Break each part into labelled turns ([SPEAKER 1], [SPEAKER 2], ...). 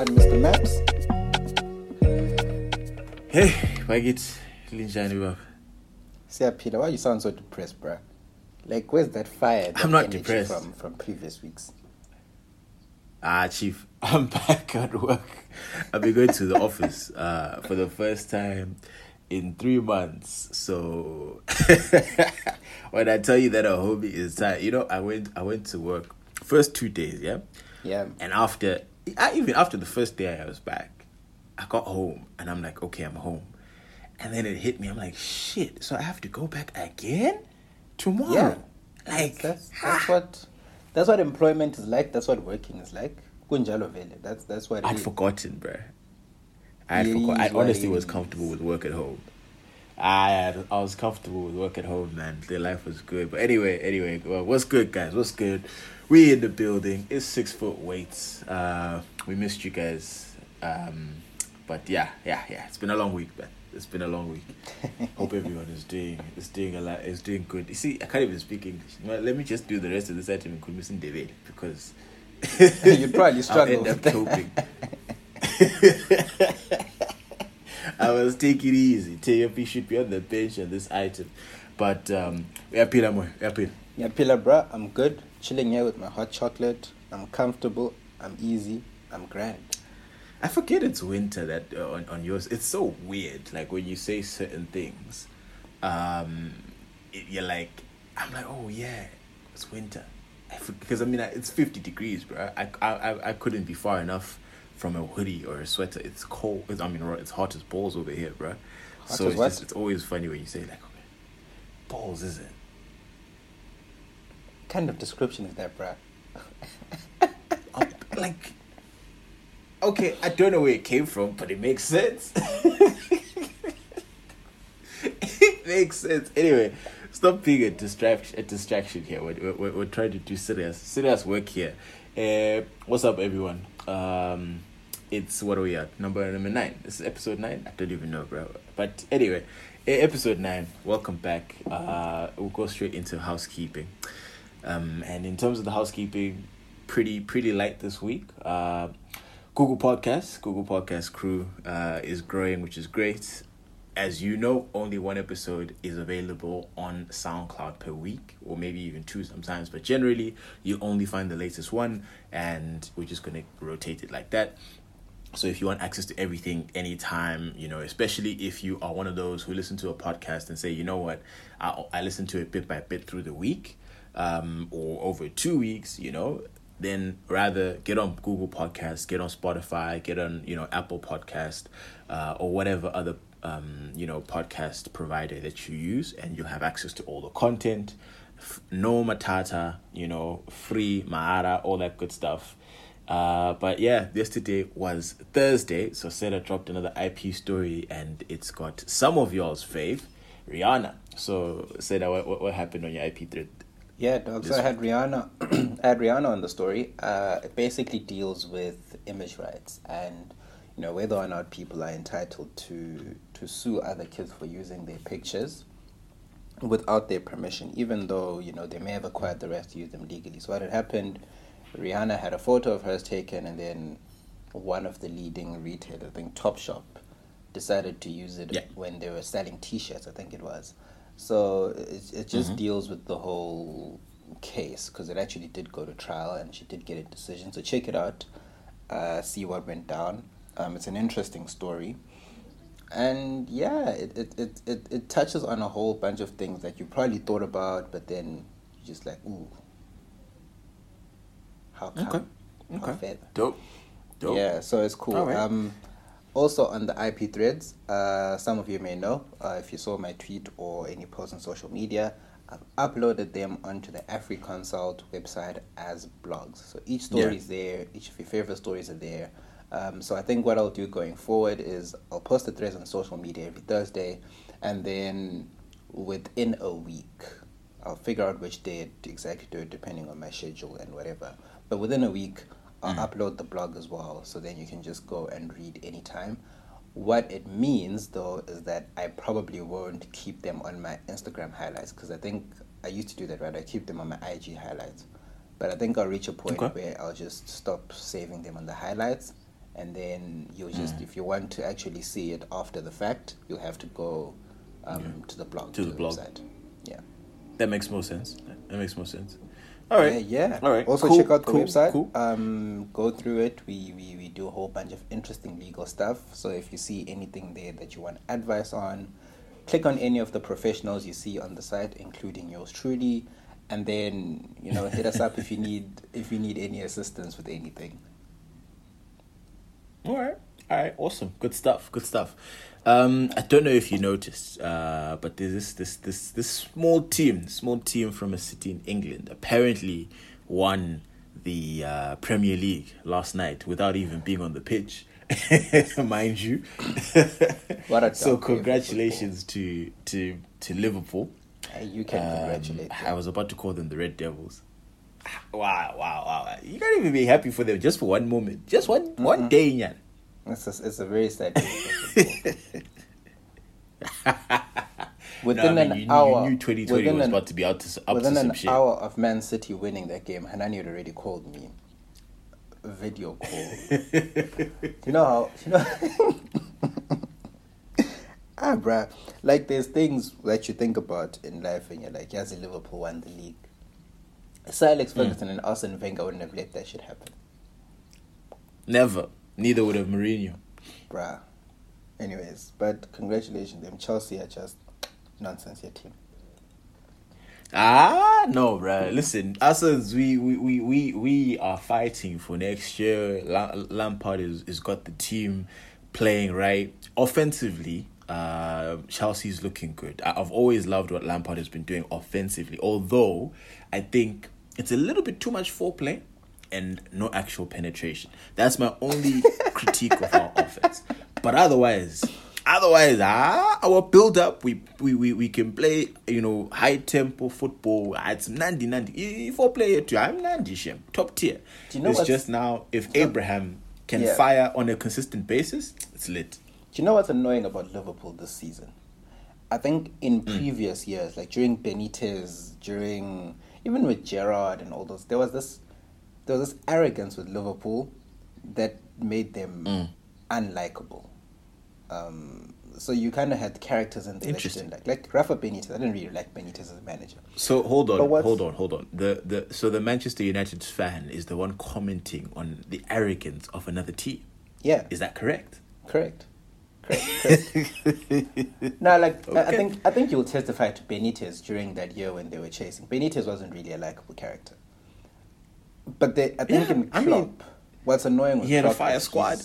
[SPEAKER 1] one, Mr. Maps.
[SPEAKER 2] Hey, bakithi linjani baba?
[SPEAKER 1] Peter, Why you sound so depressed, bruh? Like, where's that fire? That
[SPEAKER 2] I'm not depressed.
[SPEAKER 1] from from previous weeks.
[SPEAKER 2] Ah, chief, I'm back at work. I've been going to the office uh, for the first time in three months. So when I tell you that a homie is tired, you know, I went I went to work first two days, yeah,
[SPEAKER 1] Yeah.
[SPEAKER 2] and after I, even after the first day I was back, I got home and I'm like, okay, I'm home, and then it hit me. I'm like, shit. So I have to go back again tomorrow.
[SPEAKER 1] Yeah.
[SPEAKER 2] Like
[SPEAKER 1] That's that's what that's what employment is like. That's what working is like. Kunjalo vele. That's that's what.
[SPEAKER 2] I'd
[SPEAKER 1] is.
[SPEAKER 2] forgotten, bro. I had
[SPEAKER 1] It
[SPEAKER 2] forgot. I honestly was comfortable with work at home. I had, I was comfortable with work at home, man. The life was good. But anyway, anyway, well, what's good, guys? What's good? We in the building. It's six foot weights. Uh, we missed you guys. Um, but yeah, yeah, yeah. It's been a long week, man. It's been a long week. Hope everyone is doing is doing a lot is doing good. You see, I can't even speak English. Well, let me just do the rest of this item in Kumis Ndebele because
[SPEAKER 1] You'd probably
[SPEAKER 2] I'll
[SPEAKER 1] struggle
[SPEAKER 2] end up choking. I was take it easy. TFP should be on the bench on this item. But um yeah, Moy, yeah, Peter.
[SPEAKER 1] Yeah, Pillar, bruh. I'm good. Chilling here with my hot chocolate. I'm comfortable. I'm easy. I'm grand.
[SPEAKER 2] I forget it's winter that uh, on, on yours. It's so weird. Like when you say certain things, um, it, you're like, I'm like, oh yeah, it's winter. Because I mean I- it's 50 degrees, bro. I, I I couldn't be far enough from a hoodie or a sweater. It's cold. It's, I mean, it's hot as balls over here, bro.
[SPEAKER 1] Hot
[SPEAKER 2] so it's just it's always funny when you say like, okay, balls, is it?
[SPEAKER 1] Kind of description is that, bruh?
[SPEAKER 2] Like okay i don't know where it came from but it makes sense. It makes sense. Anyway stop being a distraction a distraction here. We're, we're, we're trying to do serious serious work here. Uh, what's up everyone? Um it's what are we at? Number number nine. This is episode nine? I don't even know bro but anyway eh, episode nine. Welcome back. Uh we'll go straight into housekeeping um and in terms of the housekeeping pretty pretty light this week uh google podcast google podcast crew uh is growing which is great as you know, only one episode is available on SoundCloud per week, or maybe even two sometimes. But generally, you only find the latest one, and we're just gonna rotate it like that. So if you want access to everything anytime, you know, especially if you are one of those who listen to a podcast and say, you know what, I I listen to it bit by bit through the week, um, or over two weeks, you know, then rather get on Google Podcasts, get on Spotify, get on you know Apple Podcast, uh, or whatever other um, you know podcast provider that you use, and you'll have access to all the content. No matata, you know, free maara, all that good stuff. Uh, but yeah, yesterday was Thursday, so Sarah dropped another IP story, and it's got some of y'all's fave, Rihanna. So Sarah, what what happened on your IP thread?
[SPEAKER 1] Yeah, dog. So
[SPEAKER 2] This
[SPEAKER 1] I had Rihanna. I had Rihanna on the story. Uh, it basically deals with image rights and you know whether or not people are entitled to to sue other kids for using their pictures without their permission, even though you know they may have acquired the rights to use them legally. So what had happened? Rihanna had a photo of hers taken, and then one of the leading retailers, I think Topshop, decided to use it
[SPEAKER 2] Yeah.
[SPEAKER 1] when they were selling T-shirts. I think it was. So it, it just
[SPEAKER 2] Mhm.
[SPEAKER 1] deals with the whole case because it actually did go to trial and she did get a decision. So check it out, uh, see what went down. Um, it's an interesting story. And yeah, it, it, it, it, it touches on a whole bunch of things that you probably thought about, but then you just like, ooh, how come?
[SPEAKER 2] Okay.
[SPEAKER 1] How
[SPEAKER 2] Okay.
[SPEAKER 1] fair?
[SPEAKER 2] Dope. Dope.
[SPEAKER 1] Yeah, so it's cool.
[SPEAKER 2] Alright.
[SPEAKER 1] Um, also on the IP threads, uh, some of you may know uh, if you saw my tweet or any post on social media, I've uploaded them onto the AfriConsult website as blogs. So each story
[SPEAKER 2] Yeah.
[SPEAKER 1] is there, each of your favorite stories are there. Um, so I think what I'll do going forward is I'll post the threads on social media every Thursday, and then within a week, I'll figure out which day to exactly do it depending on my schedule and whatever. But within a week, I'll upload the blog as well, so then you can just go and read anytime. What it means though is that I probably won't keep them on my Instagram highlights because I think I used to do that, right? I keep them on my IG highlights. But I think I'll reach a point
[SPEAKER 2] Okay.
[SPEAKER 1] where I'll just stop saving them on the highlights and then you'll just
[SPEAKER 2] Mm.
[SPEAKER 1] if you want to actually see it after the fact, you'll have to go um, to the blog
[SPEAKER 2] To the blog.
[SPEAKER 1] website. Yeah.
[SPEAKER 2] That makes more sense. That makes more sense. All right.
[SPEAKER 1] Yeah, yeah.
[SPEAKER 2] All right.
[SPEAKER 1] Also
[SPEAKER 2] Cool,
[SPEAKER 1] check out the
[SPEAKER 2] cool,
[SPEAKER 1] website.
[SPEAKER 2] cool.
[SPEAKER 1] Um, go through it. We, we we do a whole bunch of interesting legal stuff. So if you see anything there that you want advice on, click on any of the professionals you see on the site, including yours truly, and then you know hit us up if you need if you need any assistance with anything.
[SPEAKER 2] All right. All right. Awesome. Good stuff. Good stuff. Um, I don't know if you noticed, uh, but there's this this this this small team, small team from a city in England, apparently won the uh, Premier League last night without even being on the pitch, mind you.
[SPEAKER 1] What a
[SPEAKER 2] so congratulations to to to Liverpool.
[SPEAKER 1] Uh, you can
[SPEAKER 2] Um,
[SPEAKER 1] congratulate.
[SPEAKER 2] I was about to call them the Red Devils. Wow, wow, wow! You can't even be happy for them just for one moment, just one one day, Nyan.
[SPEAKER 1] It's a, it's a very sad day. Within
[SPEAKER 2] No, I mean,
[SPEAKER 1] an
[SPEAKER 2] you,
[SPEAKER 1] hour,
[SPEAKER 2] you knew 2020
[SPEAKER 1] within
[SPEAKER 2] was
[SPEAKER 1] an-
[SPEAKER 2] about to be out to, up to
[SPEAKER 1] Within
[SPEAKER 2] some
[SPEAKER 1] an
[SPEAKER 2] shit.
[SPEAKER 1] hour of Man City winning that game, Hanani had already called me. Video call. you know how you know Ah bruh. Like there's things that you think about in life and you're like, yes, Liverpool won the league. Sir
[SPEAKER 2] Hmm.
[SPEAKER 1] Alex Ferguson and Arsene Wenger wouldn't have let that shit happen.
[SPEAKER 2] Never. Neither would have Mourinho.
[SPEAKER 1] Bruh. Anyways, but congratulations them. Chelsea are just nonsense your team.
[SPEAKER 2] Ah, no, bruh. Listen, us as we, we, we, we, we are fighting for next year. La- Lampard is, is got the team playing right. Offensively, uh, Chelsea's looking good. I've always loved what Lampard has been doing offensively, although I think it's a little bit too much foreplay and no actual penetration. That's my only critique of our offense. But otherwise, otherwise, ah, our build up, we, we we we can play, you know, high tempo football. Ah, It's nandi nandi. If I play it, I'm nandi shem, top tier.
[SPEAKER 1] Do you know
[SPEAKER 2] it's
[SPEAKER 1] what's-
[SPEAKER 2] just now if Abraham can
[SPEAKER 1] Yeah.
[SPEAKER 2] fire on a consistent basis, it's lit.
[SPEAKER 1] Do you know what's annoying about Liverpool this season? I think in previous years, like during Benitez, during even with Gerrard and all those, there was this there was this arrogance with Liverpool that made them unlikable. Um, so you kind of had characters in there that
[SPEAKER 2] Interesting.
[SPEAKER 1] didn't like, like Rafa Benitez. I didn't really like Benitez as a manager.
[SPEAKER 2] So hold on, hold on, hold on. The the so the Manchester United fan is the one commenting on the arrogance of another team.
[SPEAKER 1] Yeah,
[SPEAKER 2] Is that correct?
[SPEAKER 1] correct. Correct. correct. no, like I- I think I think you'll testify to Benitez during that year when they were chasing. Benitez wasn't really a likable character, but they, I think
[SPEAKER 2] Yeah,
[SPEAKER 1] in
[SPEAKER 2] I
[SPEAKER 1] Klopp,
[SPEAKER 2] mean,
[SPEAKER 1] what's annoying with
[SPEAKER 2] a
[SPEAKER 1] Klopp
[SPEAKER 2] fire
[SPEAKER 1] is
[SPEAKER 2] squad.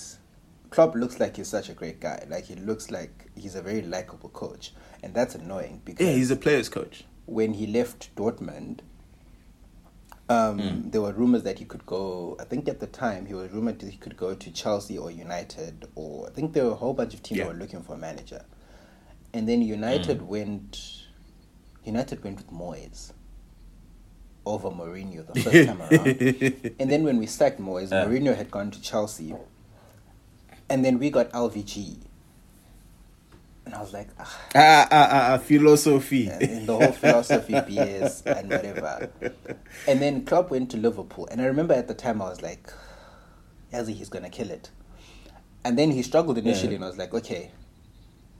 [SPEAKER 1] Klopp looks like he's such a great guy. Like he looks like he's a very likable coach, and that's annoying because
[SPEAKER 2] Yeah, he's a player's coach.
[SPEAKER 1] when he left Dortmund, um,
[SPEAKER 2] Hmm.
[SPEAKER 1] there were rumors that he could go. I think at the time he was rumored that he could go to Chelsea or United, or I think there were a whole bunch of teams
[SPEAKER 2] Yeah.
[SPEAKER 1] that were looking for a manager. And then United went. United went with Moyes over Mourinho the first time around. And then when we sacked Moyes,
[SPEAKER 2] Uh.
[SPEAKER 1] Mourinho had gone to Chelsea, and then we got LVG. And I was like, ah,
[SPEAKER 2] Ah, ah, ah, ah, philosophy.
[SPEAKER 1] and the whole philosophy BS and whatever. And then Klopp went to Liverpool, and I remember at the time I was like, Yazzie, he's gonna kill it. And then he struggled initially,
[SPEAKER 2] Yeah.
[SPEAKER 1] and I was like, okay,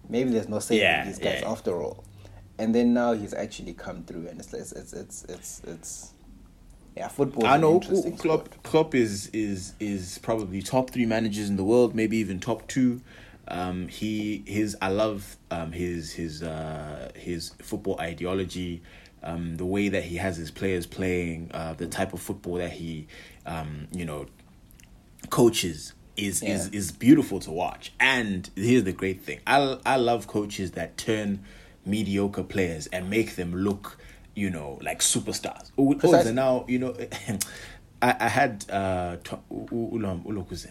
[SPEAKER 1] maybe there's no saving
[SPEAKER 2] Yeah,
[SPEAKER 1] these guys
[SPEAKER 2] yeah.
[SPEAKER 1] after all. And then now he's actually come through, and it's it's it's it's it's, it's yeah, football.
[SPEAKER 2] I know Klopp. Klopp is is is probably top three managers in the world, maybe even top two. Um, he his I love um, his his uh, his football ideology, um, the way that he has his players playing, uh, the type of football that he um, you know coaches is is
[SPEAKER 1] Yeah.
[SPEAKER 2] is beautiful to watch. And here's the great thing: I I love coaches that turn mediocre players and make them look, you know, like superstars. Oh, now you know. I, I had uh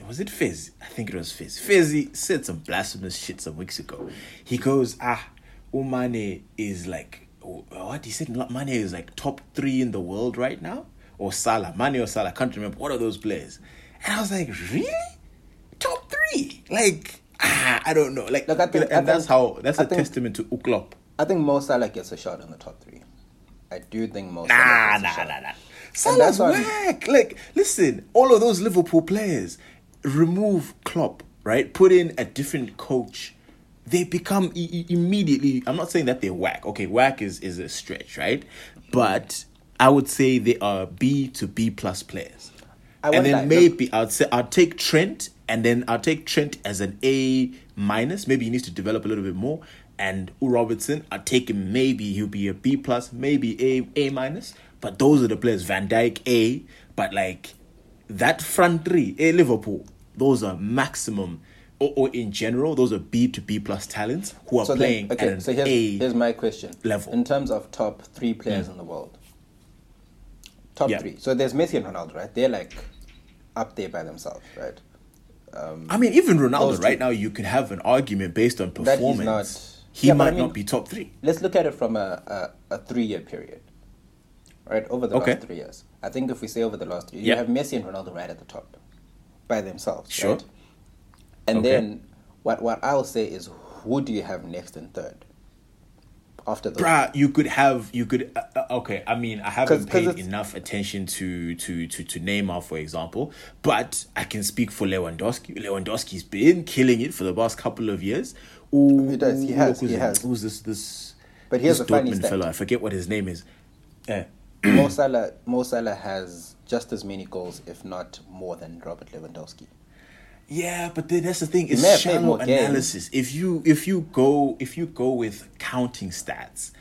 [SPEAKER 2] was it Fizz? I think it was Fizz. Fizzy said some blasphemous shit some weeks ago. He goes, ah, Umane is like oh, what he said. Mane is like top three in the world right now, or Salah, Mane or Salah. I can't remember. What are those players? And I was like, really? Top three? Like ah, I don't know. Like,
[SPEAKER 1] Look, think-
[SPEAKER 2] and
[SPEAKER 1] I
[SPEAKER 2] that's how that's
[SPEAKER 1] I
[SPEAKER 2] a
[SPEAKER 1] think-
[SPEAKER 2] testament to Uklop.
[SPEAKER 1] I think Mo Salah gets a shot in the top three. I do think Mo
[SPEAKER 2] Nah,
[SPEAKER 1] Salah
[SPEAKER 2] nah,
[SPEAKER 1] gets a
[SPEAKER 2] nah, nah.
[SPEAKER 1] That's
[SPEAKER 2] Salah's whack. Like, listen, all of those Liverpool players, remove Klopp, right? Put in a different coach. They become e- immediately. I'm not saying that they're whack. Okay, whack is is a stretch, right? But I would say they are B to B plus players.
[SPEAKER 1] I
[SPEAKER 2] and then maybe I'd say I'll take Trent, and then I'll take Trent as an A minus. Maybe he needs to develop a little bit more. And U Robertson, take him. Maybe he'll be a B plus, maybe A A minus. But those are the players. Van Dijk A, but like that front three, A Liverpool. Those are maximum, or, or in general, those are B to B plus talents who are
[SPEAKER 1] So
[SPEAKER 2] playing
[SPEAKER 1] then, okay,
[SPEAKER 2] at an
[SPEAKER 1] so here's,
[SPEAKER 2] A.
[SPEAKER 1] here's my question.
[SPEAKER 2] level.
[SPEAKER 1] In terms of top three players mm. in the world. Top
[SPEAKER 2] Yeah.
[SPEAKER 1] three. So there's Messi and Ronaldo, right? They're like up there by themselves, right?
[SPEAKER 2] I mean, even
[SPEAKER 1] um,
[SPEAKER 2] Ronaldo right now, you could have an argument based on performance. He
[SPEAKER 1] Yeah, but I
[SPEAKER 2] might
[SPEAKER 1] mean-
[SPEAKER 2] not be top three.
[SPEAKER 1] Let's look at it from a, a, a three year period. Right? Over the
[SPEAKER 2] Okay.
[SPEAKER 1] last three years. I think if we say over the last three, you have Messi and Ronaldo right at the top. By themselves.
[SPEAKER 2] Sure.
[SPEAKER 1] Right? And
[SPEAKER 2] Okay.
[SPEAKER 1] then what what I'll say is who do you have next and third? After those
[SPEAKER 2] Bruh, you could have you could uh, uh, okay. I mean, I haven't
[SPEAKER 1] 'Cause- 'cause
[SPEAKER 2] paid
[SPEAKER 1] it's-
[SPEAKER 2] enough attention to to to to Neymar, for example, but I can speak for Lewandowski. Lewandowski's been killing it for the past couple of years. Ooh,
[SPEAKER 1] He does, he has,
[SPEAKER 2] who's
[SPEAKER 1] he has.
[SPEAKER 2] Who's this? This.
[SPEAKER 1] But here's
[SPEAKER 2] this
[SPEAKER 1] a funny
[SPEAKER 2] Dortmund fellow. I forget what his name is. Yeah.
[SPEAKER 1] Mo Salah, Mo Salah has just as many goals, if not more, than Robert Lewandowski.
[SPEAKER 2] Yeah, but then that's the thing. It's shallow
[SPEAKER 1] games.
[SPEAKER 2] analysis. If you if you go if you go with counting stats,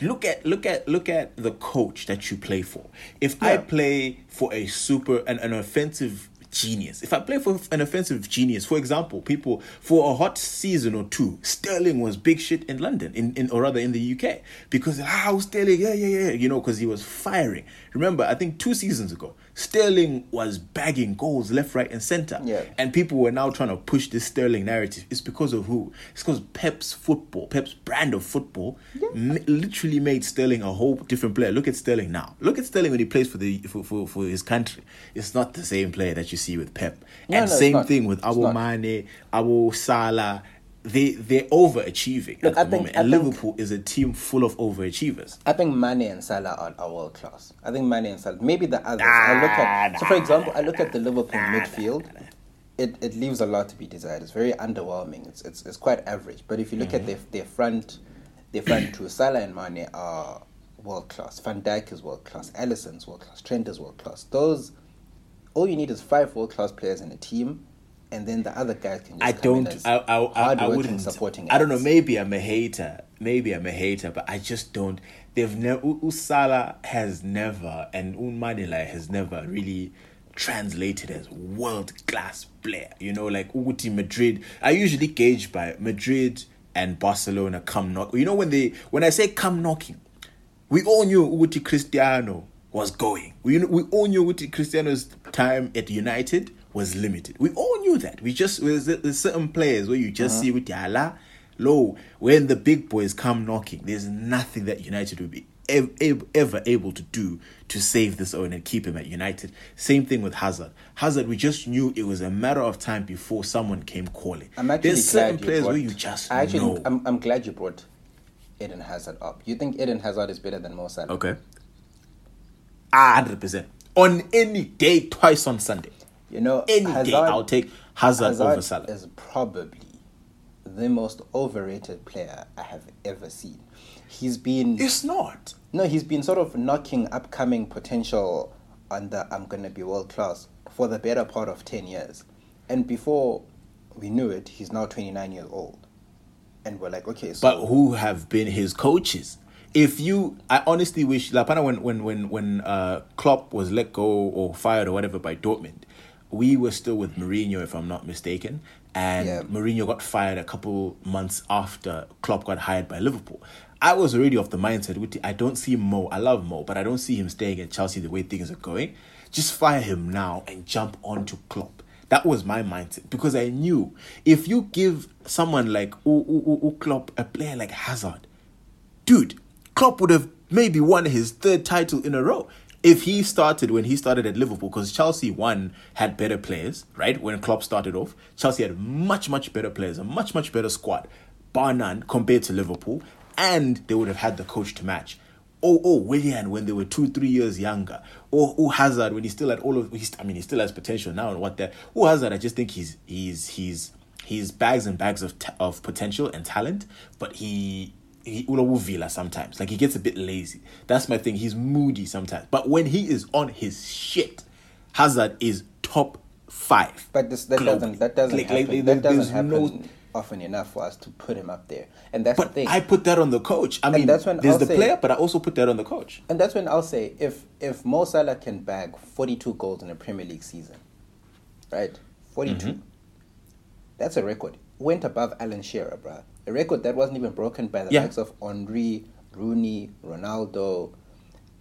[SPEAKER 2] look at look at look at the coach that you play for. If I play for a super an, an offensive genius, if I play for an offensive genius, for example, people for a hot season or two, Sterling was big shit in London, in, in or rather in the UK, because ah Sterling, yeah yeah yeah, you know, because he was firing. Remember, I think two seasons ago, Sterling was bagging goals left, right, and center.
[SPEAKER 1] Yeah.
[SPEAKER 2] And people were now trying to push this Sterling narrative. It's because of who? It's because Pep's football, Pep's brand of football, m- literally made Sterling a whole different player. Look at Sterling now. Look at Sterling when he plays for the for, for, for his country. It's not the same player that you see with Pep.
[SPEAKER 1] No,
[SPEAKER 2] and
[SPEAKER 1] no,
[SPEAKER 2] same thing with Abu. Mane, Abu Salah. They they're overachieving
[SPEAKER 1] Look,
[SPEAKER 2] at
[SPEAKER 1] I
[SPEAKER 2] the
[SPEAKER 1] think-
[SPEAKER 2] moment,
[SPEAKER 1] I
[SPEAKER 2] and
[SPEAKER 1] think-
[SPEAKER 2] Liverpool is a team full of overachievers.
[SPEAKER 1] I think Mane and Salah are, are world class. I think Mane and Salah, maybe the others. I look at so for example, I look at the Liverpool midfield. It, it leaves a lot to be desired. It's very underwhelming. It's it's, it's quite average. But if you look at mm-hmm. their their front, their front two, Salah and Mane are world class. Van Dijk is world class. Alisson's world class. Trent is world class. Those, all you need is five world class players in a team, and then the other guys can. Just
[SPEAKER 2] I
[SPEAKER 1] come in
[SPEAKER 2] don't. I, I, I, I wouldn't.
[SPEAKER 1] supporting.
[SPEAKER 2] I don't know. Maybe I'm a hater. Maybe I'm a hater, but I just don't. They've never. Usala has never, and Unmanila has never really translated as world class player. You know, like Uguti Madrid. I usually gauge by Madrid and Barcelona come knock. You know when they when I say come knocking, we all knew Uguti Cristiano was going. We we all knew Uguti Cristiano's time at United was limited. We all knew that. We just there's, there's certain players where you just uh-huh. see with Allah, low when the big boys come knocking. There's nothing that United will be ev- ev- ever able to do to save this own and keep him at United. Same thing with Hazard. Hazard, we just knew it was a matter of time before someone came calling.
[SPEAKER 1] I'm actually
[SPEAKER 2] There's
[SPEAKER 1] glad
[SPEAKER 2] certain
[SPEAKER 1] you
[SPEAKER 2] players
[SPEAKER 1] brought,
[SPEAKER 2] where you just
[SPEAKER 1] I actually,
[SPEAKER 2] know.
[SPEAKER 1] I'm, I'm glad you brought Eden Hazard up. You think Eden Hazard is better than Mo Salah?
[SPEAKER 2] Okay. Ah, hundred percent. On any day, twice on Sunday.
[SPEAKER 1] You know,
[SPEAKER 2] Any
[SPEAKER 1] Hazard,
[SPEAKER 2] day, I'll take Hazard,
[SPEAKER 1] Hazard
[SPEAKER 2] over Salah.
[SPEAKER 1] is probably the most overrated player I have ever seen. He's been
[SPEAKER 2] It's not.
[SPEAKER 1] no, he's been sort of knocking upcoming potential on the I'm gonna be world class for the better part of ten years, and before we knew it, he's now 29 years old, and we're like, okay, so
[SPEAKER 2] But who have been his coaches? If you, I honestly wish Lapana when when when when uh, Klopp was let go or fired or whatever by Dortmund, we were still with Mourinho if I'm not mistaken, and
[SPEAKER 1] Yeah.
[SPEAKER 2] Mourinho got fired a couple months after Klopp got hired by Liverpool. I was already off the mindset. With I don't see Mo. I love Mo, but I don't see him staying at Chelsea the way things are going. Just fire him now and jump onto Klopp. That was my mindset because I knew if you give someone like U, U, U, U Klopp a player like Hazard, dude, Klopp would have maybe won his third title in a row if he started when he started at Liverpool because Chelsea one had better players, right? When Klopp started off, Chelsea had much much better players, a much much better squad, bar none compared to Liverpool, and they would have had the coach to match. oh oh Willian when they were two three years younger, or oh Hazard when he still had all of he's, I mean he still has potential now and what that oh Hazard I just think he's he's he's he's bags and bags of of potential and talent, but he he Villa sometimes like he gets a bit lazy. That's my thing. He's moody sometimes, but when he is on his shit, Hazard is top five.
[SPEAKER 1] But this that globally. doesn't that doesn't like, happen. Like, that doesn't happen. No, often enough for us to put him up there. And that's
[SPEAKER 2] but
[SPEAKER 1] the thing.
[SPEAKER 2] I put that on the coach. I and mean, that's when there's I'll the say, player, but I also put that on the coach.
[SPEAKER 1] And that's when I'll say if if Mo Salah can bag 42 goals in a Premier League season, right? 42. Mm-hmm. That's a record. Went above Alan Shearer, bruh. A record that wasn't even broken by the yeah. likes of Henry, Rooney, Ronaldo,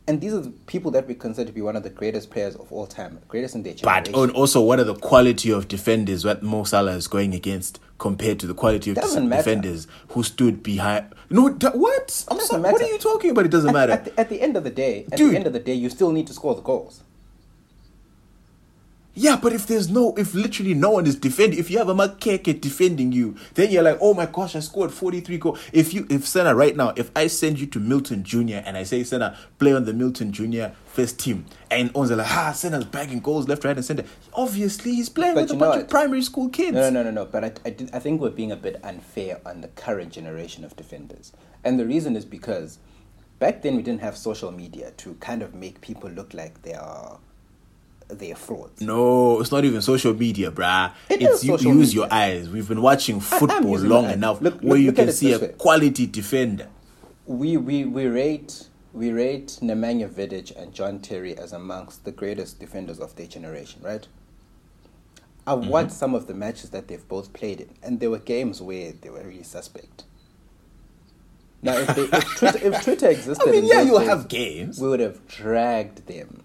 [SPEAKER 1] and these are the people that we consider to be one of the greatest players of all time, greatest in their generation.
[SPEAKER 2] But also, what are the quality of defenders that Mo Salah is going against compared to the quality of Doesn't defenders matter. who stood behind? No, what? I'm sorry, what are you talking about? It doesn't
[SPEAKER 1] at,
[SPEAKER 2] matter.
[SPEAKER 1] At the, at the, end of the day, at Dude. the end of the day, you still need to score the goals.
[SPEAKER 2] Yeah, but if there's no, if literally no one is defending, if you have a Makeke defending you, then you're like, oh my gosh, I scored 43 goals. If you, if Senna right now, if I send you to Milton Junior and I say Senna play on the Milton Junior first team, and one's like, ah, Senna's bagging goals left, right, and center. Obviously, he's playing but with a bunch what? of primary school kids.
[SPEAKER 1] No, no, no, no. no. But I, I, did, I think we're being a bit unfair on the current generation of defenders, and the reason is because back then we didn't have social media to kind of make people look like they are they're frauds.
[SPEAKER 2] No, it's not even social media, bruh. It it's you use media. your eyes. We've been watching football long enough look, where look, you look can see a way. quality defender.
[SPEAKER 1] We we we rate we rate Nemanja Vidic and John Terry as amongst the greatest defenders of their generation, right? I've mm-hmm. watched some of the matches that they've both played in, and there were games where they were really suspect. Now, if, they, if, Twitter, if Twitter existed,
[SPEAKER 2] I mean, yeah, you'll have games.
[SPEAKER 1] We would have dragged them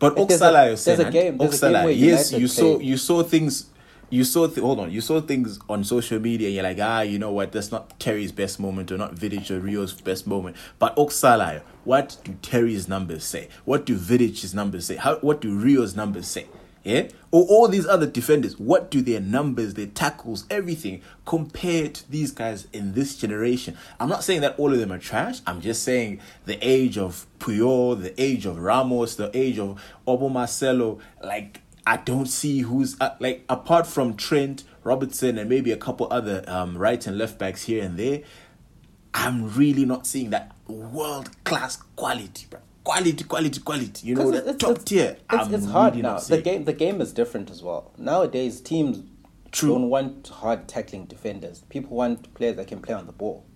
[SPEAKER 2] but Oksala, there's, there's a game. There's Oksala, a game yes, you saw you saw things. You saw th- hold on. You saw things on social media. and You're like, ah, you know what? That's not Terry's best moment, or not Vidic or Rio's best moment. But Oksala, what do Terry's numbers say? What do Vidic's numbers say? How? What do Rio's numbers say? Yeah? Or all these other defenders, what do their numbers, their tackles, everything compare to these guys in this generation? I'm not saying that all of them are trash. I'm just saying the age of Puyol, the age of Ramos, the age of Obo Marcelo, like I don't see who's uh, like apart from Trent, Robertson, and maybe a couple other um, right and left backs here and there. I'm really not seeing that world class quality, bro quality, quality, quality. You know, it's, top
[SPEAKER 1] it's,
[SPEAKER 2] tier.
[SPEAKER 1] It's, it's hard really now. The game, the game is different as well. Nowadays, teams True. don't want hard tackling defenders. People want players that can play on the ball.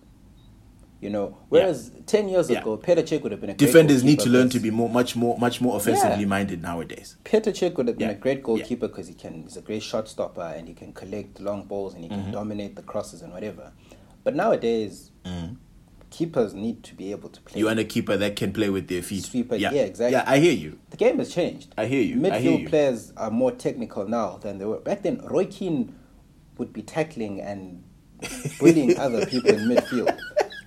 [SPEAKER 1] You know, whereas yeah. ten years yeah. ago, Petr Cech would have been a great
[SPEAKER 2] defenders need to learn to be more, much more, much more offensively yeah. minded nowadays.
[SPEAKER 1] Petr Cech would have been a great goalkeeper because he can, he's a great shot stopper and he can collect long balls and he can mm-hmm. dominate the crosses and whatever. But nowadays, mm keepers need to be able to play.
[SPEAKER 2] You want a keeper that can play with their feet.
[SPEAKER 1] Sweeper, yeah. yeah, exactly.
[SPEAKER 2] Yeah, I hear you.
[SPEAKER 1] The game has changed.
[SPEAKER 2] I hear you.
[SPEAKER 1] Midfield
[SPEAKER 2] hear you.
[SPEAKER 1] players are more technical now than they were back then. Roy Keane would be tackling and bullying other people in midfield.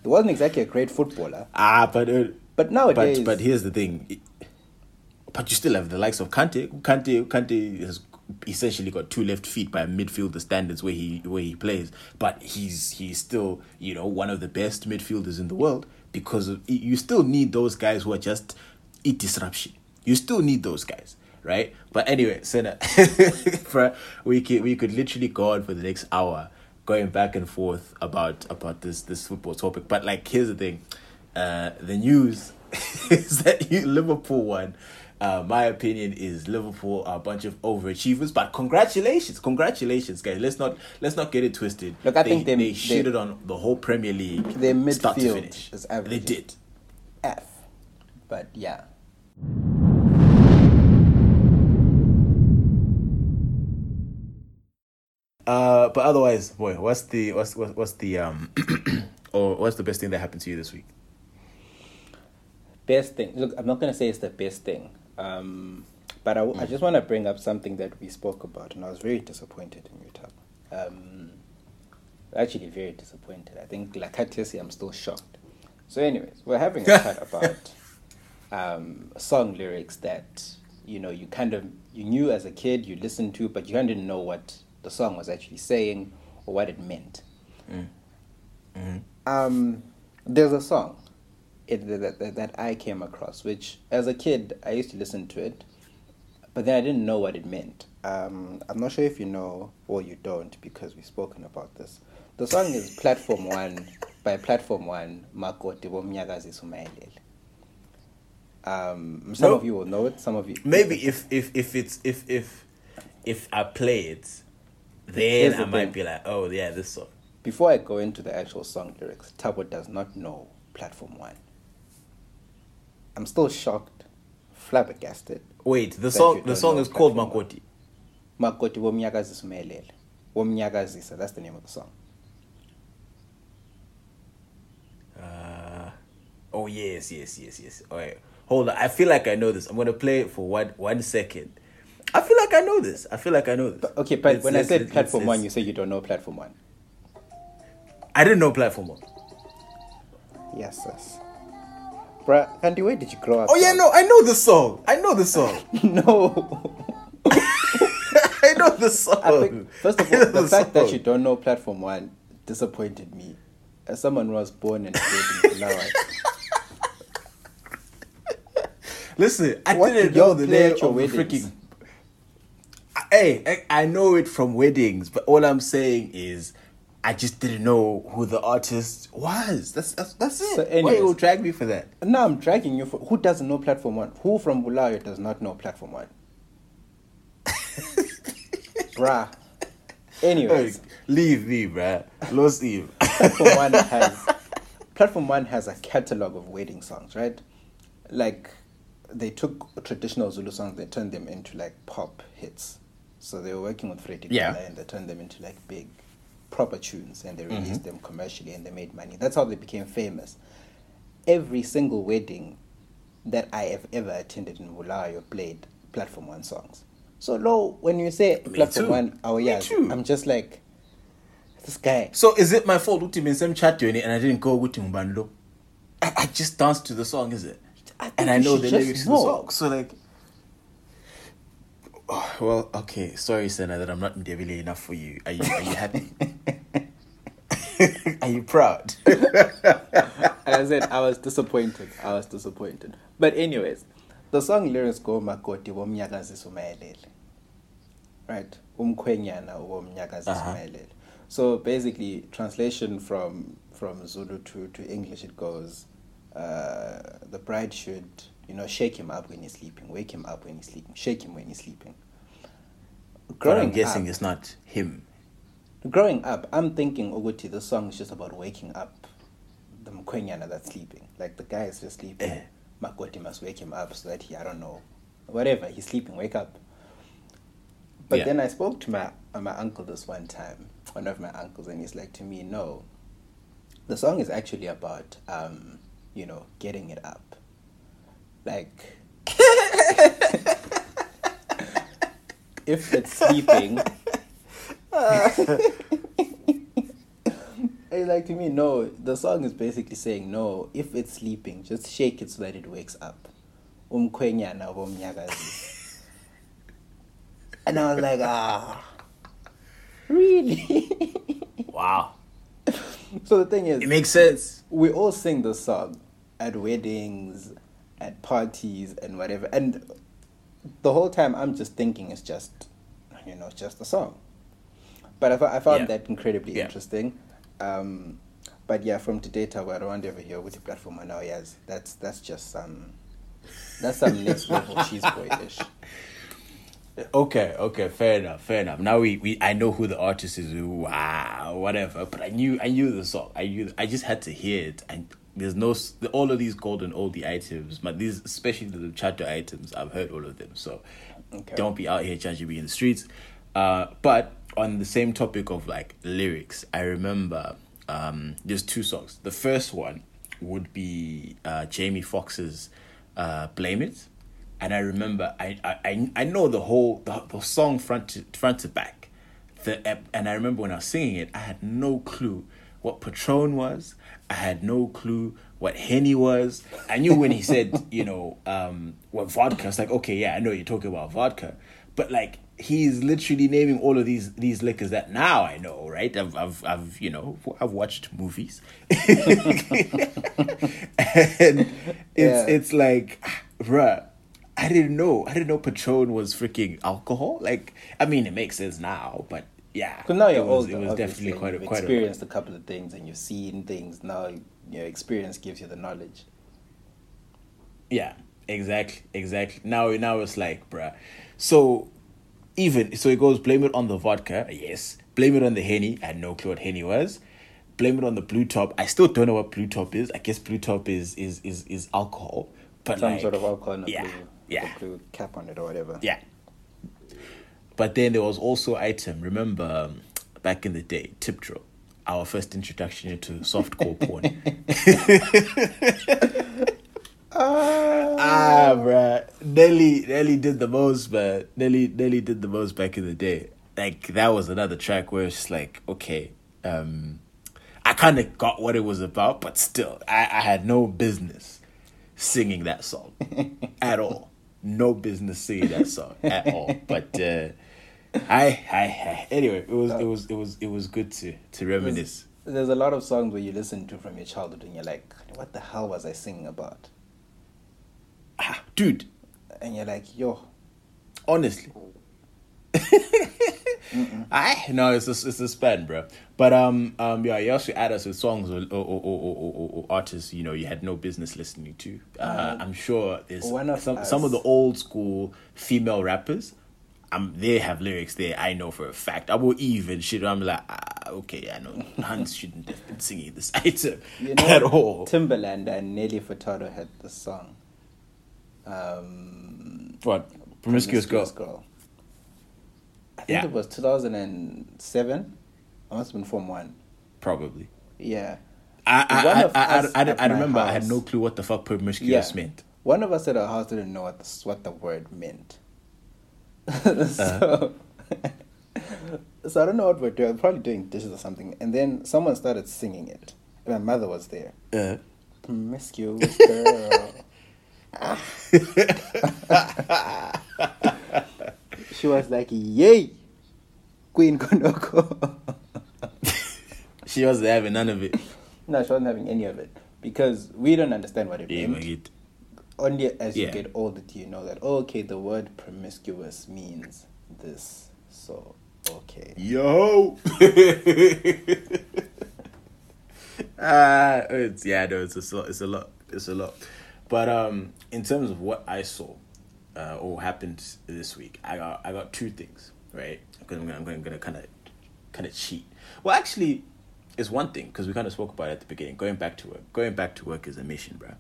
[SPEAKER 1] He wasn't exactly a great footballer.
[SPEAKER 2] Ah, but uh,
[SPEAKER 1] but nowadays,
[SPEAKER 2] but, but here's the thing. But you still have the likes of Kante. Kante, Kante has essentially got two left feet by midfielder standards where he where he plays, but he's he's still you know one of the best midfielders in the world because of, you still need those guys who are just eat disruption. You still need those guys, right? But anyway, Senna, we could we could literally go on for the next hour going back and forth about about this this football topic. But like, here's the thing, uh, the news is that Liverpool won uh, my opinion is Liverpool are a bunch of overachievers, but congratulations, congratulations, guys. Let's not let's not get it twisted.
[SPEAKER 1] Look, I they, think they,
[SPEAKER 2] they shitted on the whole Premier League.
[SPEAKER 1] Their midfield is average.
[SPEAKER 2] They did.
[SPEAKER 1] F, but yeah.
[SPEAKER 2] Uh, but otherwise, boy, what's the what's what's, what's the um, or what's the best thing that happened to you this week?
[SPEAKER 1] Best thing. Look, I'm not gonna say it's the best thing. Um, but I, mm. I just want to bring up something that we spoke about, and I was very disappointed in Utah. Um, actually, very disappointed. I think, like I'm still shocked. So, anyways, we're having a chat about um, song lyrics that you know you kind of you knew as a kid, you listened to, but you didn't know what the song was actually saying or what it meant. Mm. Mm-hmm. Um, there's a song it, that, that, that I came across, which as a kid I used to listen to it, but then I didn't know what it meant. Um, I'm not sure if you know or you don't because we've spoken about this. The song is Platform One by Platform One, Makoti Bomnyagazi Sumailele. Um, some
[SPEAKER 2] No.
[SPEAKER 1] of you will know it. Some of you
[SPEAKER 2] Maybe if if if it's if if if I play it, then I
[SPEAKER 1] the
[SPEAKER 2] might
[SPEAKER 1] thing.
[SPEAKER 2] be like, oh yeah, this song.
[SPEAKER 1] Before I go into the actual song lyrics, Tabo does not know Platform One. I'm still shocked, flabbergasted.
[SPEAKER 2] Wait, the song the song is called Makoti.
[SPEAKER 1] Makoti Womnyagazi Sumelele. Womnyagazisa, that's the name of the song.
[SPEAKER 2] Uh, oh yes, yes, yes, yes. All right, hold on. I feel like I know this. I'm gonna play it for one one second. I feel like I know this. I feel like I know this.
[SPEAKER 1] Okay, but
[SPEAKER 2] Let's-
[SPEAKER 1] when I said
[SPEAKER 2] let's-
[SPEAKER 1] Platform One, you say you don't know Platform One.
[SPEAKER 2] I didn't know platform one.
[SPEAKER 1] Yes, yes. Bruh, Andy, where did you grow up?
[SPEAKER 2] Oh yeah, no, I know the song. I know the song.
[SPEAKER 1] no.
[SPEAKER 2] I know the song.
[SPEAKER 1] Think, first of all,
[SPEAKER 2] know
[SPEAKER 1] the fact that you don't know Platform One disappointed me. As someone who was born and raised in Bulawayo.
[SPEAKER 2] Listen, I
[SPEAKER 1] What
[SPEAKER 2] didn't
[SPEAKER 1] did
[SPEAKER 2] know the name of the
[SPEAKER 1] weddings?
[SPEAKER 2] freaking. Hey, I know it from weddings, but all I'm saying is, I just didn't know who the artist was. That's that's, that's it.
[SPEAKER 1] So
[SPEAKER 2] Why
[SPEAKER 1] anyways-
[SPEAKER 2] you drag me for that?
[SPEAKER 1] No, I'm dragging you for who doesn't know Platform One? Who from Bulawayo does not know Platform One? Bruh.
[SPEAKER 2] Hey,
[SPEAKER 1] Anyways,
[SPEAKER 2] leave me, bruh. Lost Eve.
[SPEAKER 1] Platform One has Platform One has a catalog of wedding songs, right? Like they took traditional Zulu songs, they turned them into like pop hits. So they were working with Freddie
[SPEAKER 2] Yeah.
[SPEAKER 1] And they turned them into like big proper tunes and they mm-hmm. released them commercially and they made money. That's how they became famous. Every single wedding that I have ever attended in Bulawayo played Platform One songs. So low when you say
[SPEAKER 2] Me
[SPEAKER 1] Platform
[SPEAKER 2] too.
[SPEAKER 1] One, oh yeah. I'm just like this guy.
[SPEAKER 2] So is it my fault ukuthi same chat and I didn't go with Mbando? I, I just danced to the song, is it?
[SPEAKER 1] I
[SPEAKER 2] and I know the lyrics to the song. So like oh, well, okay. Sorry, Senna, that I'm not Ndebele enough for you. Are you are you happy? are you proud?
[SPEAKER 1] I said I was disappointed. I was disappointed. But anyways, the song lyrics go makoti womnyakazi sumayelele. Right? Umkhwenyana womnyakazi
[SPEAKER 2] Uh-huh.
[SPEAKER 1] So basically translation from from Zulu to, to English it goes uh, the bride should, you know, shake him up when he's sleeping, wake him up when he's sleeping, shake him when he's sleeping.
[SPEAKER 2] but I'm guessing
[SPEAKER 1] up,
[SPEAKER 2] it's not him.
[SPEAKER 1] growing up, I'm thinking Uguti, the song is just about waking up the mkwenyana that's sleeping. Like the guy is just sleeping.
[SPEAKER 2] Eh.
[SPEAKER 1] Makoti must wake him up so that he, I don't know, whatever, he's sleeping, wake up. But
[SPEAKER 2] Yeah.
[SPEAKER 1] then I spoke to my uh, my uncle this one time, one of my uncles, and he's like to me, no, the song is actually about, um, you know, getting it up. Like, if it's sleeping, It's like to me, no. The song is basically saying no. If it's sleeping, just shake it so that it wakes up. Umkhwenyana womnyakazi. And I was like, ah, really?
[SPEAKER 2] Wow.
[SPEAKER 1] so the thing is,
[SPEAKER 2] It makes sense.
[SPEAKER 1] we all sing this song at weddings, at parties, and whatever. And the whole time, I'm just thinking it's just, you know, it's just a song. But I, I found
[SPEAKER 2] Yeah.
[SPEAKER 1] that incredibly
[SPEAKER 2] Yeah.
[SPEAKER 1] interesting. Um, but yeah, from today to don't want ever hear with the platform now. Yes, that's that's just some, that's some next level cheese boyish.
[SPEAKER 2] Okay, okay, fair enough, fair enough. Now we, we I know who the artist is. Wow, whatever. But I knew I knew the song. I knew I just had to hear it. And there's no all of these gold golden oldie items, but these especially the chatter items. I've heard all of them. So
[SPEAKER 1] Okay.
[SPEAKER 2] don't be out here judging me in the streets. Uh, but on the same topic of like lyrics, I remember um, there's two songs. The first one would be uh, Jamie Foxx's uh, "Blame It," and I remember I I, I- I know the whole the, the song front to front to back. The and I remember when I was singing it, I had no clue what Patron was. I had no clue what Henny was. I knew when he said, you know, um, what vodka. I was like, okay, yeah, I know you're talking about vodka, but like he's literally naming all of these these liquors that now I know, right? I've I've I've you know I've watched movies, and it's
[SPEAKER 1] Yeah.
[SPEAKER 2] it's like, bruh, I didn't know. I didn't know Patron was freaking alcohol. Like, I mean, it makes sense now, but yeah,
[SPEAKER 1] Because now you're
[SPEAKER 2] it was,
[SPEAKER 1] older.
[SPEAKER 2] It was definitely quite a
[SPEAKER 1] you've
[SPEAKER 2] quite
[SPEAKER 1] experienced a couple of things and you've seen things. Now your experience gives you the knowledge.
[SPEAKER 2] Yeah, exactly, exactly. Now, now it's like, bruh. So, even so, it goes blame it on the vodka. Yes, blame it on the henny. I had no clue what henny was. Blame it on the blue top. I still don't know what blue top is. I guess blue top is is is is alcohol, but
[SPEAKER 1] Some
[SPEAKER 2] like,
[SPEAKER 1] sort of alcohol and
[SPEAKER 2] yeah,
[SPEAKER 1] blue,
[SPEAKER 2] yeah,
[SPEAKER 1] blue cap on it or whatever.
[SPEAKER 2] yeah. But then there was also item. Remember, um, back in the day, tip drill. Our first introduction into softcore porn. Ah, bruh. Nelly, Nelly did the most, but Nelly, Nelly did the most back in the day. Like that was another track where it's like, okay, um, I kind of got what it was about, but still, I, I had no business singing that song at all. No business singing that song at all. But uh, I, I, I, anyway, it was, it was, it was, it was good to to reminisce.
[SPEAKER 1] There's a lot of songs where you listen to from your childhood and you're like, what the hell was I singing about?
[SPEAKER 2] Ah, dude,
[SPEAKER 1] And you're like, yo,
[SPEAKER 2] honestly. I no, it's a, it's a span, bro. But um um yeah, you also add us with songs or or, or, or, or, or, artists you know you had no business listening to. Uh, I'm sure there's some
[SPEAKER 1] us-
[SPEAKER 2] some of the old school female rappers. Um, they have lyrics there. I know for a fact. I will even shit. I'm like, ah, okay, I know Hans shouldn't have been singing this item
[SPEAKER 1] you know,
[SPEAKER 2] at all.
[SPEAKER 1] Timbaland and Nelly Furtado had the song. Um,
[SPEAKER 2] what promiscuous girl?
[SPEAKER 1] I think
[SPEAKER 2] Yeah.
[SPEAKER 1] it was 2007. I must have been Form 1.
[SPEAKER 2] Probably.
[SPEAKER 1] Yeah.
[SPEAKER 2] I I I, I, I, I,
[SPEAKER 1] at
[SPEAKER 2] I
[SPEAKER 1] my
[SPEAKER 2] remember I had no clue what the fuck promiscuous meant.
[SPEAKER 1] One of us at our house didn't know what the, what the word meant. So, so I don't know what we're doing. Probably doing dishes or something. And then someone started singing it. And my mother was there.
[SPEAKER 2] Uh,
[SPEAKER 1] Promiscuous girl. she was like, "Yay, Queen Konoko."
[SPEAKER 2] she wasn't having none of it.
[SPEAKER 1] no, she wasn't having any of it because we don't understand what it
[SPEAKER 2] Yeah,
[SPEAKER 1] meant.
[SPEAKER 2] But it-
[SPEAKER 1] Only as you get older do you know that oh, okay, the word promiscuous means this. So okay.
[SPEAKER 2] Yo. Ah, it's yeah, no, it's a lot. It's a lot. It's a lot. But um, in terms of what I saw, uh, or happened this week, I got I got two things right because I'm gonna I'm gonna, gonna kind of kind of cheat. Well, actually, it's one thing because we kind of spoke about it at the beginning. Going back to work, going back to work is a mission, bro.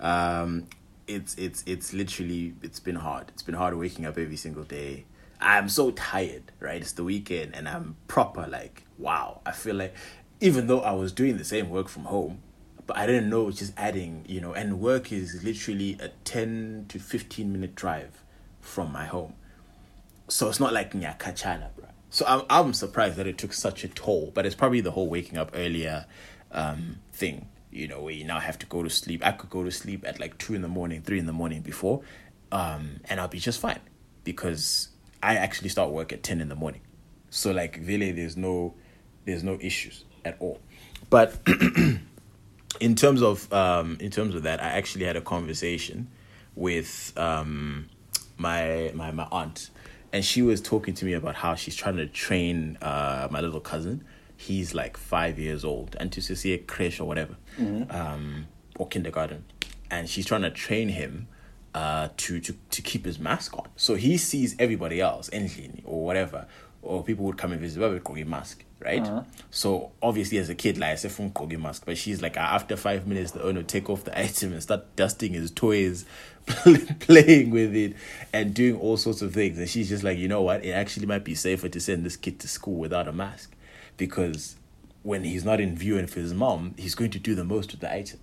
[SPEAKER 2] Um, it's it's it's literally it's been hard. It's been hard waking up every single day. I'm so tired, right? It's the weekend and I'm proper like wow. I feel like even though I was doing the same work from home, but I didn't know just adding, you know, and work is literally a 10 to 15 minute drive from my home. So it's not like Nyakachana, bro. So I'm I'm surprised that it took such a toll, but it's probably the whole waking up earlier um thing, you know, where you now have to go to sleep. I could go to sleep at like two in the morning, three in the morning before, um, and I'll be just fine because I actually start work at ten in the morning. So like really there's no there's no issues at all. But in terms of um in terms of that, I actually had a conversation with um my my my aunt and she was talking to me about how she's trying to train uh my little cousin. He's like five years old and to see a creche or whatever. Um or kindergarten. And she's trying to train him uh to, to to keep his mask on. So he sees everybody else, endlini or whatever, or people would come and visit with a mask, right? So obviously as a kid, like I said from Kogi mask, but she's like after five minutes the owner would take off the item and start dusting his toys, playing with it and doing all sorts of things. And she's just like, you know what? It actually might be safer to send this kid to school without a mask because when he's not in view and for his mom, he's going to do the most with the item.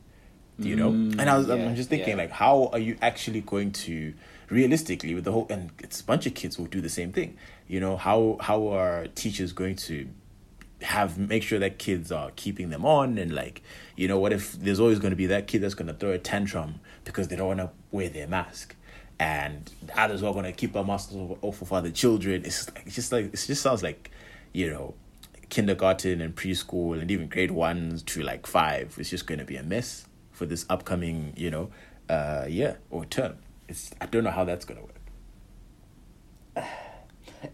[SPEAKER 2] You know? Mm, and I was
[SPEAKER 1] yeah,
[SPEAKER 2] I'm just thinking
[SPEAKER 1] yeah.
[SPEAKER 2] like how are you actually going to realistically with the whole and it's a bunch of kids will do the same thing. You know, how how are teachers going to have make sure that kids are keeping them on and like you know what if there's always going to be that kid that's going to throw a tantrum because they don't want to wear their mask and others are going to keep our masks off, off of other children. It's just like, it's just like it just sounds like, you know, kindergarten and preschool and even grade one to like five. It's just going to be a mess for this upcoming, you know, uh, year or term. It's I don't know how that's going to work.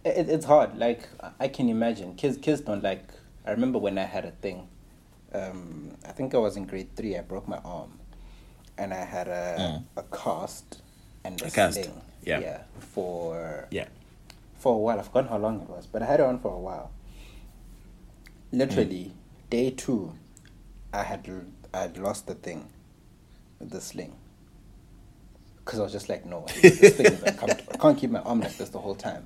[SPEAKER 1] It, it's hard. Like I can imagine kids. Kids don't like. I remember when I had a thing. Um, I think I was in grade three. I broke my arm, and I had a
[SPEAKER 2] Mm.
[SPEAKER 1] a cast and a,
[SPEAKER 2] A cast,
[SPEAKER 1] sling.
[SPEAKER 2] yeah.
[SPEAKER 1] Yeah. For
[SPEAKER 2] Yeah.
[SPEAKER 1] for a while. I've forgotten how long it was, but I had it on for a while. Literally,
[SPEAKER 2] Mm.
[SPEAKER 1] day two, I had I had lost the thing, the sling. Because I was just like, no, this thing is uncomfortable. I can't keep my arm like this the whole time.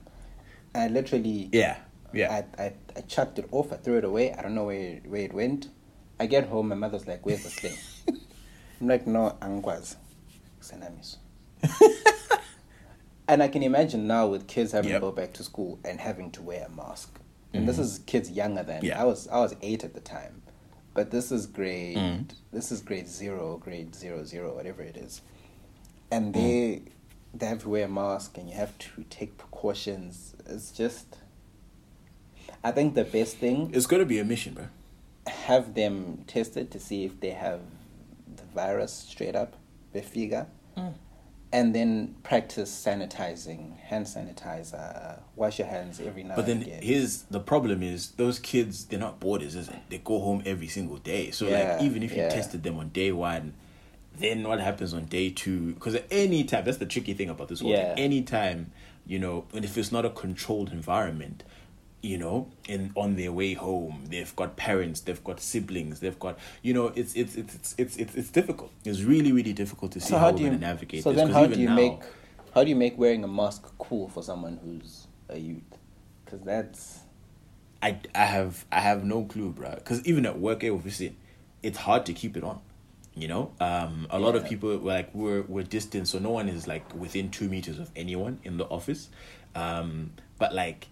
[SPEAKER 1] And I literally,
[SPEAKER 2] Yeah. Yeah.
[SPEAKER 1] I, I, I chucked it off. I threw it away. I don't know where where it went. I get home. My mother's like, "Where's the sling?" I'm like, "No, angwas, senamiso." and I can imagine now with kids having
[SPEAKER 2] Yep.
[SPEAKER 1] to go back to school and having to wear a mask. And this mm-hmm. is kids younger than
[SPEAKER 2] Yeah.
[SPEAKER 1] I was. I was eight at the time, but this is grade.
[SPEAKER 2] Mhm.
[SPEAKER 1] This is grade zero, grade zero zero, whatever it is, and they mm. they have to wear a mask and you have to take precautions. It's just. I think the best thing
[SPEAKER 2] It's going to be a mission, bro.
[SPEAKER 1] have them tested to see if they have the virus straight up, befiga, and then practice sanitizing, hand sanitizer, wash your hands every now
[SPEAKER 2] But then
[SPEAKER 1] and again.
[SPEAKER 2] here's the problem is those kids they're not boarders, is it? They go home every single day. So
[SPEAKER 1] Yeah,
[SPEAKER 2] like even if you
[SPEAKER 1] yeah.
[SPEAKER 2] tested them on day one, then what happens on day two? Because at any time, that's the tricky thing about this whole
[SPEAKER 1] Yeah.
[SPEAKER 2] thing. Any time, you know, and if it's not a controlled environment, you know, in on their way home, they've got parents, they've got siblings, they've got, you know, it's it's it's it's it's it's, it's difficult. It's really really difficult to see
[SPEAKER 1] so
[SPEAKER 2] how,
[SPEAKER 1] how do you
[SPEAKER 2] navigate
[SPEAKER 1] So
[SPEAKER 2] this.
[SPEAKER 1] then, how do you
[SPEAKER 2] now-
[SPEAKER 1] make how do you make wearing a mask cool for someone who's a youth? Because that's
[SPEAKER 2] I, I have I have no clue, bro. Because even at work, eh, obviously, it's hard to keep it on. You know, um, a lot of people were like we're we're distant, so no one is like within two meters of anyone in the office. Um, but like,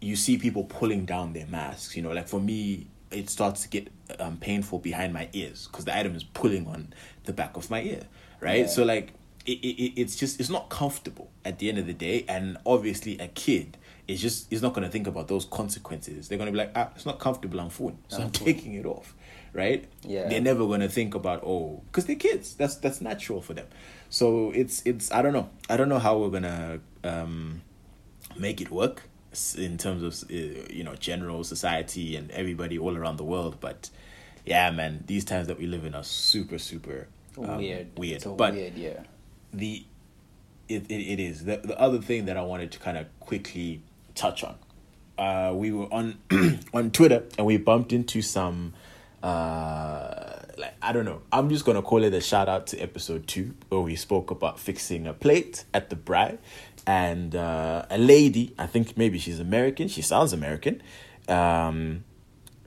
[SPEAKER 2] you see people pulling down their masks. You know, like for me, it starts to get um, painful behind my ears because the item is pulling on the back of my ear, right?
[SPEAKER 1] Yeah.
[SPEAKER 2] So like, it, it, it- it's just it's not comfortable at the end of the day, and obviously a kid is just is not going to think about those consequences. They're going to be like, ah, it's not comfortable. I'm full, so I'm taking it off, right?
[SPEAKER 1] Yeah.
[SPEAKER 2] They're never going to think about oh, because they're kids. That's that's natural for them. So it's it's I don't know. I don't know how we're gonna um, make it work in terms of uh, you know general society and everybody all around the world. But yeah, man, these times that we live in are super super um,
[SPEAKER 1] weird.
[SPEAKER 2] Weird, but
[SPEAKER 1] weird, yeah.
[SPEAKER 2] the it, it, it is the, the other thing that i wanted to kind of quickly touch on uh we were on on twitter and we bumped into some uh like i don't know i'm just gonna call it a shout out to episode two where we spoke about fixing a plate at the bride and uh a lady i think maybe she's american she sounds american um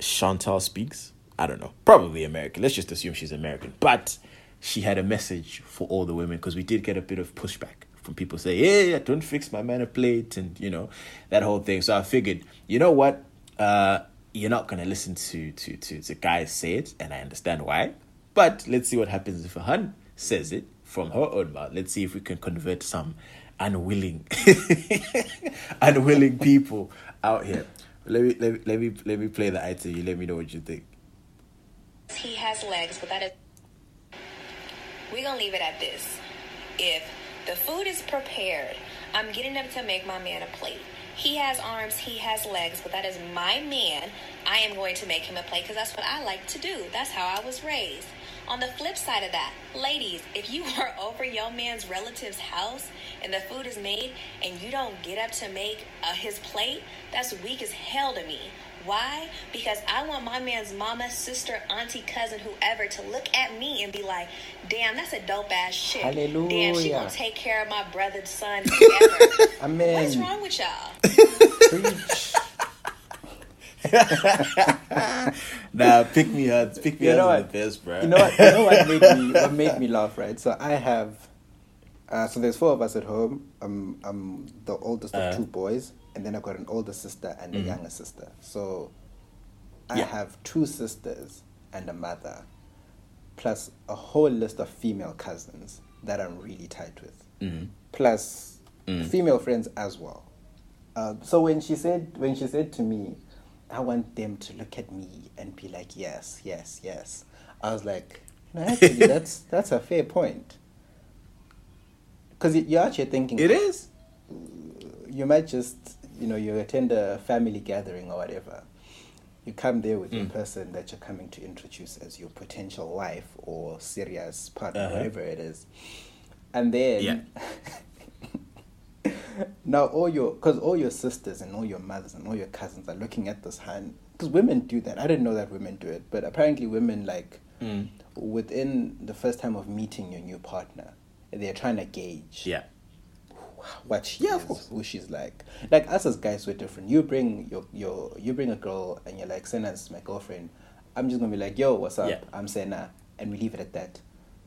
[SPEAKER 2] Chantal speaks. I don't know. Probably American. Let's just assume she's American. But she had a message for all the women because we did get a bit of pushback from people saying, "Yeah, yeah, don't fix my man a plate," and you know that whole thing. So I figured, you know what? Uh, you're not gonna listen to to to to guys say it, and I understand why. But let's see what happens if a hun says it from her own mouth. Let's see if we can convert some unwilling unwilling people out here. Let me let me let me let me play the item. You let me know what you think.
[SPEAKER 3] He has legs, but that is. We're gonna leave it at this. If the food is prepared, I'm getting up to make my man a plate. He has arms, he has legs, but that is my man. I am going to make him a plate because that's what I like to do. That's how I was raised. On the flip side of that, ladies, if you are over your man's relative's house and the food is made and you don't get up to make uh, his plate, that's weak as hell to me. Why? Because I want my man's mama, sister, auntie, cousin, whoever to look at me and be like, damn, that's a dope ass shit. Hallelujah. Damn, she gonna take care of my brother's son, whoever.
[SPEAKER 1] Amen.
[SPEAKER 3] What is wrong with y'all?
[SPEAKER 2] Nah, pick me hearts. Pick me
[SPEAKER 1] You know what?
[SPEAKER 2] the best, bro.
[SPEAKER 1] You know what? You know what made me what made me laugh, right? So I have, uh, so there's four of us at home. I'm I'm the oldest of
[SPEAKER 2] Uh.
[SPEAKER 1] two boys, and then I've got an older sister and a younger sister. So I
[SPEAKER 2] Mm-hmm. Yeah.
[SPEAKER 1] have two sisters and a mother, plus a whole list of female cousins that I'm really tight with.
[SPEAKER 2] Mhm.
[SPEAKER 1] plus
[SPEAKER 2] Mm.
[SPEAKER 1] female friends as well. Um, so when she said when she said to me, "I want them to look at me and be like, yes, yes, yes," I was like, no, actually, that's that's a fair point. Because you're actually thinking
[SPEAKER 2] It is.
[SPEAKER 1] you might just you know you attend a family gathering or whatever you come there with the
[SPEAKER 2] Mm.
[SPEAKER 1] person that you're coming to introduce as your potential wife or serious partner
[SPEAKER 2] Uh-huh.
[SPEAKER 1] whatever it is and then
[SPEAKER 2] Yeah.
[SPEAKER 1] now all your because all your sisters and all your mothers and all your cousins are looking at this hand because women do that i didn't know that women do it but apparently women like
[SPEAKER 2] Mm.
[SPEAKER 1] within the first time of meeting your new partner they're trying to gauge
[SPEAKER 2] Yeah.
[SPEAKER 1] what she
[SPEAKER 2] Yeah, of
[SPEAKER 1] is,
[SPEAKER 2] course.
[SPEAKER 1] who she's like. Like us as guys, we're different. You bring your your you bring a girl and you're like, Sena's my girlfriend. I'm just gonna be like, yo, what's up?
[SPEAKER 2] Yeah.
[SPEAKER 1] I'm Sena, and we leave it at that.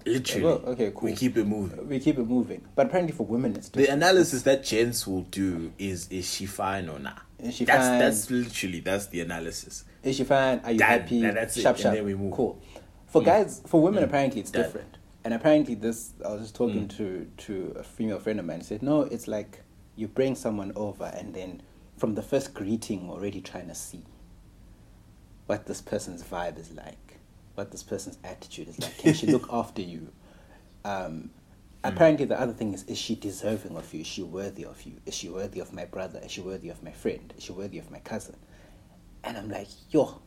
[SPEAKER 2] Literally.
[SPEAKER 1] Well, okay, cool.
[SPEAKER 2] We keep it moving.
[SPEAKER 1] We keep it moving. But apparently for women, it's
[SPEAKER 2] The analysis that gents will do is is she fine or not?
[SPEAKER 1] Is she
[SPEAKER 2] that's
[SPEAKER 1] fine?
[SPEAKER 2] that's literally that's the analysis.
[SPEAKER 1] Is she fine? Are you
[SPEAKER 2] Done.
[SPEAKER 1] happy?
[SPEAKER 2] Now that's it,
[SPEAKER 1] sharp,
[SPEAKER 2] and
[SPEAKER 1] sharp.
[SPEAKER 2] then we move.
[SPEAKER 1] Cool. For
[SPEAKER 2] Mm.
[SPEAKER 1] guys, for women,
[SPEAKER 2] Mm.
[SPEAKER 1] apparently it's
[SPEAKER 2] Done.
[SPEAKER 1] different. And apparently, this I was just talking
[SPEAKER 2] Mm.
[SPEAKER 1] to to a female friend of mine. Said no, it's like you bring someone over, and then from the first greeting, already trying to see what this person's vibe is like, what this person's attitude is like. Can she look after you? Um, apparently, the other thing is: is she deserving of you? Is she worthy of you? Is she worthy of my brother? Is she worthy of my friend? Is she worthy of my cousin? And I'm like, yo,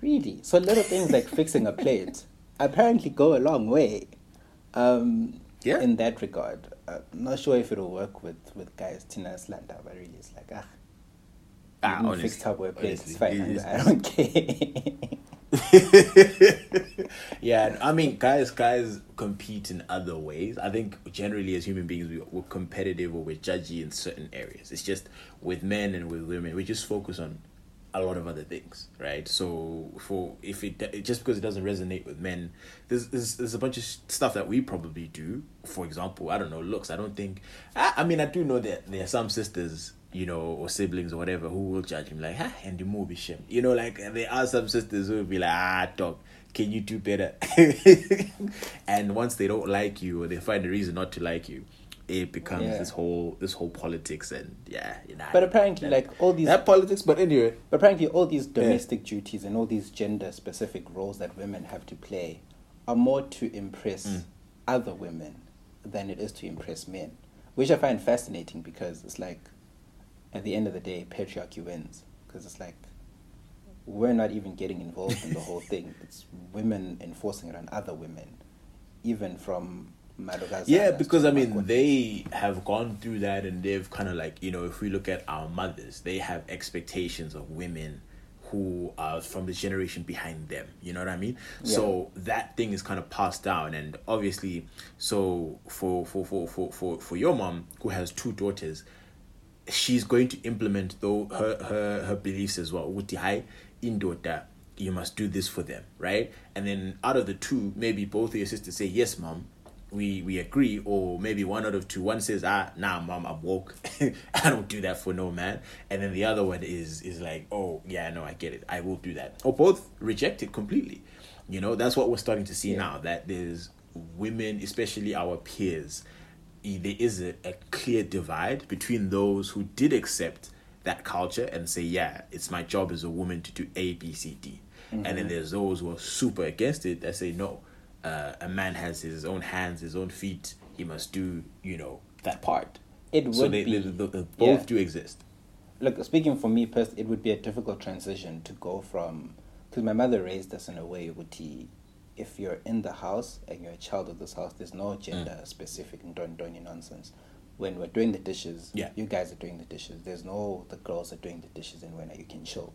[SPEAKER 1] really? So little things like fixing a plate apparently go a long way. Um,
[SPEAKER 2] Yeah.
[SPEAKER 1] In that regard, uh, I'm not sure if it'll work with with guys. Tina Slanda, but really, it's like ah,
[SPEAKER 2] Ah, honestly,
[SPEAKER 1] fix Tupperware plates. It's fine.
[SPEAKER 2] it is-
[SPEAKER 1] I, I don't care.
[SPEAKER 2] yeah, I mean, guys, guys compete in other ways. I think generally as human beings, we, we're competitive or we're judgy in certain areas. It's just with men and with women, we just focus on a lot of other things, right? So for if it just because it doesn't resonate with men, there's there's, there's a bunch of stuff that we probably do. For example, I don't know looks. I don't think. I, I mean, I do know that there are some sisters you know, or siblings or whatever who will judge him like, ah, and the movie shame. You know, like there are some sisters who will be like, ah, dog, can you do better? and once they don't like you or they find a reason not to like you, it becomes
[SPEAKER 1] Yeah.
[SPEAKER 2] this whole this whole politics and yeah, you know.
[SPEAKER 1] But apparently, like all these,
[SPEAKER 2] that politics. But anyway,
[SPEAKER 1] but apparently, all these domestic duties and all these gender-specific roles that women have to play are more to impress
[SPEAKER 2] Mm.
[SPEAKER 1] other women than it is to impress men, which I find fascinating because it's like, at the end of the day, patriarchy wins because it's like we're not even getting involved in the whole thing. It's women enforcing it on other women, even from Madagascar.
[SPEAKER 2] Yeah, because I mean, they have gone through that and they've kind of like, you know, if we look at our mothers, they have expectations of women who are from the generation behind them. You know what I mean? So that thing is kind of passed down. And obviously, so for, for, for, for, for, for your mom, who has two daughters, she's going to implement though her her her beliefs as well. Ukuthi hi indoda you must do this for them, right? And then out of the two, maybe both of your sisters say yes, mom. We we agree, or maybe one out of two. One says, ah, nah, mom, I'm woke. I don't do that for no man. And then the other one is is like, oh yeah, no, I get it. I will do that. Or both reject it completely. You know, that's what we're starting to see
[SPEAKER 1] Yeah.
[SPEAKER 2] now. That there's women, especially our peers, there is a, a clear divide between those who did accept that culture and say, yeah, it's my job as a woman to do A, B, C, D. And then there's those who are super against it that say, no, uh, a man has his own hands, his own feet. He must do, you know, that part.
[SPEAKER 1] It
[SPEAKER 2] so
[SPEAKER 1] would
[SPEAKER 2] they,
[SPEAKER 1] be-
[SPEAKER 2] they, they- they both
[SPEAKER 1] yeah.
[SPEAKER 2] do exist.
[SPEAKER 1] look, speaking for me personally, it would be a difficult transition to go from because my mother raised us in a way would he, if you're in the house and you're a child of this house, there's no gender specific and don't don't nonsense. When we're doing the dishes,
[SPEAKER 2] Yeah.
[SPEAKER 1] you guys are doing the dishes. There's no the girls are doing the dishes and when you can chill.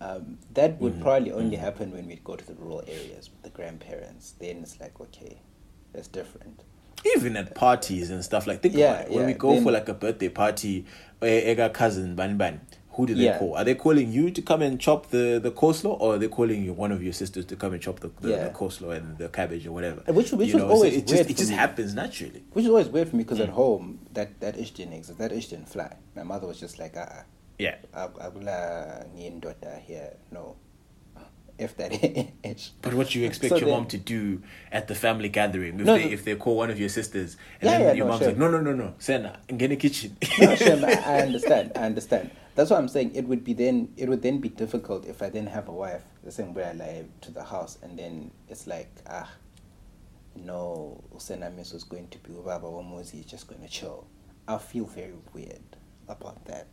[SPEAKER 1] Um, that would
[SPEAKER 2] Mhm,
[SPEAKER 1] probably only happen when we'd go to the rural areas with the grandparents. Then it's like okay, that's different.
[SPEAKER 2] even at parties and stuff like think
[SPEAKER 1] Yeah,
[SPEAKER 2] about it. when we go
[SPEAKER 1] then-
[SPEAKER 2] for like a birthday party eh, ega cousin ban ban who do they
[SPEAKER 1] Yeah.
[SPEAKER 2] call are they calling you to come and chop the the coleslaw or are they calling you one of your sisters to come and chop the, the,
[SPEAKER 1] Yeah.
[SPEAKER 2] the coleslaw and the cabbage or whatever
[SPEAKER 1] Which- which
[SPEAKER 2] you
[SPEAKER 1] was
[SPEAKER 2] know,
[SPEAKER 1] always
[SPEAKER 2] so it
[SPEAKER 1] weird
[SPEAKER 2] just it just
[SPEAKER 1] me.
[SPEAKER 2] happens naturally
[SPEAKER 1] Which is always weird for me because at
[SPEAKER 2] Mm.
[SPEAKER 1] home that that ish didn't exist. That ish didn't fly. My mother was just like, ah,
[SPEAKER 2] yeah
[SPEAKER 1] akula ngiyindoda here. No, if that age.
[SPEAKER 2] But what do you expect
[SPEAKER 1] So
[SPEAKER 2] your
[SPEAKER 1] then-
[SPEAKER 2] mom to do at the family gathering if
[SPEAKER 1] No,
[SPEAKER 2] they if they call one of your sisters and
[SPEAKER 1] Yeah,
[SPEAKER 2] then
[SPEAKER 1] yeah,
[SPEAKER 2] your
[SPEAKER 1] no,
[SPEAKER 2] mom's
[SPEAKER 1] sure.
[SPEAKER 2] like, no, no, no, no, Senna, get in the kitchen.
[SPEAKER 1] No, Shem, I, understand. I understand. That's what I'm saying. It would be then. It would then be difficult if I didn't have a wife. The same way I live to the house, and then it's like ah, no, Usenamis was going to be Baba Wamuzi is just going to chill. I feel very weird about that.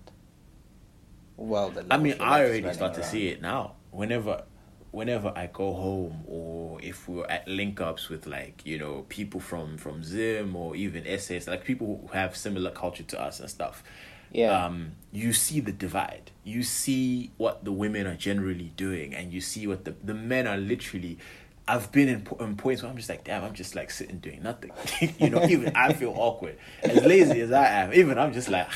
[SPEAKER 1] Well, the
[SPEAKER 2] I mean, I already start to see it now. Whenever, whenever I go home, or if we're at link ups with like you know people from from Zim or even SS, like people who have similar culture to us and stuff.
[SPEAKER 1] Yeah.
[SPEAKER 2] Um, you see the divide. You see what the women are generally doing, and you see what the the men are literally. I've been in, in points where I'm just like, damn, I'm just like sitting doing nothing. you know, even I feel awkward. As lazy as I am, even I'm just like,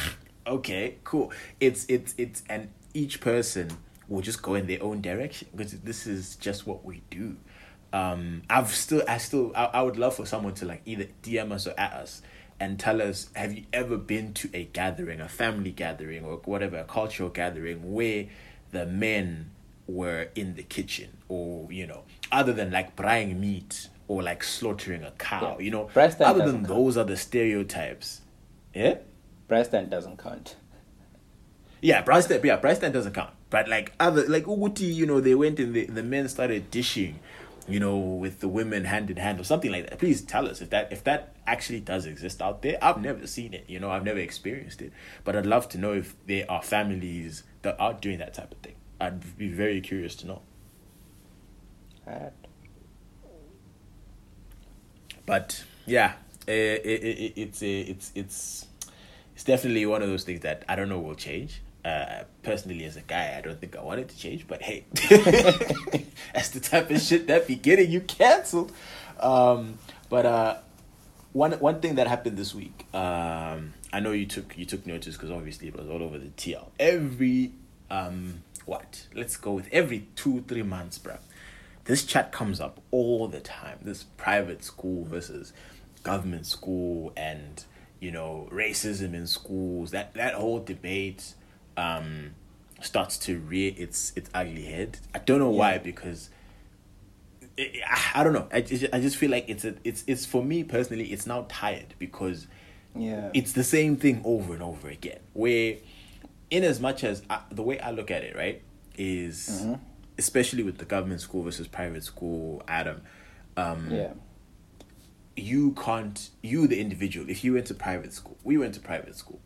[SPEAKER 2] okay, cool. It's it's it's and each person will just go in their own direction because this is just what we do. Um, I've still, I still, I, I would love for someone to like either DM us or at us and tell us, have you ever been to a gathering, a family gathering or whatever, a cultural gathering where the men were in the kitchen or you know, other than like frying meat or like slaughtering a cow,
[SPEAKER 1] Yeah.
[SPEAKER 2] you know,
[SPEAKER 1] Breast
[SPEAKER 2] other than
[SPEAKER 1] count.
[SPEAKER 2] those are the stereotypes. Yeah.
[SPEAKER 1] Breast doesn't count.
[SPEAKER 2] Yeah, tag, yeah, tag doesn't count. But like other like Uguti, you know, they went and the, the men started dishing, you know, with the women hand in hand or something like that. Please tell us if that if that actually does exist out there. I've never seen it, you know, I've never experienced it. But I'd love to know if there are families that are doing that type of thing. I'd be very curious to know.
[SPEAKER 1] Alright.
[SPEAKER 2] But yeah, it, it, it, it's a, it's it's it's definitely one of those things that I don't know will change. Uh, personally, as a guy, I don't think I want it to change. But hey, that's the type of shit that be getting you canceled. Um, but uh, one one thing that happened this week, um, I know you took you took notice because obviously it was all over the TL. Every um, what? Let's go with every two three months, bruh this chat comes up all the time this private school versus government school and you know racism in schools that that whole debate um starts to rear its its ugly head. I don't know why because it, I, I don't know. I just, I just feel like it's a it's it's for me personally it's now tired because
[SPEAKER 1] Yeah.
[SPEAKER 2] it's the same thing over and over again. Where in as much as I, the way i look at it right is especially with the government school versus private school adam um
[SPEAKER 1] yeah.
[SPEAKER 2] you can't you the individual if you went to private school we went to private school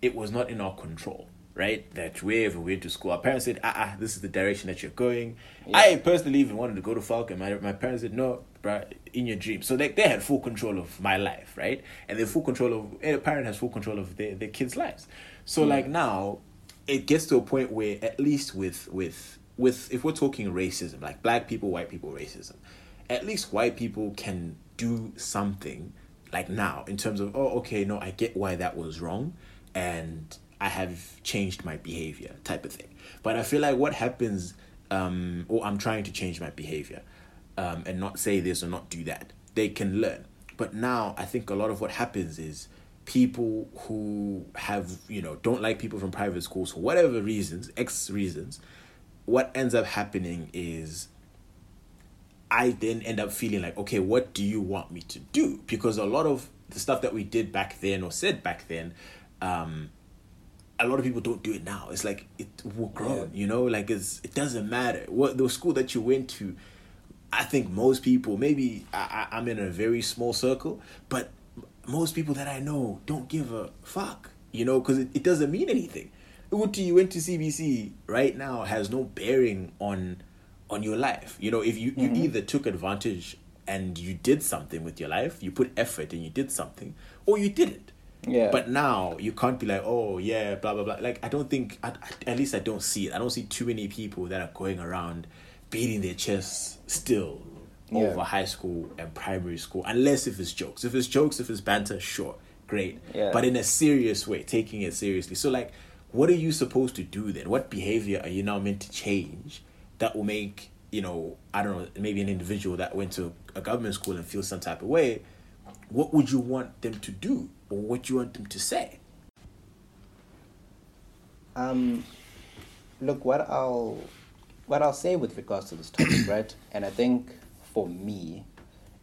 [SPEAKER 2] it was not in our control right that wherever we went to school our parents said ah, ah this is the direction that you're going. I personally even wanted to go to falcon. My, my parents said no bruh, in your dream so like they had full control of my life right? And they full control of a parent has full control of their, their kids lives. So like now it gets to a point where at least with with with if we're talking racism like black people white people racism at least white people can do something like now in terms of oh okay no i get why that was wrong and i have changed my behavior type of thing but i feel like what happens um or i'm trying to change my behavior um and not say this or not do that they can learn but now i think a lot of what happens is people who have you know don't like people from private schools for whatever reasons x reasons what ends up happening is I then end up feeling like, okay, what do you want me to do? Because a lot of the stuff that we did back then or said back then, um, a lot of people don't do it now. It's like it we're grown, you know, like it's it doesn't matter what the school that you went to. I think most people, maybe I, I, I'm in a very small circle, but most people that I know don't give a fuck, you know, because it, it doesn't mean anything. What you went to CBC right now has no bearing on on your life. You know, if you, you mm-hmm. either took advantage and you did something with your life, you put effort and you did something, or you didn't.
[SPEAKER 1] Yeah.
[SPEAKER 2] But now you can't be like, oh yeah, blah blah blah. Like I don't think, at, at least I don't see it. I don't see too many people that are going around beating their chests still
[SPEAKER 1] Yeah.
[SPEAKER 2] over high school and primary school, unless if it's jokes. If it's jokes, if it's banter, sure, great.
[SPEAKER 1] Yeah.
[SPEAKER 2] But in a serious way, taking it seriously. So like, what are you supposed to do then? What behavior are you now meant to change that will make you know I don't know maybe an individual that went to a government school and feels some type of way? What would you want them to do, or what you want them to say?
[SPEAKER 1] Um, look, what I'll what I'll say with regards to this topic, right? And I think for me,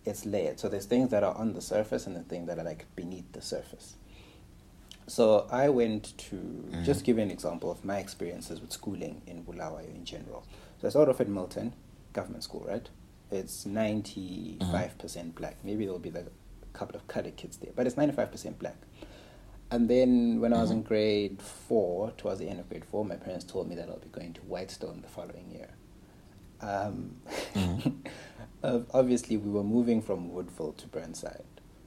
[SPEAKER 1] it's layered. So there's things that are on the surface and the things that are like beneath the surface. So I went to
[SPEAKER 2] Mm-hmm.
[SPEAKER 1] just give you an example of my experiences with schooling in Bulawayo in general. So I started off at Milton Government School, right? It's ninety five percent black. Maybe there'll be like a couple of colored kids there, but it's ninety five percent black. And then when I was in grade four, towards the end of grade four, my parents told me that I'll be going to Whitestone the following year. Um, ob- obviously, we were moving from Woodville to Burnside,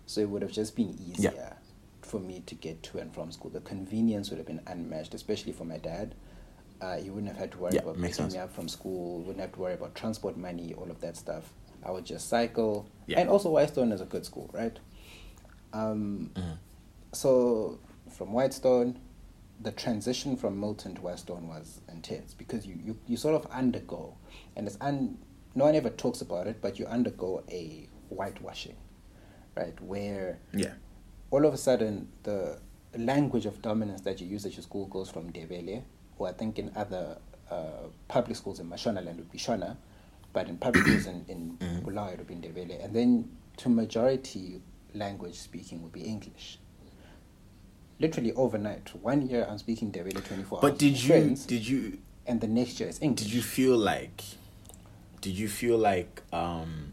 [SPEAKER 1] so it would have just been easier for me to get to and from school. The convenience would have been unmatched, especially for my dad. Uh, he wouldn't have had to worry
[SPEAKER 2] Yeah,
[SPEAKER 1] about picking
[SPEAKER 2] sense.
[SPEAKER 1] me up from school. Wouldn't have to worry about transport money, all of that stuff. I would just cycle,
[SPEAKER 2] Yeah.
[SPEAKER 1] and also Whitestone is a good school, right? Um,
[SPEAKER 2] Mm-hmm.
[SPEAKER 1] so from Whitestone, the transition from Milton to Whitestone was intense because you, you, you sort of undergo, and it's un, no one ever talks about it, but you undergo a whitewashing, right? Where
[SPEAKER 2] Yeah.
[SPEAKER 1] all of a sudden the language of dominance that you use at your school goes from Ndebele, or I think in other uh, public schools in Mashonaland would be Shona, but in public schools in, in Bulawayo it would be Ndebele. And then to majority language speaking would be English. Literally overnight, one year I'm speaking Ndebele 24
[SPEAKER 2] But
[SPEAKER 1] hours
[SPEAKER 2] did you
[SPEAKER 1] friends,
[SPEAKER 2] did you
[SPEAKER 1] and the next year is English.
[SPEAKER 2] did you feel like did you feel like um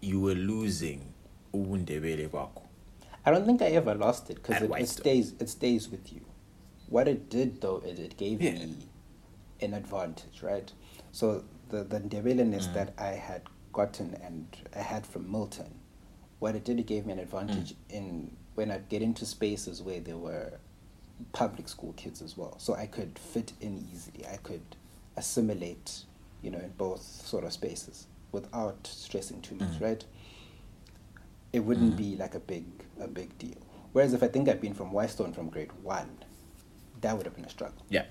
[SPEAKER 2] you were losing ubundebele?
[SPEAKER 1] I don't think I ever lost it because it, it stays it stays with you. What it did though is it gave
[SPEAKER 2] Yeah.
[SPEAKER 1] me an advantage, right? So the the Ndebeleness
[SPEAKER 2] Mm.
[SPEAKER 1] that I had gotten and I had from Milton, what it did it gave me an
[SPEAKER 2] Mm.
[SPEAKER 1] advantage in when I'd get into spaces where there were public school kids as well. So I could fit in easily. I could assimilate, you know, in both sort of spaces without stressing too much,
[SPEAKER 2] Mm.
[SPEAKER 1] right? it wouldn't be like a big a big deal. Whereas if I think I'd been from Whitestone from grade one, that would have been a struggle.
[SPEAKER 2] Yeah.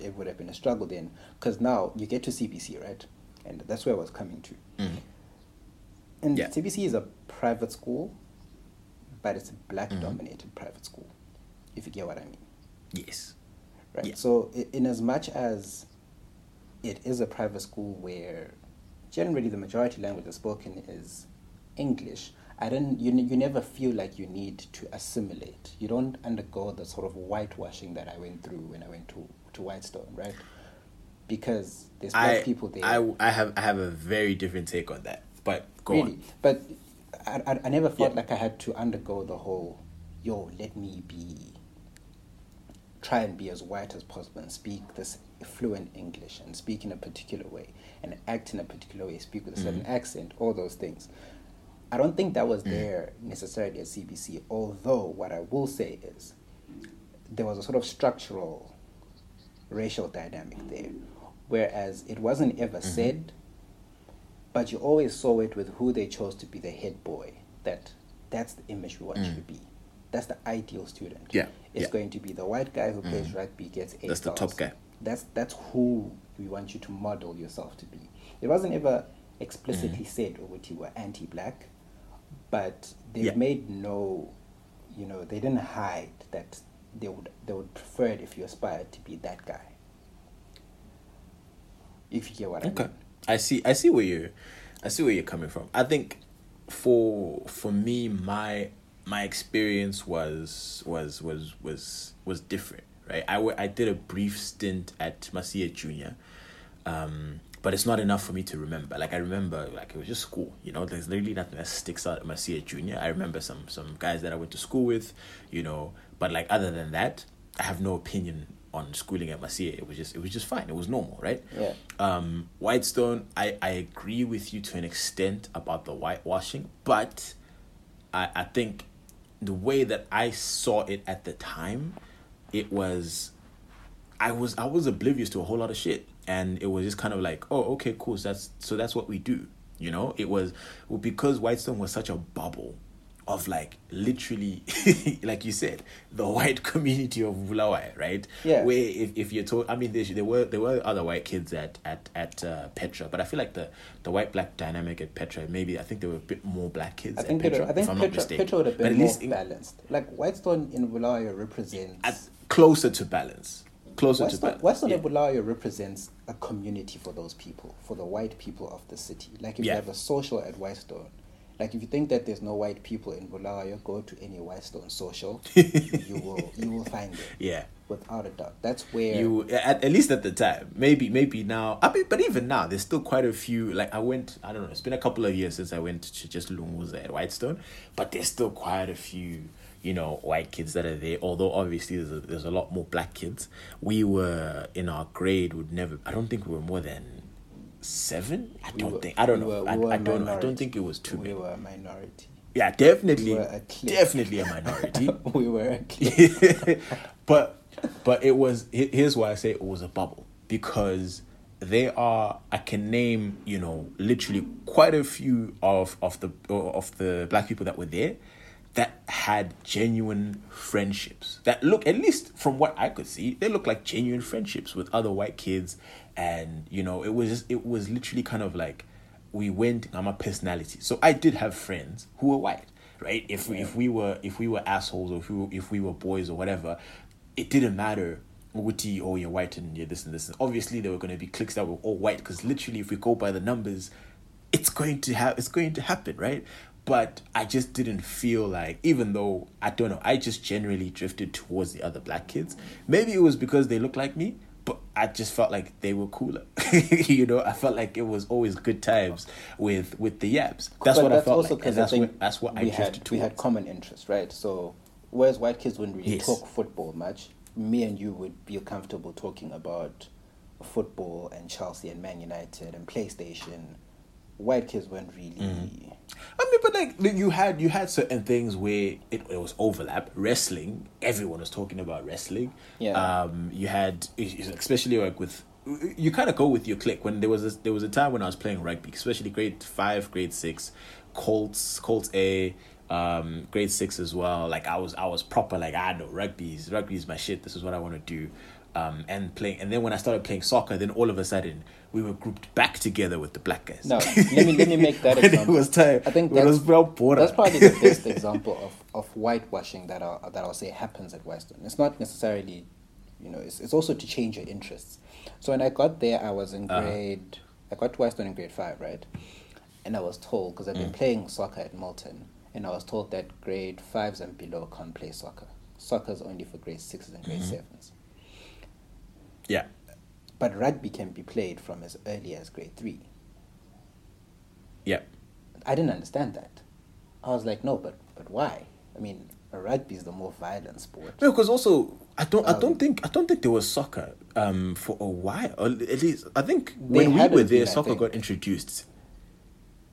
[SPEAKER 1] It would have been a struggle then, because now you get to CBC, right? And that's where I was coming to.
[SPEAKER 2] Mhm.
[SPEAKER 1] And
[SPEAKER 2] Yeah.
[SPEAKER 1] CBC is a private school, but it's a black-dominated private school. If you get what I mean,
[SPEAKER 2] Yes.
[SPEAKER 1] right?
[SPEAKER 2] Yeah.
[SPEAKER 1] So, in as much as it is a private school where generally the majority language that's spoken is English, I don't. You you never feel like you need to assimilate. You don't undergo the sort of whitewashing that I went through when I went to to Whitestone, right? Because there's black
[SPEAKER 2] I,
[SPEAKER 1] people there.
[SPEAKER 2] I I have I have a very different take on that. But go
[SPEAKER 1] really,
[SPEAKER 2] on.
[SPEAKER 1] but I, I, I never felt
[SPEAKER 2] Yeah.
[SPEAKER 1] like I had to undergo the whole, yo, let me be, try and be as white as possible and speak this fluent English and speak in a particular way and act in a particular way, speak with a certain mm-hmm. accent, all those things. I don't think that was mm. there necessarily at CBC, although what I will say is there was a sort of structural racial dynamic there, whereas it wasn't ever mm-hmm. said, but you always saw it with who they chose to be the head boy. That that's the image we want you mm. to be. That's the ideal student.
[SPEAKER 2] Yeah,
[SPEAKER 1] it's
[SPEAKER 2] yeah.
[SPEAKER 1] going to be the white guy who mm. plays rugby, gets A
[SPEAKER 2] That's the
[SPEAKER 1] stars.
[SPEAKER 2] top guy.
[SPEAKER 1] That's that's who we want you to model yourself to be. It wasn't ever explicitly mm. said oh, or what you were anti-black, but they
[SPEAKER 2] Yeah.
[SPEAKER 1] made no, you know, they didn't hide that they would they would prefer it if you aspired to be that guy. If you get what I
[SPEAKER 2] Okay.
[SPEAKER 1] mean.
[SPEAKER 2] I see I see where you're I see where you're coming from. I think for for me my my experience was was was was was different, right? I wa- I did a brief stint at Masia Junior. Um but it's not enough for me to remember. Like I remember, like it was just school. You know, there's literally nothing that sticks out at Masia Junior. I remember some some guys that I went to school with, you know. But like other than that, I have no opinion on schooling at Masia. It was just it was just fine. It was normal, right?
[SPEAKER 1] Yeah.
[SPEAKER 2] Um, Whitestone, I, I agree with you to an extent about the whitewashing, but I, I think the way that I saw it at the time, it was I was I was oblivious to a whole lot of shit, and it was just kind of like, oh, okay, cool. So that's so that's what we do, you know. It was well, because Whitestone was such a bubble of like literally, like you said, the white community of Bulawayo, right?
[SPEAKER 1] Yeah.
[SPEAKER 2] Where if, if you're told, I mean, there, there were there were other white kids at at at uh, Petra, but I feel like the the white black dynamic at Petra, maybe I think there were a bit more black kids
[SPEAKER 1] I
[SPEAKER 2] at
[SPEAKER 1] think
[SPEAKER 2] Petra.
[SPEAKER 1] I think
[SPEAKER 2] if I'm not
[SPEAKER 1] Petra. Petra would have been
[SPEAKER 2] at
[SPEAKER 1] more
[SPEAKER 2] least
[SPEAKER 1] balanced. Like Whitestone in Bulawayo represents
[SPEAKER 2] at, closer to balance. Closer
[SPEAKER 1] Western,
[SPEAKER 2] to
[SPEAKER 1] Western
[SPEAKER 2] yeah.
[SPEAKER 1] Bulawayo represents a community for those people, for the white people of the city. Like if
[SPEAKER 2] Yeah.
[SPEAKER 1] you have a social at Whitestone, like if you think that there's no white people in Bulawayo, go to any Whitestone social, you will you will find them
[SPEAKER 2] yeah.
[SPEAKER 1] without a doubt. That's where
[SPEAKER 2] you at, at least at the time maybe maybe now i mean but even now there's still quite a few like i went i don't know it's been a couple of years since i went to just lunguza at whitestone but there's still quite a few you know white kids that are there. Although obviously there's a, there's a lot more black kids. We were in our grade would never i don't think we were more than seven? I
[SPEAKER 1] we
[SPEAKER 2] don't
[SPEAKER 1] were-
[SPEAKER 2] think i don't
[SPEAKER 1] we
[SPEAKER 2] know.
[SPEAKER 1] were-
[SPEAKER 2] I,
[SPEAKER 1] we
[SPEAKER 2] I
[SPEAKER 1] a
[SPEAKER 2] don't know i don't think it was too
[SPEAKER 1] we
[SPEAKER 2] many.
[SPEAKER 1] were a minority.
[SPEAKER 2] yeah definitely
[SPEAKER 1] we were a
[SPEAKER 2] definitely a minority.
[SPEAKER 1] We were a
[SPEAKER 2] but but it was he- here's why I say it was a bubble. Because they are I can name you know literally quite a few of of the of the black people that were there that had genuine friendships. That look at least from what I could see they look like genuine friendships with other white kids. And you know it was just, it was literally kind of like we went I'm a personality. So I did have friends who were white right? If we, if we were if we were assholes or if we were, if we were boys or whatever it didn't matter. Wuti, oh you're white and you're this and this. And obviously there were going to be cliques that were all white because literally if we go by the numbers it's going to have it's going to happen right but i just didn't feel like even though i don't know i just generally drifted towards the other black kids maybe it was because they looked like me but i just felt like they were cooler you know i felt like it was always good times with with the yaps that's
[SPEAKER 1] But
[SPEAKER 2] what i felt like and that's what that's what i
[SPEAKER 1] we
[SPEAKER 2] drifted
[SPEAKER 1] had we had common interests, right? So whereas white kids wouldn't really
[SPEAKER 2] Yes.
[SPEAKER 1] talk football much, me and you would feel comfortable talking about football and Chelsea and Man United and PlayStation. White kids weren't really.
[SPEAKER 2] Mm-hmm. I mean, but like like, you had you had certain things where it, it was overlap. Wrestling, everyone was talking about wrestling.
[SPEAKER 1] Yeah.
[SPEAKER 2] Um, you had especially like with you kind of go with your clique. When there was a, there was a time when I was playing rugby, especially grade five, grade six, Colts, Colts A, um, grade six as well. Like I was I was proper like I know rugby's rugby's my shit. This is what I want to do. Um, and playing, and then when I started playing soccer, then all of a sudden we were grouped back together with the black guys.
[SPEAKER 1] No, let me let me make that
[SPEAKER 2] When it
[SPEAKER 1] example.
[SPEAKER 2] was time.
[SPEAKER 1] I think that's,
[SPEAKER 2] was well border.
[SPEAKER 1] that's probably the best example of, of whitewashing that I that I'll say happens at Whitestone. It's not necessarily, you know, it's it's also to change your interests. So when I got there, I was in
[SPEAKER 2] Uh-huh.
[SPEAKER 1] grade. I got to Whitestone in grade five, right? And I was told because I've been
[SPEAKER 2] Mm.
[SPEAKER 1] playing soccer at Milton, and I was told that grade fives and below can't play soccer. Soccer is only for grade sixes and grade
[SPEAKER 2] Mm-hmm.
[SPEAKER 1] sevens.
[SPEAKER 2] Yeah.
[SPEAKER 1] But rugby can be played from as early as grade three.
[SPEAKER 2] Yeah.
[SPEAKER 1] I didn't understand that. I was like, no, but but why? I mean, rugby is the more violent sport.
[SPEAKER 2] No, because also I don't I
[SPEAKER 1] Um,
[SPEAKER 2] don't think I don't think there was soccer um for a while. Or at least I think when we were there,
[SPEAKER 1] been,
[SPEAKER 2] soccer got introduced.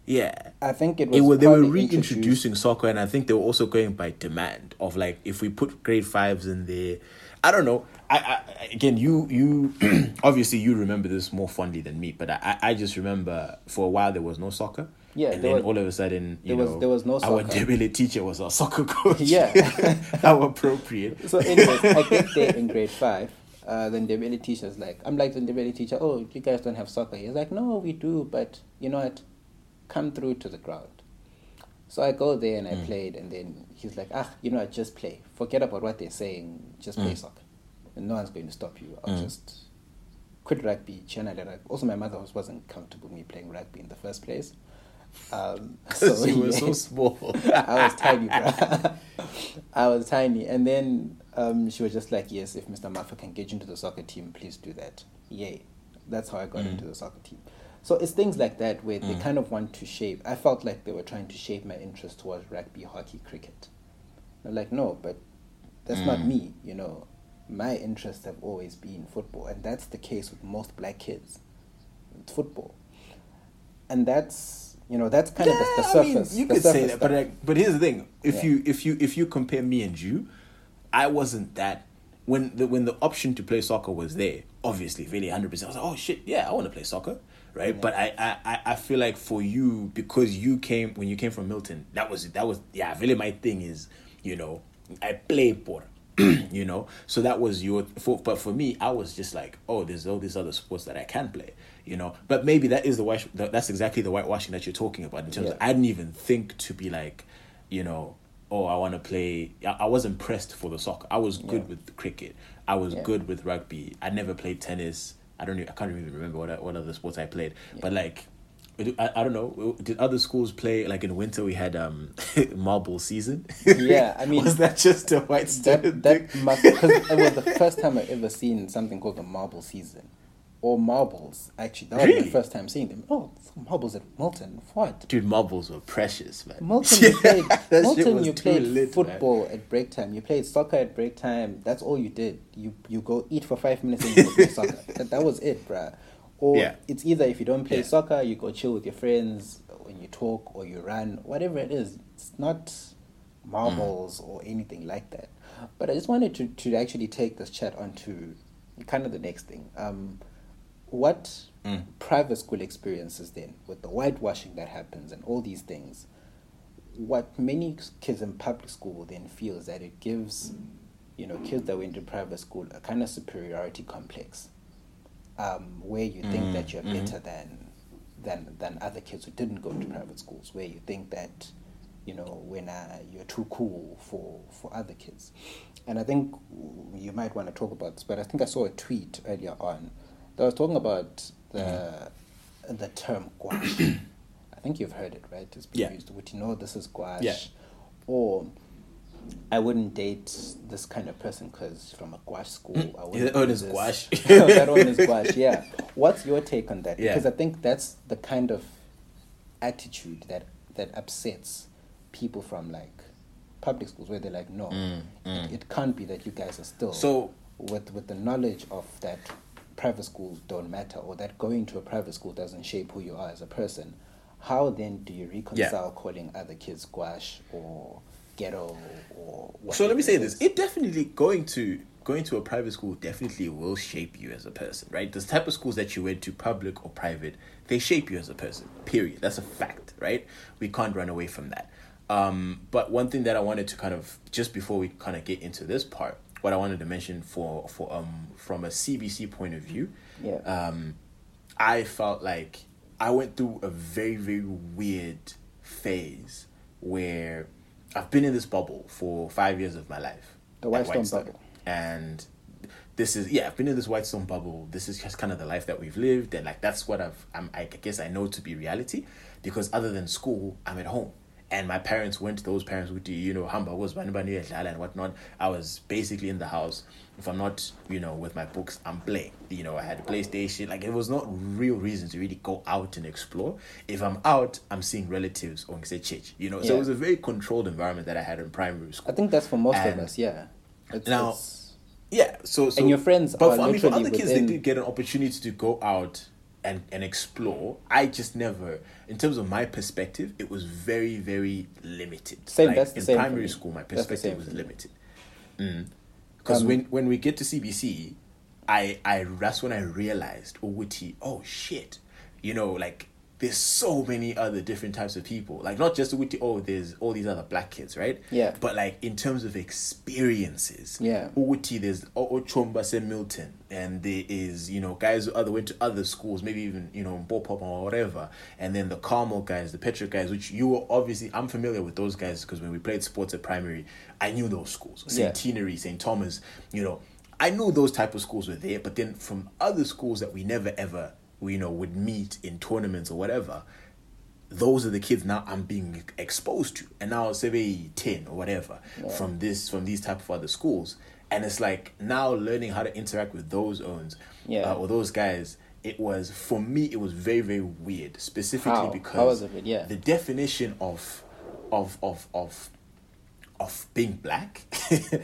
[SPEAKER 2] Yeah.
[SPEAKER 1] I think it was.
[SPEAKER 2] It was, they were reintroducing soccer, and I think they were also going by demand of like if we put grade fives in there. I don't know. I, I again, you you obviously you remember this more fondly than me, but I I I just remember for a while there was no soccer.
[SPEAKER 1] Yeah,
[SPEAKER 2] and then
[SPEAKER 1] was-
[SPEAKER 2] all of a sudden, you
[SPEAKER 1] there was-
[SPEAKER 2] know,
[SPEAKER 1] there was no soccer.
[SPEAKER 2] Our. Ndebele teacher was our soccer coach.
[SPEAKER 1] Yeah.
[SPEAKER 2] how appropriate.
[SPEAKER 1] So, anyways, I get there in grade five. Uh, then the Ndebele teacher's like, I'm like the Ndebele teacher. Oh, you guys don't have soccer. He's like, no, we do, but you know what? Come through to the ground. So I go there and I played, and then he's like, ah, you know, what? just play. Forget about what they're saying. Just play soccer, and no one's going to stop you. I'll just quit rugby, channel it. Also, my mother was, wasn't comfortable with me playing rugby in the first place. Um, so
[SPEAKER 2] you were so small.
[SPEAKER 1] I was tiny, bro. I was tiny. And then um, she was just like, yes, if Mr. Maffa can get you into the soccer team, please do that. Yay. That's how I got into the soccer team. So it's things like that where they kind of want to shape. I felt like they were trying to shape my interest towards rugby, hockey, cricket. I'm like, no, but that's not me, you know. My interests have always been football, and that's the case with most black kids. It's football. And that's, you know, that's kind of the, the
[SPEAKER 2] I mean,
[SPEAKER 1] surface.
[SPEAKER 2] you could say
[SPEAKER 1] surface
[SPEAKER 2] that, but
[SPEAKER 1] stuff.
[SPEAKER 2] like, but here's the thing: if
[SPEAKER 1] Yeah.
[SPEAKER 2] you if you if you compare me and you, I wasn't that when the when the option to play soccer was there. Obviously, really, hundred percent. I was like, oh shit, yeah, I want to play soccer, right? But I, I I I feel like for you because you came when you came from Milton, that was that was yeah. Really, my thing is, you know, I play por. you know, so that was your. For, but for me, I was just like, oh, there's all these other sports that I can play, you know. But maybe that is the white. That's exactly the whitewashing that you're talking about in terms of I didn't even think to be like, you know, oh, I want to play. I, I wasn't pressed for the soccer. I was good
[SPEAKER 1] Yeah.
[SPEAKER 2] with cricket. I was
[SPEAKER 1] Yeah.
[SPEAKER 2] good with rugby. I never played tennis. I don't. Even, I can't even remember what I- what other sports I played. But like, I, I don't know. Did other schools play like in winter? We had um marble season.
[SPEAKER 1] Yeah, I mean-
[SPEAKER 2] was that just a white
[SPEAKER 1] that
[SPEAKER 2] student
[SPEAKER 1] that
[SPEAKER 2] thing?
[SPEAKER 1] must because it was the first time I ever seen something called the marble season, or marbles. Actually, that was
[SPEAKER 2] Really?
[SPEAKER 1] the first time seeing them. Oh, marbles at Milton. What?
[SPEAKER 2] Dude, marbles were precious, man.
[SPEAKER 1] Milton, you played,
[SPEAKER 2] that
[SPEAKER 1] Milton, you played
[SPEAKER 2] lit, man.
[SPEAKER 1] football at break time. You played soccer at break time. That's all you did. You you go eat for five minutes and you go play soccer. That, that was it, bruh. Or
[SPEAKER 2] Yeah.
[SPEAKER 1] it's either if you don't play
[SPEAKER 2] Yeah.
[SPEAKER 1] soccer, you go chill with your friends, when you talk or you run, whatever it is. It's not marbles
[SPEAKER 2] Mm.
[SPEAKER 1] or anything like that. But I just wanted to, to actually take this chat onto kind of the next thing. Um, what
[SPEAKER 2] Mm.
[SPEAKER 1] private school experiences then with the whitewashing that happens and all these things what many kids in public school then feel is that it gives you know kids that went to private school a kind of superiority complex um, where you think
[SPEAKER 2] Mm,
[SPEAKER 1] that you're
[SPEAKER 2] mhm.
[SPEAKER 1] better than than than other kids who didn't go to private schools where you think that you know when uh, you're too cool for for other kids and i think you might want to talk about this but i think i saw a tweet earlier on that was talking about the the term gouache i think you've heard it right it's been
[SPEAKER 2] Yeah.
[SPEAKER 1] used would you know this is gouache
[SPEAKER 2] Yeah.
[SPEAKER 1] or I wouldn't date this kind of person because from a gouache school. I wouldn't
[SPEAKER 2] that one is gouache.
[SPEAKER 1] that one is gouache. Yeah. What's your take on that?
[SPEAKER 2] Yeah.
[SPEAKER 1] Because I think that's the kind of attitude that that upsets people from like public schools where they're like, no,
[SPEAKER 2] Mm,
[SPEAKER 1] It, it can't be that you guys are still
[SPEAKER 2] So-
[SPEAKER 1] with with the knowledge of that private schools don't matter or that going to a private school doesn't shape who you are as a person. How then do you reconcile calling other kids gouache or ghetto or
[SPEAKER 2] So let me say this: it definitely going to going to a private school definitely will shape you as a person, right? The type of schools that you went to, public or private, they shape you as a person. Period. That's a fact, right? We can't run away from that. Um, but one thing that I wanted to kind of just before we kind of get into this part, what I wanted to mention for for um from a CBC point of view,
[SPEAKER 1] Yeah.
[SPEAKER 2] um, I felt like I went through a very, very weird phase where I've been in this bubble for five years of my life.
[SPEAKER 1] The Whitestone
[SPEAKER 2] Whitestone.
[SPEAKER 1] bubble.
[SPEAKER 2] And this is yeah, I've been in this Whitestone bubble. This is just kind of the life that we've lived, and like that's what I've I'm, I guess I know to be reality, because other than school, I'm at home. And my parents weren't those parents would do, you know, hamba was bani bani yedlala and whatnot. I was basically in the house. If I'm not, you know, with my books, I'm playing. You know, I had a PlayStation. Like it was not real reason to really go out and explore. If I'm out, I'm seeing relatives or say church. You know, so it was a very controlled environment that I had in primary school.
[SPEAKER 1] I think that's for most
[SPEAKER 2] And
[SPEAKER 1] of us. Yeah. It's,
[SPEAKER 2] now-
[SPEAKER 1] it's-
[SPEAKER 2] Yeah, so, so
[SPEAKER 1] And your friends
[SPEAKER 2] but
[SPEAKER 1] are
[SPEAKER 2] for, I mean, for other kids,
[SPEAKER 1] within-
[SPEAKER 2] they did get an opportunity to go out and and explore. I just never, in terms of my perspective, it was very very limited.
[SPEAKER 1] Same,
[SPEAKER 2] Like,
[SPEAKER 1] that's the
[SPEAKER 2] in
[SPEAKER 1] same
[SPEAKER 2] primary school. My perspective was limited. Because
[SPEAKER 1] Um,
[SPEAKER 2] when when we get to CBC, I I that's when I realized, oh, witty, oh shit, you know, like there's so many other different types of people. Like not just witty, oh, there's all these other black kids, right?
[SPEAKER 1] Yeah.
[SPEAKER 2] But like in terms of experiences,
[SPEAKER 1] Yeah.
[SPEAKER 2] Uti, there's oh, oh, Ochomba St. Milton, and there is, you know, guys who other went to other schools, maybe even, you know, Bopop or whatever. And then the Carmel guys, the Petra guys, which you were obviously, I'm familiar with those guys because when we played sports at primary, I knew those schools. St.
[SPEAKER 1] Yeah.
[SPEAKER 2] St. Thomas, you know, I knew those type of schools were there, but then from other schools that we never ever, you know, would meet in tournaments or whatever, those are the kids now I'm being exposed to, and now say ten or whatever from this from these type of other schools, and it's like now learning how to interact with those owns,
[SPEAKER 1] Yeah.
[SPEAKER 2] uh, or those guys. It was for me. It was very very weird, specifically
[SPEAKER 1] How?
[SPEAKER 2] because
[SPEAKER 1] How it? Yeah.
[SPEAKER 2] the definition of of of of of being black it,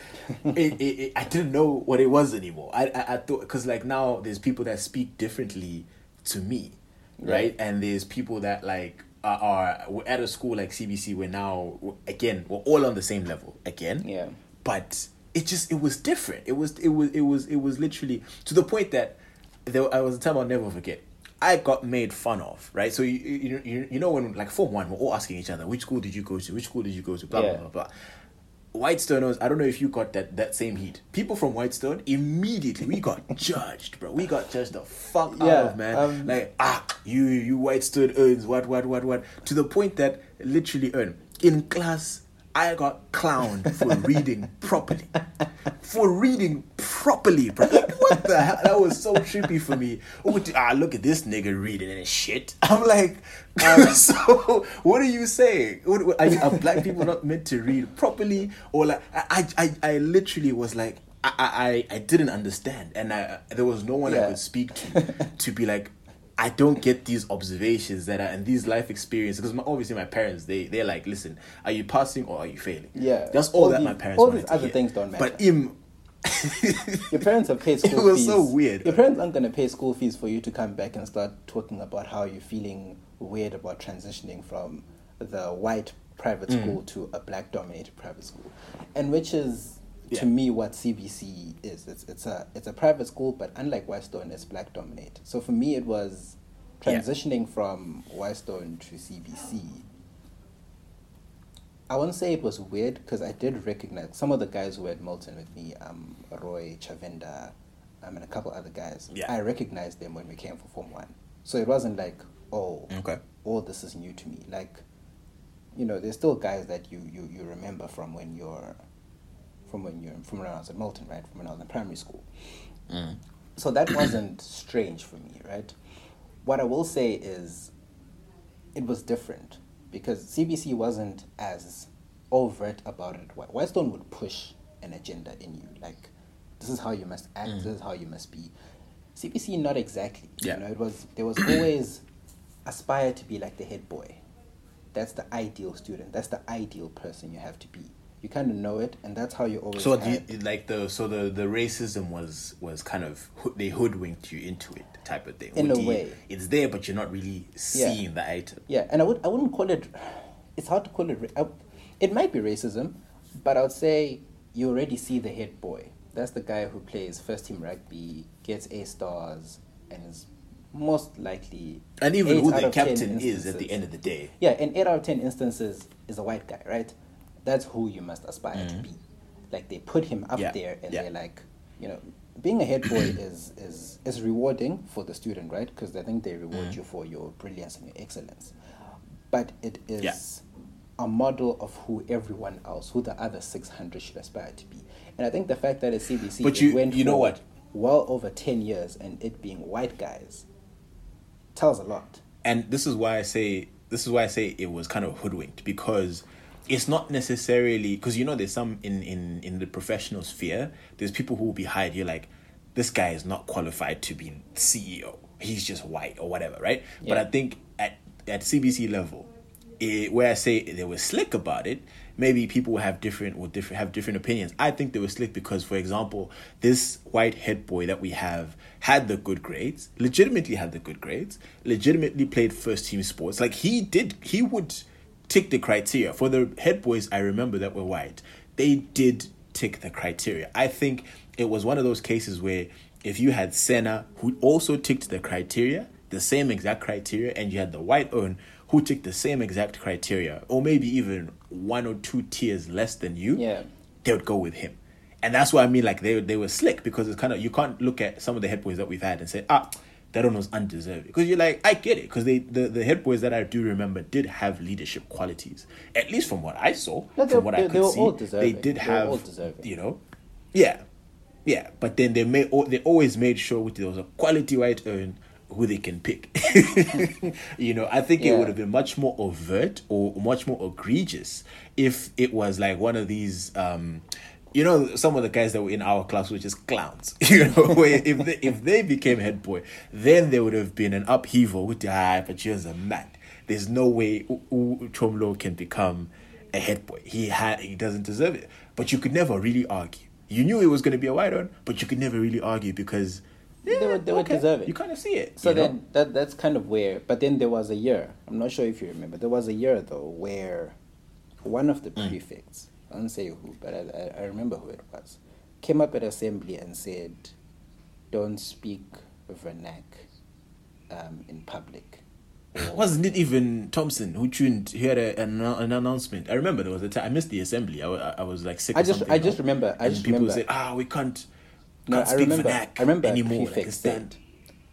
[SPEAKER 2] it, it, i didn't know what it was anymore i i, I thought because like now there's people that speak differently to me right? And there's people that like are, are we're at a school like cbc where now again we're all on the same level again.
[SPEAKER 1] Yeah.
[SPEAKER 2] but it just it was different. It was it was it was it was literally to the point that there I was a time I'll never forget. I got made fun of right? So you you, you, you know when like form one we're all asking each other which school did you go to? Which school did you go to? Blah
[SPEAKER 1] Yeah.
[SPEAKER 2] blah blah blah Whitestoners, I don't know if you got that that same heat. People from Whitestone, immediately we got judged, bro. We got judged the fuck
[SPEAKER 1] Yeah,
[SPEAKER 2] out of, man.
[SPEAKER 1] um,
[SPEAKER 2] like ah, you you Whitestone earns what what what what to the point that literally earn in class. I got clowned for reading properly. For reading properly, bro. What the hell? That was so trippy for me. Oh, ah, look at this nigga reading and shit. I'm like, um, so what are you saying? What, are, you, are black people not meant to read properly? Or like, I, I, I literally was like, I, I, I didn't understand, and I, there was no one I could speak to to be like, I don't get these observations that are and these life experiences because my, obviously my parents they they're like, listen, are you passing or are you failing?
[SPEAKER 1] Yeah.
[SPEAKER 2] that's all,
[SPEAKER 1] All
[SPEAKER 2] that
[SPEAKER 1] these-
[SPEAKER 2] my parents.
[SPEAKER 1] all these other
[SPEAKER 2] hear.
[SPEAKER 1] things don't matter But
[SPEAKER 2] him,
[SPEAKER 1] Your parents have paid school it
[SPEAKER 2] was
[SPEAKER 1] fees.
[SPEAKER 2] so weird.
[SPEAKER 1] Your parents aren't going to pay school fees for you to come back and start talking about how you're feeling weird about transitioning from the white private
[SPEAKER 2] Mm.
[SPEAKER 1] school to a black dominated private school. And which is
[SPEAKER 2] Yeah.
[SPEAKER 1] to me what CBC is. It's it's a it's a private school but unlike Whitestone it's black dominated. So for me it was
[SPEAKER 2] Yeah.
[SPEAKER 1] transitioning from Whitestone to CBC I won't say it was weird because I did recognize some of the guys who were at Milton with me, um, Roy, Chavinda, um, and a couple other guys.
[SPEAKER 2] Yeah.
[SPEAKER 1] I recognized them when we came for Form 1. So it wasn't like, oh,
[SPEAKER 2] Okay.
[SPEAKER 1] all this is new to me. Like, you know, there's still guys that you, you, you remember from when you're, from when you're, from when I was at Milton, right? From when I was in primary school. Mm. So that wasn't strange for me, right? What I will say is it was different because CBC wasn't as overt about it. Whitestone would push an agenda in you, like this is how you must act, mm. this is how you must be. CBC, not exactly.
[SPEAKER 2] Yeah.
[SPEAKER 1] You know, it was there was always aspire to be like the head boy. That's the ideal student. That's the ideal person you have to be. You kind of know it, and that's how you always.
[SPEAKER 2] so the, like the so the the racism was was kind of they hoodwinked you into it type of thing.
[SPEAKER 1] In
[SPEAKER 2] Would
[SPEAKER 1] a
[SPEAKER 2] you-
[SPEAKER 1] way.
[SPEAKER 2] it's there, but you're not really
[SPEAKER 1] Yeah.
[SPEAKER 2] seeing the item.
[SPEAKER 1] Yeah, and I would I wouldn't call it. It's hard to call it. I, it might be racism, but I would say you already see the head boy. That's the guy who plays first team rugby, gets A stars, and is most likely.
[SPEAKER 2] And even who the captain is at the end of the day.
[SPEAKER 1] Yeah, in eight out of ten instances is a white guy, right? That's who you must aspire to be. Like they put him up
[SPEAKER 2] Mm-hmm. Yeah,
[SPEAKER 1] there, and
[SPEAKER 2] yeah.
[SPEAKER 1] they're like, you know, being a head boy is is is rewarding for the student, right? Because I think they reward
[SPEAKER 2] Mm-hmm.
[SPEAKER 1] you for your brilliance and your excellence. But it is
[SPEAKER 2] Yeah.
[SPEAKER 1] a model of who everyone else, who the other six hundred should aspire to be. And I think the fact that at CBC,
[SPEAKER 2] But you-
[SPEAKER 1] went
[SPEAKER 2] you know what?
[SPEAKER 1] well over ten years, and it being white guys, tells a lot.
[SPEAKER 2] and this is why I say this is why I say it was kind of hoodwinked because it's not necessarily because you know there's some in in in the professional sphere there's people who will be hired you're like this guy is not qualified to be CEO he's just white or whatever right but I think at at CBC level it, where I say they were slick about it, maybe people will have different will different have different opinions. I think they were slick because, for example, this white head boy that we have had the good grades, legitimately had the good grades, legitimately played first team sports. Like he did, he would tick the criteria for the head boys. I remember that were white. They did tick the criteria. I think it was one of those cases where if you had Senna who also ticked the criteria, the same exact criteria, and you had the white own who ticked the same exact criteria, or maybe even one or two tiers less than you,
[SPEAKER 1] Yeah.
[SPEAKER 2] they would go with him. And that's what I mean, like they they were slick because it's kind of you can't look at some of the head boys that we've had and say, ah, that one was undeserved. Because you're like, I get it, because they the, the head boys that I do remember did have leadership qualities, at least from what I saw,
[SPEAKER 1] No,
[SPEAKER 2] from what
[SPEAKER 1] they-
[SPEAKER 2] I could see, they did have, you know, yeah, yeah. But then they made they always made sure which there was a quality white earn who they can pick. you know, I think it would have been much more overt or much more egregious if it was like one of these. um you know, some of the guys that were in our class were just clowns. You know, where if they, if they became head boy, then there would have been an upheaval with the ah, but you're a man. There's no way U- U- Chomlo can become a head boy. He had he doesn't deserve it. But you could never really argue. You knew it was going to be a white on, but you could never really argue because
[SPEAKER 1] They were- they were deserving.
[SPEAKER 2] You kind of see it.
[SPEAKER 1] So
[SPEAKER 2] know?
[SPEAKER 1] then that that's kind of where. But then there was a year. I'm not sure if you remember. There was a year though where one of the
[SPEAKER 2] Mm.
[SPEAKER 1] I don't say who, but I, I, I remember who it was, came up at assembly and said, "Don't speak vernac um, in public."
[SPEAKER 2] Wasn't it even Thompson who tuned? He had a, an, an announcement. I remember there was a time I missed the assembly. I, wa- I was like sick.
[SPEAKER 1] I just- I just remember- I just
[SPEAKER 2] people
[SPEAKER 1] remember-
[SPEAKER 2] said, "Ah, we can't,
[SPEAKER 1] No,
[SPEAKER 2] can't
[SPEAKER 1] I
[SPEAKER 2] speak
[SPEAKER 1] remember.
[SPEAKER 2] vernac
[SPEAKER 1] I remember
[SPEAKER 2] anymore." Like
[SPEAKER 1] said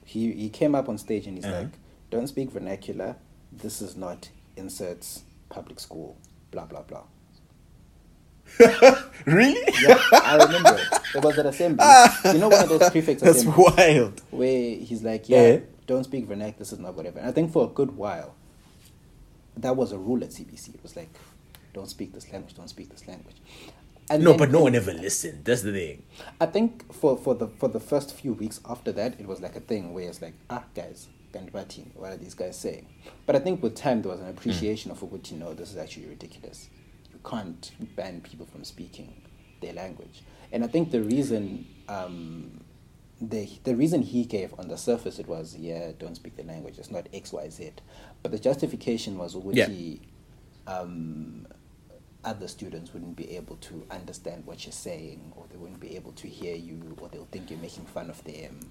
[SPEAKER 1] he he came up on stage and he's
[SPEAKER 2] Uh-huh.
[SPEAKER 1] like, "Don't speak vernacular. This is not inserts public school. Blah blah blah."
[SPEAKER 2] really?
[SPEAKER 1] Yeah, I remember it. It was at assembly. you know one of those prefects
[SPEAKER 2] That's wild.
[SPEAKER 1] where he's like, yeah,
[SPEAKER 2] Yeah.
[SPEAKER 1] don't speak vernac, this is not whatever. And I think for a good while, that was a rule at CBC. It was like, don't speak this language, don't speak this language. And
[SPEAKER 2] No,
[SPEAKER 1] then-
[SPEAKER 2] but no one ever listened. That's the thing.
[SPEAKER 1] I think for, for the for the first few weeks after that, it was like a thing where it's like, ah, guys, Gandibati, what are these guys saying? But I think with time, there was an appreciation of what you know, this is actually ridiculous. Can't ban people from speaking their language. And I think the reason um, the the reason he gave on the surface it was yeah don't speak the language it's not X Y Z, but the justification was which
[SPEAKER 2] Yeah.
[SPEAKER 1] he, um, other students wouldn't be able to understand what you're saying or they wouldn't be able to hear you or they'll think you're making fun of them.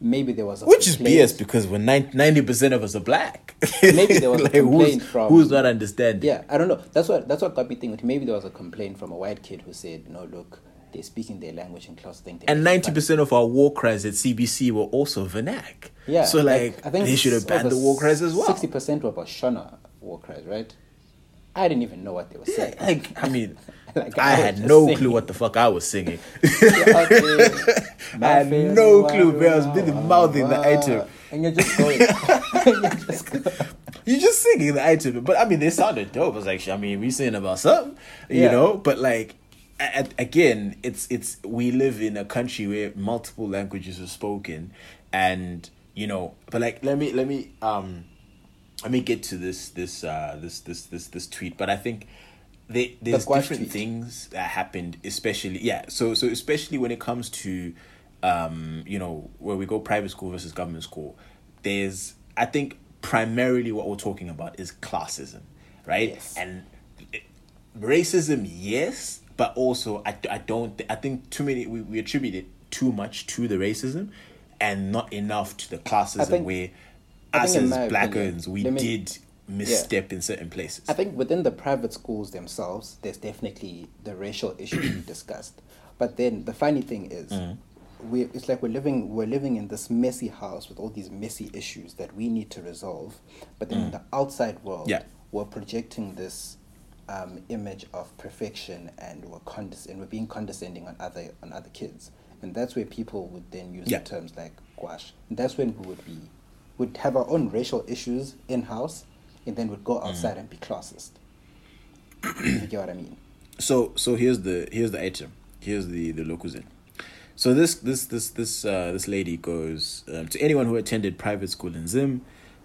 [SPEAKER 1] Maybe there was a
[SPEAKER 2] Which is BS because when ninety percent of us are black.
[SPEAKER 1] Maybe there was a
[SPEAKER 2] who's,
[SPEAKER 1] complaint from-
[SPEAKER 2] who's not understanding.
[SPEAKER 1] Yeah, I don't know. That's what that's what got me thinking. Maybe there was a complaint from a white kid who said, "No, look, they're speaking their language in class. They're
[SPEAKER 2] And ninety percent of our war cries at CBC were also vernac.
[SPEAKER 1] Yeah,
[SPEAKER 2] So like,
[SPEAKER 1] I think
[SPEAKER 2] they should have banned the war cries as well.
[SPEAKER 1] Sixty percent were about Shona war cries, right? I didn't even know what they were saying.
[SPEAKER 2] Like, I mean,
[SPEAKER 1] Like,
[SPEAKER 2] I
[SPEAKER 1] I
[SPEAKER 2] had no
[SPEAKER 1] singing.
[SPEAKER 2] clue what the fuck I was singing.
[SPEAKER 1] You're
[SPEAKER 2] I had no clue, man. I was busy mouthing the item.
[SPEAKER 1] and you're just going. you're just going.
[SPEAKER 2] you just singing the item, but I mean, they sounded dope. I was like, I mean, we singing about something, you
[SPEAKER 1] Yeah.
[SPEAKER 2] know. But like, a- again, it's it's we live in a country where multiple languages are spoken, and you know. But like, let me let me um, let me get to this this uh this this this this tweet. But I think. They, there's
[SPEAKER 1] Gwash
[SPEAKER 2] different
[SPEAKER 1] tweet.
[SPEAKER 2] things that happened, especially yeah. So so especially when it comes to, um, you know, where we go private school versus government school, there's I think primarily what we're talking about is classism, right?
[SPEAKER 1] Yes.
[SPEAKER 2] And racism, yes, but also I, I don't I think too many we, we attribute it too much to the racism, and not enough to the classism
[SPEAKER 1] think-
[SPEAKER 2] where
[SPEAKER 1] I
[SPEAKER 2] us as blackers
[SPEAKER 1] opinion,
[SPEAKER 2] we
[SPEAKER 1] me-
[SPEAKER 2] did misstep in certain places.
[SPEAKER 1] I think within the private schools themselves, there's definitely the racial issue to be discussed. But then the funny thing is,
[SPEAKER 2] Mm.
[SPEAKER 1] we it's like we're living we're living in this messy house with all these messy issues that we need to resolve. But then in the outside world,
[SPEAKER 2] Mm. Yeah.
[SPEAKER 1] we're projecting this um, image of perfection, and we're condes- and we're being condescending on other on other kids, and that's where people would then use
[SPEAKER 2] Yeah.
[SPEAKER 1] the terms like "gwash." And that's when we would be would have our own racial issues in house, and then would go
[SPEAKER 2] Mm.
[SPEAKER 1] outside and be classist. you get what I mean?
[SPEAKER 2] so so here's the here's the item here's the the locuzin so this this this this uh this lady goes um, to anyone who attended private school in zim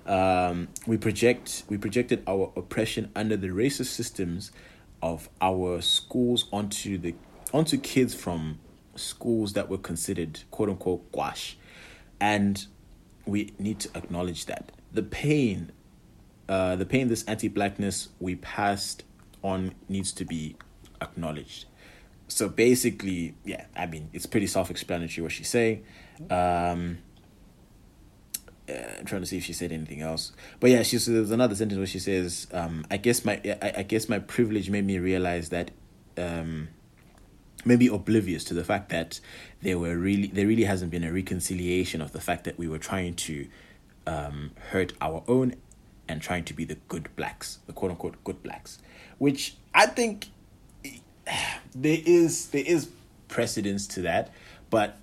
[SPEAKER 2] um we project we projected our oppression under the racist systems of our schools onto the onto kids from schools that were considered quote unquote gwash and we need to acknowledge that the pain uh, the pain this anti-blackness we passed on needs to be acknowledged. So basically, yeah, I mean, it's pretty self-explanatory what she's saying. Um, uh, I'm trying to see if she said anything else, but yeah, she there's another sentence where she says, um, "I guess my I, I guess my privilege made me realize that." Um, maybe oblivious to the fact that there were really there really hasn't been a reconciliation of the fact that we were trying to um, hurt our own and trying to be the good blacks, the quote unquote good blacks, which I think there is there is precedence to that, but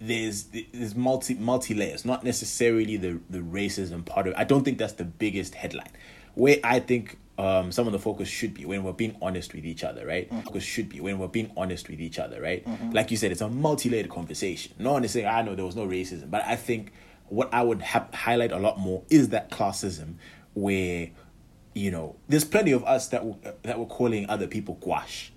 [SPEAKER 2] there's there's multi multi layers, not necessarily the the racism part of. it. I don't think that's the biggest headline. Where I think um, some of the focus should be when we're being honest with each other, right? Focus should be when we're being honest with each other, right? Like you said, it's a multi-layered conversation. No one is saying, "I know there was no racism," but I think what I would ha- highlight a lot more is that classism, where you know there's plenty of us that w- that were calling other people gwash,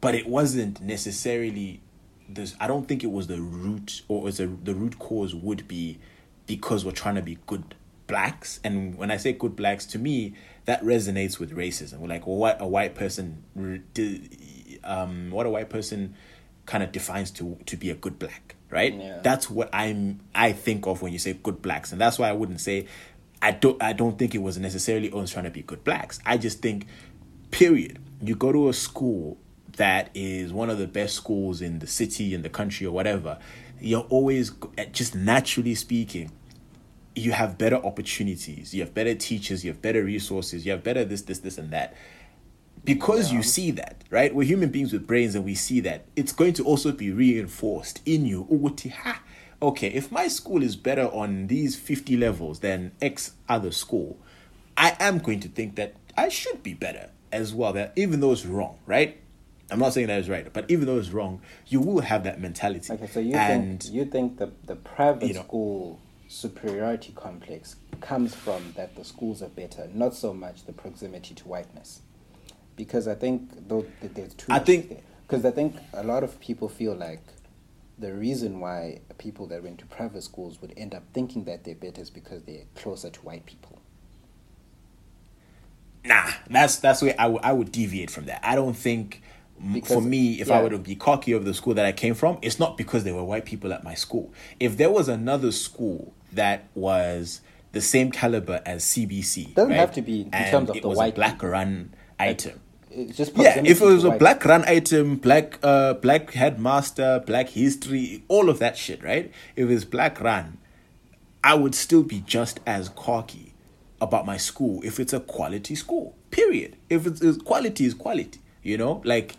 [SPEAKER 2] but it wasn't necessarily. This I don't think it was the root or was a, the root cause would be because we're trying to be good blacks, and when I say good blacks, to me that resonates with racism. We're like, well, what a white person, um, what a white person kind of defines to to be a good black, right?
[SPEAKER 1] Yeah.
[SPEAKER 2] That's what I'm I think of when you say good blacks, and that's why I wouldn't say I don't I don't think it was necessarily us trying to be good blacks. I just think, period. You go to a school that is one of the best schools in the city in the country or whatever. You're always eh, just naturally speaking you have better opportunities, you have better teachers, you have better resources, you have better this, this, this, and that. because you see that, right? We're human beings with brains and we see that. It's going to also be reinforced in you. Okay, if my school is better on these 50 levels than X other school, I am going to think that I should be better as well. That even though it's wrong, right? I'm not saying that is right, but even though it's wrong, you will have that mentality.
[SPEAKER 1] Okay, so you
[SPEAKER 2] and
[SPEAKER 1] think you think the the private
[SPEAKER 2] you know-
[SPEAKER 1] school superiority complex comes from that the schools are better, not so much the proximity to whiteness, because I think though there's two.
[SPEAKER 2] I think-
[SPEAKER 1] because I think a lot of people feel like the reason why people that went to private schools would end up thinking that they're better is because they're closer to white people.
[SPEAKER 2] nah, that's that's where I would- I would deviate from that. I don't think.
[SPEAKER 1] Because-
[SPEAKER 2] for me, if
[SPEAKER 1] yeah.
[SPEAKER 2] I were to be cocky of the school that I came from, it's not because there were white people at my school. If there was another school that was the same caliber as CBC,
[SPEAKER 1] Doesn't
[SPEAKER 2] right,
[SPEAKER 1] have to be in terms of
[SPEAKER 2] it
[SPEAKER 1] the
[SPEAKER 2] was
[SPEAKER 1] white
[SPEAKER 2] a black run item.
[SPEAKER 1] It's just
[SPEAKER 2] Yeah, if it was a black run item, black uh black headmaster, black history, all of that shit, right? If it's black run, I would still be just as cocky about my school if it's a quality school. Period. If it's, it's quality is quality, you know? Like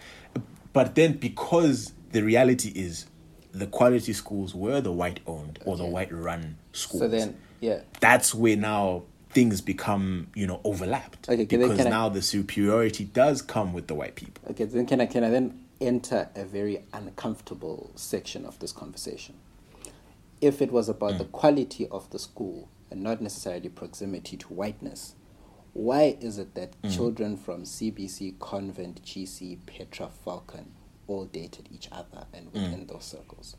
[SPEAKER 2] but then because the reality is the quality schools were the white owned or the white run schools
[SPEAKER 1] So then, yeah.
[SPEAKER 2] that's where now things become you know overlapped.
[SPEAKER 1] Okay, I-
[SPEAKER 2] because
[SPEAKER 1] I-
[SPEAKER 2] now the superiority does come with the white people.
[SPEAKER 1] Okay, then can I can I then enter a very uncomfortable section of this conversation? If it was about the mm. quality of the school and not necessarily proximity to whiteness, why is it that mm. children from CBC, Convent, GC, Petra, Falcon all dated each other and mm. within those circles?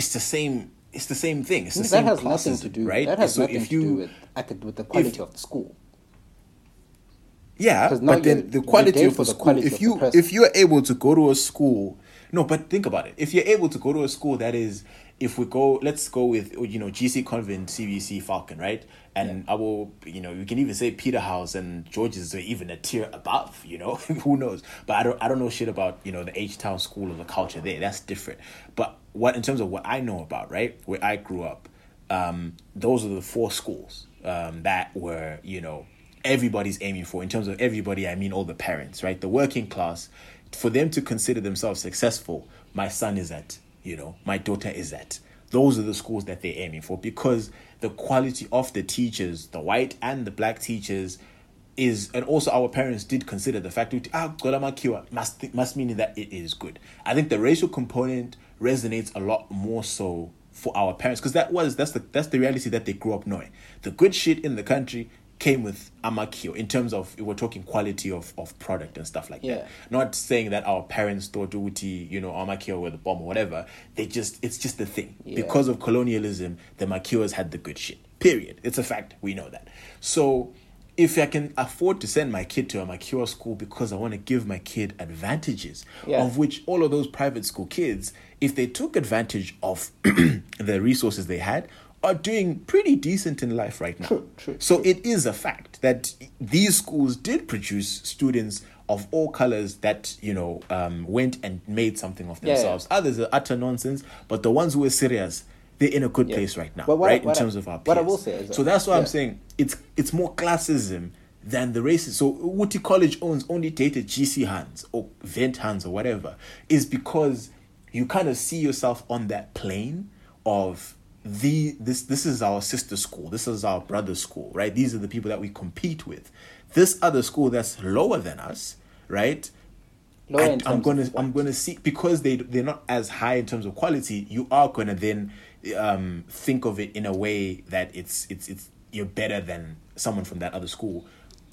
[SPEAKER 2] it's the same it's the same thing it's the
[SPEAKER 1] that
[SPEAKER 2] same
[SPEAKER 1] has nothing to do.
[SPEAKER 2] right
[SPEAKER 1] That has
[SPEAKER 2] so
[SPEAKER 1] nothing
[SPEAKER 2] if
[SPEAKER 1] to do with acad- with the quality of the school.
[SPEAKER 2] Yeah, but then the quality of the
[SPEAKER 1] the
[SPEAKER 2] school
[SPEAKER 1] quality
[SPEAKER 2] if you if you're able to go to a school no but think about it if you're able to go to a school that is if we go let's go with you know gc convent cbc falcon right? And i will you know you can even say peterhouse and george's are even a tier above you know? Who knows? But i don't i don't know shit about you know the h-town school or the culture there. That's different. But what in terms of what i know about right where i grew up um those are the four schools um that were you know everybody's aiming for. In terms of everybody i mean all the parents right? The working class for them to consider themselves successful my son is at you know my daughter is at those are the schools that they're aiming for because the quality of the teachers the white and the black teachers is and also our parents did consider the fact that ah Golama Kiwa must must mean that it is good. I think the racial component resonates a lot more so for our parents because that was that's the that's the reality that they grew up knowing. The good shit in the country came with Amakio in terms of we're talking quality of, of product and stuff like
[SPEAKER 1] Yeah.
[SPEAKER 2] that. Not saying that our parents thought Uti, you know, Amakio were the bomb or whatever. They just it's just the thing.
[SPEAKER 1] Yeah.
[SPEAKER 2] Because of colonialism, the Makiwas had the good shit. Period. It's a fact. We know that. So if I can afford to send my kid to a Makiwa school because I want to give my kid advantages,
[SPEAKER 1] Yeah.
[SPEAKER 2] of which all of those private school kids, if they took advantage of the resources they had, are doing pretty decent in life right now.
[SPEAKER 1] True, true,
[SPEAKER 2] So it is a fact that these schools did produce students of all colors that you know um, went and made something of
[SPEAKER 1] Yeah, yeah.
[SPEAKER 2] themselves. Others are utter nonsense, but the ones who are serious, they're in a good
[SPEAKER 1] Yeah.
[SPEAKER 2] place right now,
[SPEAKER 1] But what
[SPEAKER 2] right? in
[SPEAKER 1] I-
[SPEAKER 2] terms of our peers.
[SPEAKER 1] what I will say is
[SPEAKER 2] so that's why
[SPEAKER 1] yeah.
[SPEAKER 2] I'm saying it's it's more classism than the racism. So Wuti College owns only dated GC hands or vent hands or whatever is because you kind of see yourself on that plane of the this this is our sister school this is our brother school right these are the people that we compete with this other school that's lower than us right
[SPEAKER 1] Lower
[SPEAKER 2] I, am gonna I'm gonna see because they they're not as high in terms of quality. You are gonna then um, think of it in a way that it's it's it's you're better than someone from that other school,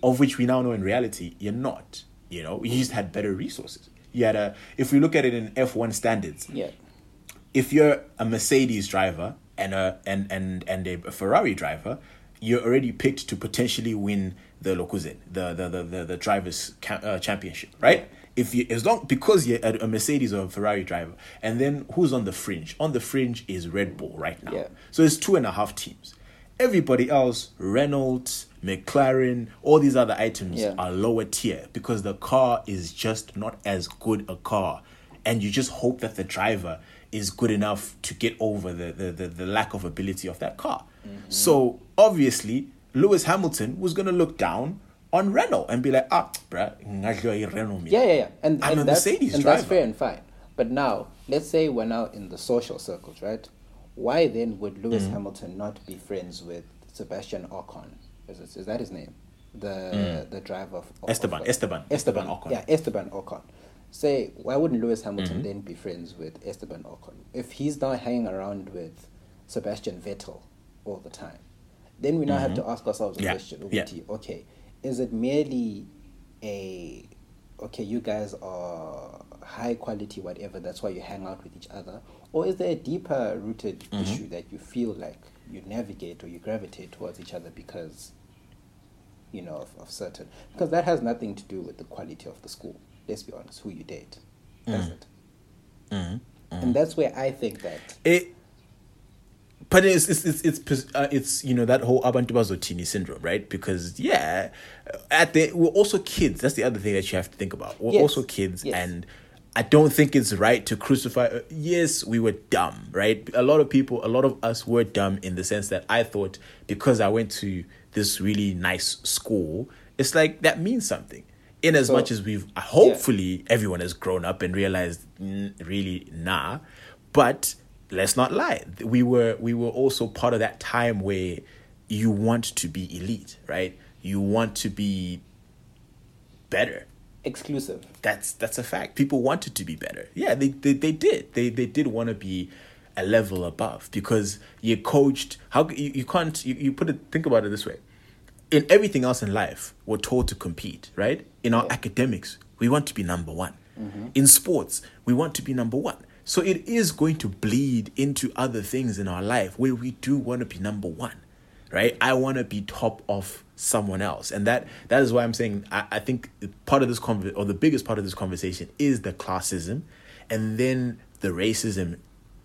[SPEAKER 2] of which we now know in reality you're not. You know, you just had better resources. You had a if we look at it in F one standards,
[SPEAKER 1] Yeah.
[SPEAKER 2] if you're a Mercedes driver and a and and and a Ferrari driver, you're already picked to potentially win the Lokuzen, the the the the, the drivers ca- uh, championship, right? If you as long because you're a, a Mercedes or a Ferrari driver, and then who's on the fringe? On the fringe is Red Bull right now.
[SPEAKER 1] Yeah.
[SPEAKER 2] So it's two and a half teams. Everybody else, Reynolds, McLaren, all these other items
[SPEAKER 1] Yeah.
[SPEAKER 2] are lower tier because the car is just not as good a car and you just hope that the driver is good enough to get over the, the, the, the lack of ability of that car. So obviously, Lewis Hamilton was going to look down on Renault and be like, ah, bruh, mina."
[SPEAKER 1] Yeah, yeah, yeah. And,
[SPEAKER 2] I'm
[SPEAKER 1] and
[SPEAKER 2] a
[SPEAKER 1] that's,
[SPEAKER 2] Mercedes
[SPEAKER 1] and
[SPEAKER 2] driver.
[SPEAKER 1] that's fair and fine. But now, let's say we're now in the social circles, right? Why then would Lewis
[SPEAKER 2] Mm.
[SPEAKER 1] Hamilton not be friends with Sebastian Ocon? Is, it, is that his name? The the driver of, of
[SPEAKER 2] Mm. Esteban,
[SPEAKER 1] of-
[SPEAKER 2] Esteban, Esteban Ocon.
[SPEAKER 1] Yeah, Esteban Ocon. Say, why wouldn't Lewis Hamilton
[SPEAKER 2] Mm-hmm.
[SPEAKER 1] then be friends with Esteban Ocon if he's now hanging around with Sebastian Vettel all the time? Then we now have to ask ourselves a
[SPEAKER 2] Mm-hmm. Yeah,
[SPEAKER 1] question:
[SPEAKER 2] yeah.
[SPEAKER 1] Okay, is it merely a okay, you guys are high quality, whatever, that's why you hang out with each other? Or is there a deeper rooted
[SPEAKER 2] Mm-hmm.
[SPEAKER 1] issue that you feel like you navigate or you gravitate towards each other because, you know, of, of certain. Because that has nothing to do with the quality of the school, let's be honest, who you date, does it? And that's where I think that.
[SPEAKER 2] it but it's it's it's it's, uh, it's you know that whole abantu bazotini syndrome right because yeah at the we're also kids that's the other thing that you have to think about we're
[SPEAKER 1] Yes.
[SPEAKER 2] also kids
[SPEAKER 1] Yes.
[SPEAKER 2] and I don't think it's right to crucify. uh, Yes, we were dumb, right? A lot of people, a lot of us were dumb in the sense that I thought because I went to this really nice school, it's like that means something. In as
[SPEAKER 1] So-
[SPEAKER 2] much as we've, hopefully, everyone has grown up and realized, mm, really, nah. But let's not lie, we were we were also part of that time where you want to be elite, right? You want to be better
[SPEAKER 1] Exclusive.
[SPEAKER 2] that's that's a fact. People wanted to be better. Yeah, they they, they did. They they did want to be a level above because you're coached. How you, you can't you, you put it think about it this way. In everything else in life, we're told to compete, right? In our academics, we want to be number one. In sports, we want to be number one. So it is going to bleed into other things in our life where we do want to be number one right i want to be top of someone else and that that is why i'm saying i, I think part of this conver- or the biggest part of this conversation is the classism and then the racism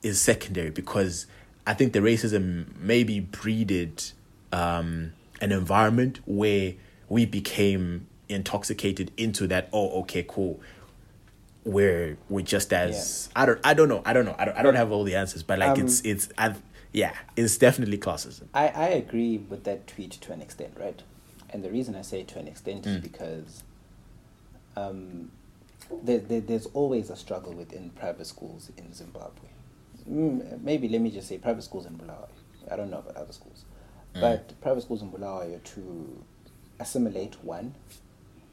[SPEAKER 2] is secondary because i think the racism maybe breeded um, an environment where we became intoxicated into that oh okay cool we're we're just as I don't I don't know I don't know I don't, I don't have all the answers but like
[SPEAKER 1] Um,
[SPEAKER 2] it's it's I've, yeah it's definitely classism
[SPEAKER 1] I, I agree with that tweet to an extent, right? And the reason I say to an extent
[SPEAKER 2] Mm.
[SPEAKER 1] is because um, there, there, there's always a struggle within private schools in Zimbabwe. Mm, maybe let me just say private schools in Bulawayo. I don't know about other schools.
[SPEAKER 2] Mm.
[SPEAKER 1] But private schools in Bulawayo to assimilate one,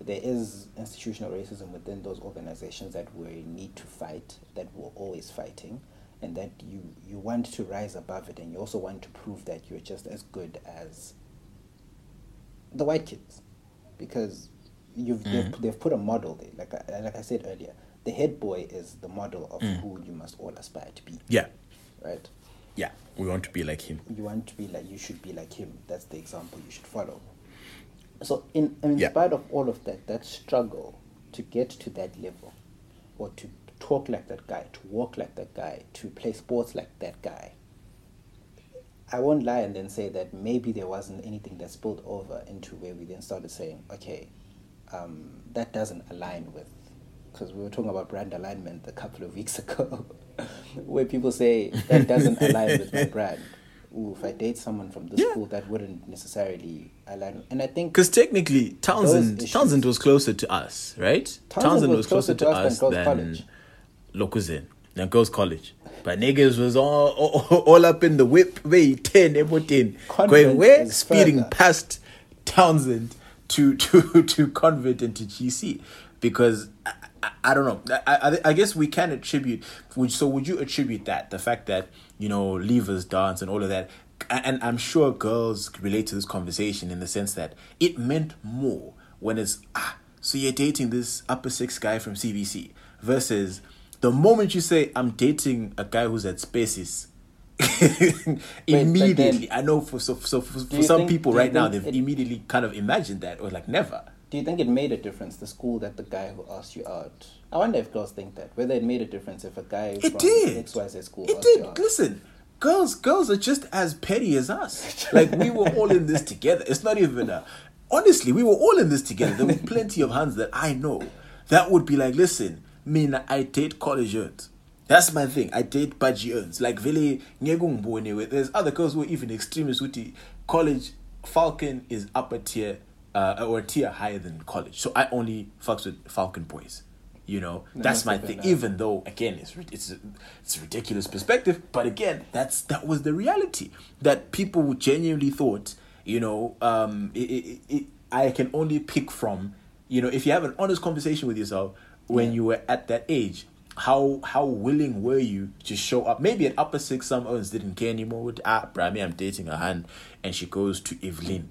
[SPEAKER 1] there is institutional racism within those organizations that we need to fight, that we're always fighting, and that you, you want to rise above it, and you also want to prove that you're just as good as the white kids, because you've they've, mm-hmm. they've put a model there. Like I, like I said earlier, the head boy is the model of mm-hmm. who you must all aspire to be,
[SPEAKER 2] yeah.
[SPEAKER 1] Right?
[SPEAKER 2] yeah. We want to be like him.
[SPEAKER 1] You want to be like you should be like him. That's the example you should follow so in, in
[SPEAKER 2] Yeah.
[SPEAKER 1] spite of all of that that struggle to get to that level or to talk like that guy to walk like that guy to play sports like that guy i won't lie and then say that maybe there wasn't anything that spilled over into where we then started saying okay um, that doesn't align with because we were talking about brand alignment a couple of weeks ago where people say that doesn't align with my brand Ooh, if i date someone from this
[SPEAKER 2] Yeah.
[SPEAKER 1] school that wouldn't necessarily align and i think
[SPEAKER 2] because technically Townsend
[SPEAKER 1] issues-
[SPEAKER 2] Townsend was closer to us right
[SPEAKER 1] Townsend was closer to us than
[SPEAKER 2] than. Lokuzin than Girls College but niggas was all, all, all up in the whip way 10 everything going where speeding
[SPEAKER 1] further.
[SPEAKER 2] past Townsend to to to Convent and to GC because I, I, I don't know I, I I guess we can attribute would so would you attribute that the fact that you know levers dance and all of that. And I'm sure girls relate to this conversation in the sense that it meant more when it's ah so you're dating this upper six guy from CBC versus the moment you say I'm dating a guy who's at Spaces. Immediately
[SPEAKER 1] then-
[SPEAKER 2] I know for so so for, for some
[SPEAKER 1] think-
[SPEAKER 2] people right now they've
[SPEAKER 1] it-
[SPEAKER 2] immediately kind of imagined that or like never
[SPEAKER 1] do you think it made a difference the school that the guy who asked you out i wonder if girls think that whether it made a difference if a guy
[SPEAKER 2] It
[SPEAKER 1] from
[SPEAKER 2] did.
[SPEAKER 1] xyz school
[SPEAKER 2] It
[SPEAKER 1] asked you
[SPEAKER 2] did. Listen, girls, girls are just as petty as us. Like we were all in this together. It's not even a. Honestly, we were all in this together. There were plenty of hands that I know that would be like, listen, me, I date college earns. That's my thing. I date budgie earns. Like anyway. There's other girls who are even extremists with the college. Falcon is upper tier. Uh, or a tier higher than college. So I only fucks with Falcon Boys. You know, that's
[SPEAKER 1] must
[SPEAKER 2] my thing.
[SPEAKER 1] that.
[SPEAKER 2] Even though, again, it's it's it's a ridiculous perspective, but again, that's that was the reality that people genuinely thought. You know, um, it, it, it, I can only pick from. You know, if you have an honest conversation with yourself when
[SPEAKER 1] Yeah.
[SPEAKER 2] you were at that age, how how willing were you to show up? Maybe at upper six, some others didn't care anymore. With ah, Brami, I'm dating a hand, and she goes to Evelyn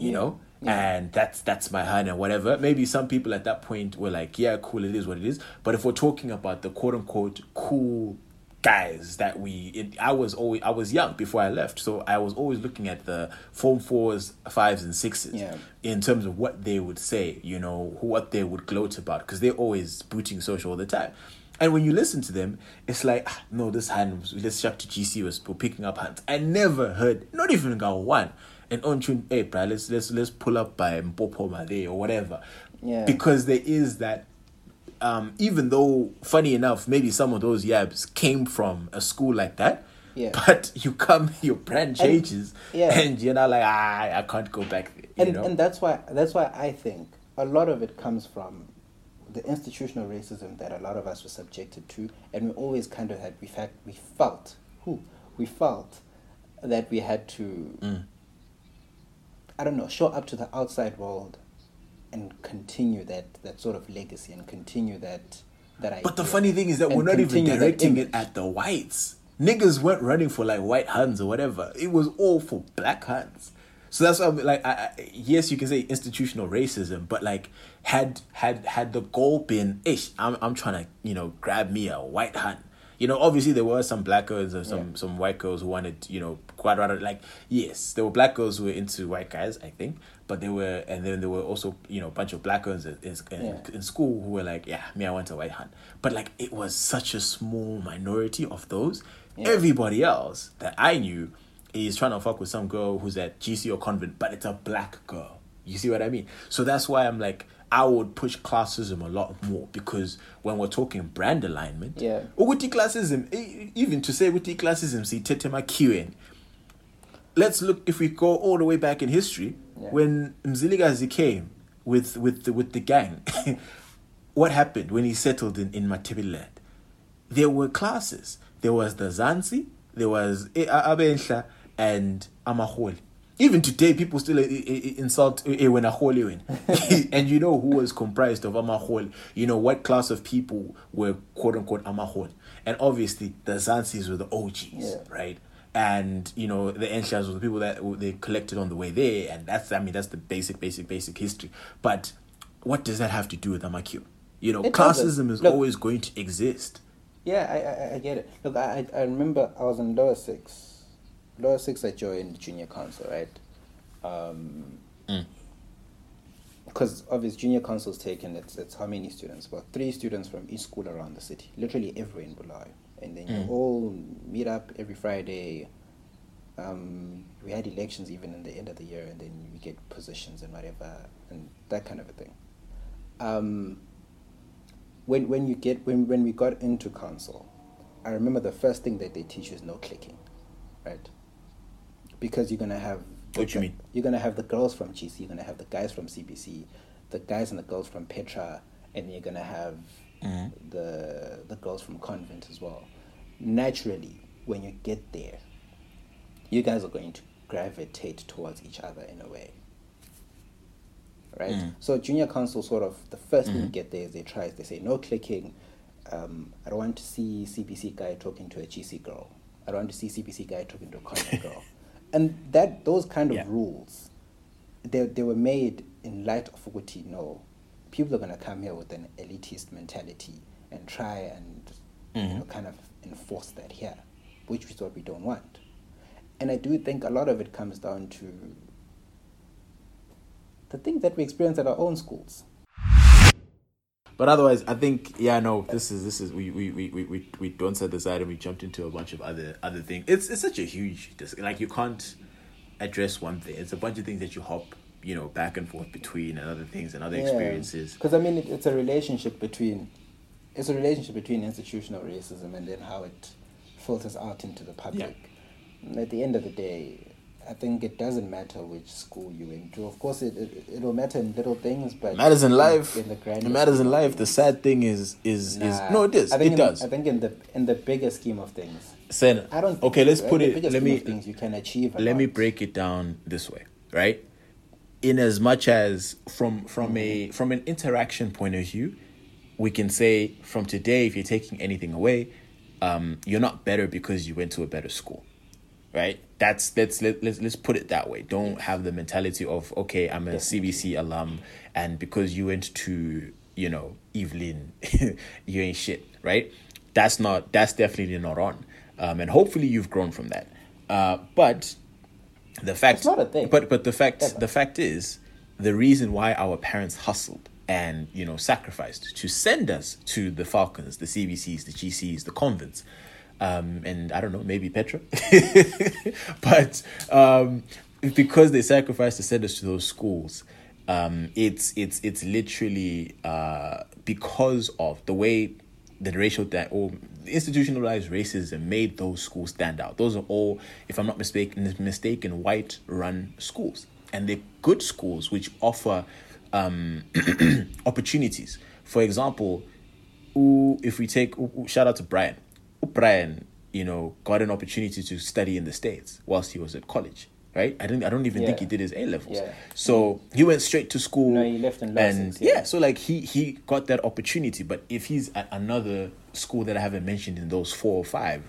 [SPEAKER 2] you
[SPEAKER 1] Yeah.
[SPEAKER 2] know
[SPEAKER 1] Yeah.
[SPEAKER 2] and that's that's my hand and whatever maybe some people at that point were like yeah cool it is what it is but if we're talking about the quote unquote cool guys that we it, i was always i was young before i left so i was always looking at the form fours fives and sixes
[SPEAKER 1] Yeah.
[SPEAKER 2] in terms of what they would say you know what they would gloat about because they're always booting social all the time and when you listen to them, it's like, ah, no, this hand, was- let's to GC was for picking up hands. I never heard, not even got one. And on tune, hey, bro, let's let's let's pull up by Mpopo Male or whatever.
[SPEAKER 1] Yeah.
[SPEAKER 2] Because there is that um, even though funny enough, maybe some of those yabs came from a school like that.
[SPEAKER 1] Yeah.
[SPEAKER 2] But you come, your brand changes,
[SPEAKER 1] yeah.
[SPEAKER 2] and you're not like, ah, I can't go back.
[SPEAKER 1] And
[SPEAKER 2] know,
[SPEAKER 1] and that's why that's why I think a lot of it comes from the institutional racism that a lot of us were subjected to, and we always kind of had we fact we felt who we felt that we had to
[SPEAKER 2] Mm.
[SPEAKER 1] I don't know show up to the outside world and continue that that sort of legacy and continue that that idea.
[SPEAKER 2] But the funny thing is that we're not even directing it at the whites. Niggas weren't running for like white hands or whatever. It was all for black hands. So that's why I'm like, I, I, yes, you can say institutional racism, but like, had had had the goal been, ish, I'm I'm trying to you know grab me a white hand. You know, obviously there were some black girls and some
[SPEAKER 1] Yeah.
[SPEAKER 2] some white girls who wanted you know quite rather like yes, there were black girls who were into white guys, I think, but there were and then there were also you know a bunch of black girls in, in,
[SPEAKER 1] Yeah.
[SPEAKER 2] in school who were like, yeah, me, I want a white hand. But like, it was such a small minority of those.
[SPEAKER 1] Yeah.
[SPEAKER 2] Everybody else that I knew is trying to fuck with some girl who's at GC or convent, but it's a black girl. You see what I mean? So that's why I'm like, I would push classism a lot more because when we're talking brand alignment,
[SPEAKER 1] Yeah.
[SPEAKER 2] ukuthi classism, even to say ukuthi classism, see tetema kiwen. Let's look if we go all the way back in history
[SPEAKER 1] Yeah.
[SPEAKER 2] when Mzilikazi came with with the, with the gang. what happened when he settled in in Matabeleland? There were classes. There was the Zansi, there was Abensha, and Amaholi. Even today, people still eh, eh, eh, insult eh, eh, when Aholi win. and you know who was comprised of Amaholi. You know what class of people were quote unquote Amaholi. And obviously, the Zansis were the OGs,
[SPEAKER 1] Yeah.
[SPEAKER 2] right? And you know the Enshas were the people that they collected on the way there, and that's I mean that's the basic, basic, basic history. But what does that have to do with Amakio? You know,
[SPEAKER 1] It doesn't.
[SPEAKER 2] classism is
[SPEAKER 1] Look-
[SPEAKER 2] always going to exist.
[SPEAKER 1] Yeah, I, I, I get it. Look, I, I I remember I was in lower six. Lower six, I joined junior council, right? Um,
[SPEAKER 2] Mm.
[SPEAKER 1] Because obviously, junior council's taken, it's, it's how many students? About three students from each school around the city, literally everywhere in Bulawayo. And then you
[SPEAKER 2] Mm.
[SPEAKER 1] all meet up every Friday. Um, we had elections even in the end of the year, and then we get positions and whatever, and that kind of a thing. Um, when when you get when when we got into council, I remember the first thing that they teach you is no clicking, right? Because you're gonna have
[SPEAKER 2] What you mean?
[SPEAKER 1] You're gonna have the girls from GC, you're gonna have the guys from CBC, the guys and the girls from Petra, and you're gonna have
[SPEAKER 2] Mhm.
[SPEAKER 1] the the girls from convent as well. Naturally, when you get there, you guys are going to gravitate towards each other in a way right?
[SPEAKER 2] Mm.
[SPEAKER 1] So junior council sort of the 1st thing you
[SPEAKER 2] Mhm.
[SPEAKER 1] get there is they try is they say no clicking. Um, I don't want to see CBC guy talking to a GC girl. I don't want to see CBC guy talking to a convent girl, and that those kind of
[SPEAKER 2] Yeah.
[SPEAKER 1] rules, they they were made in light of Uguti. No, people are gonna come here with an elitist mentality and try and you know,
[SPEAKER 2] Mhm.
[SPEAKER 1] kind of enforce that here, which is what we don't want. And I do think a lot of it comes down to the things that we experience at our own schools.
[SPEAKER 2] But otherwise, I think yeah, no. This is this is we we we we we, don't set this side and we jumped into a bunch of other other things. It's it's such a huge like you can't address one thing. It's a bunch of things that you hop you know back and forth between and other things and other experiences.
[SPEAKER 1] Because I mean, it, it's a relationship between it's a relationship between institutional racism and then how it filters out into the public. And At the end of the day, I think it doesn't matter which school you went to. Of course, it, it it'll matter in little things, but it
[SPEAKER 2] matters in life.
[SPEAKER 1] In the grand
[SPEAKER 2] it matters in life. The sad thing is is is no, it is.
[SPEAKER 1] I think
[SPEAKER 2] It
[SPEAKER 1] in,
[SPEAKER 2] does.
[SPEAKER 1] I think in the in the bigger scheme of things,
[SPEAKER 2] Sen,
[SPEAKER 1] I don't. Think
[SPEAKER 2] okay, let's put it. Let me
[SPEAKER 1] things you can achieve.
[SPEAKER 2] let me break it down this way, right? In as much as from from a from an interaction point of view, we can say from today, if you're taking anything away, um, you're not better because you went to a better school, right? That's let's let, let's let's put it that way. Don't have the mentality of okay, I'm a CBC alum, and because you went to you know Evelyn, you ain't shit, right? That's not that's definitely not on, um, and hopefully you've grown from that. Uh, but the fact
[SPEAKER 1] It's not a thing.
[SPEAKER 2] but but the fact
[SPEAKER 1] Ever.
[SPEAKER 2] the fact is the reason why our parents hustled and you know sacrificed to send us to the Falcons, the CBCs, the GCs, the convents, um, and I don't know maybe Petra, but um, because they sacrificed to send us to those schools, um, it's it's it's literally uh, because of the way the racial that or institutionalized racism made those schools stand out. Those are all, if I'm not mistaken, mistaken, white run schools, and they're good schools which offer um, opportunities. For example, if we take shout out to Brian, Brian, you know, got an opportunity to study in the states whilst he was at college. Right, I didn't. I don't even think he did his A levels.
[SPEAKER 1] Yeah.
[SPEAKER 2] So he went straight to school.
[SPEAKER 1] No, he left in
[SPEAKER 2] and yeah.
[SPEAKER 1] yeah.
[SPEAKER 2] so like he he got that opportunity. But if he's at another school that I haven't mentioned in those four or five,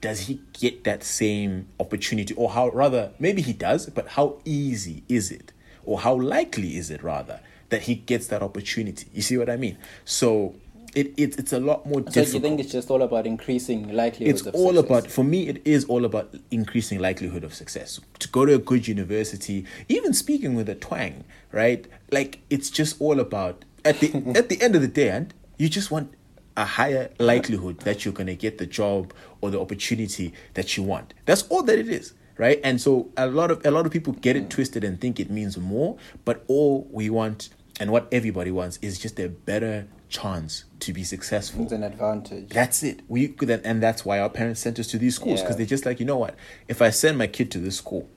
[SPEAKER 2] does he get that same opportunity, or how rather maybe he does, but how easy is it, or how likely is it rather that he gets that opportunity? You see what I mean? So it, it it's a lot more
[SPEAKER 1] So
[SPEAKER 2] difficult
[SPEAKER 1] you think it's just all about increasing likelihood
[SPEAKER 2] it's
[SPEAKER 1] of
[SPEAKER 2] all
[SPEAKER 1] success?
[SPEAKER 2] about for me it is all about increasing likelihood of success to go to a good university even speaking with a twang right like it's just all about at the at the end of the day and you just want a higher likelihood that you're going to get the job or the opportunity that you want that's all that it is right and so a lot of a lot of people get it twisted and think it means more but all we want and what everybody wants is just a better chance to be successful
[SPEAKER 1] It's an advantage.
[SPEAKER 2] that's it. We and that's why our parents sent us to these schools because
[SPEAKER 1] Yeah.
[SPEAKER 2] they're just like, you know what? If I send my kid to this school,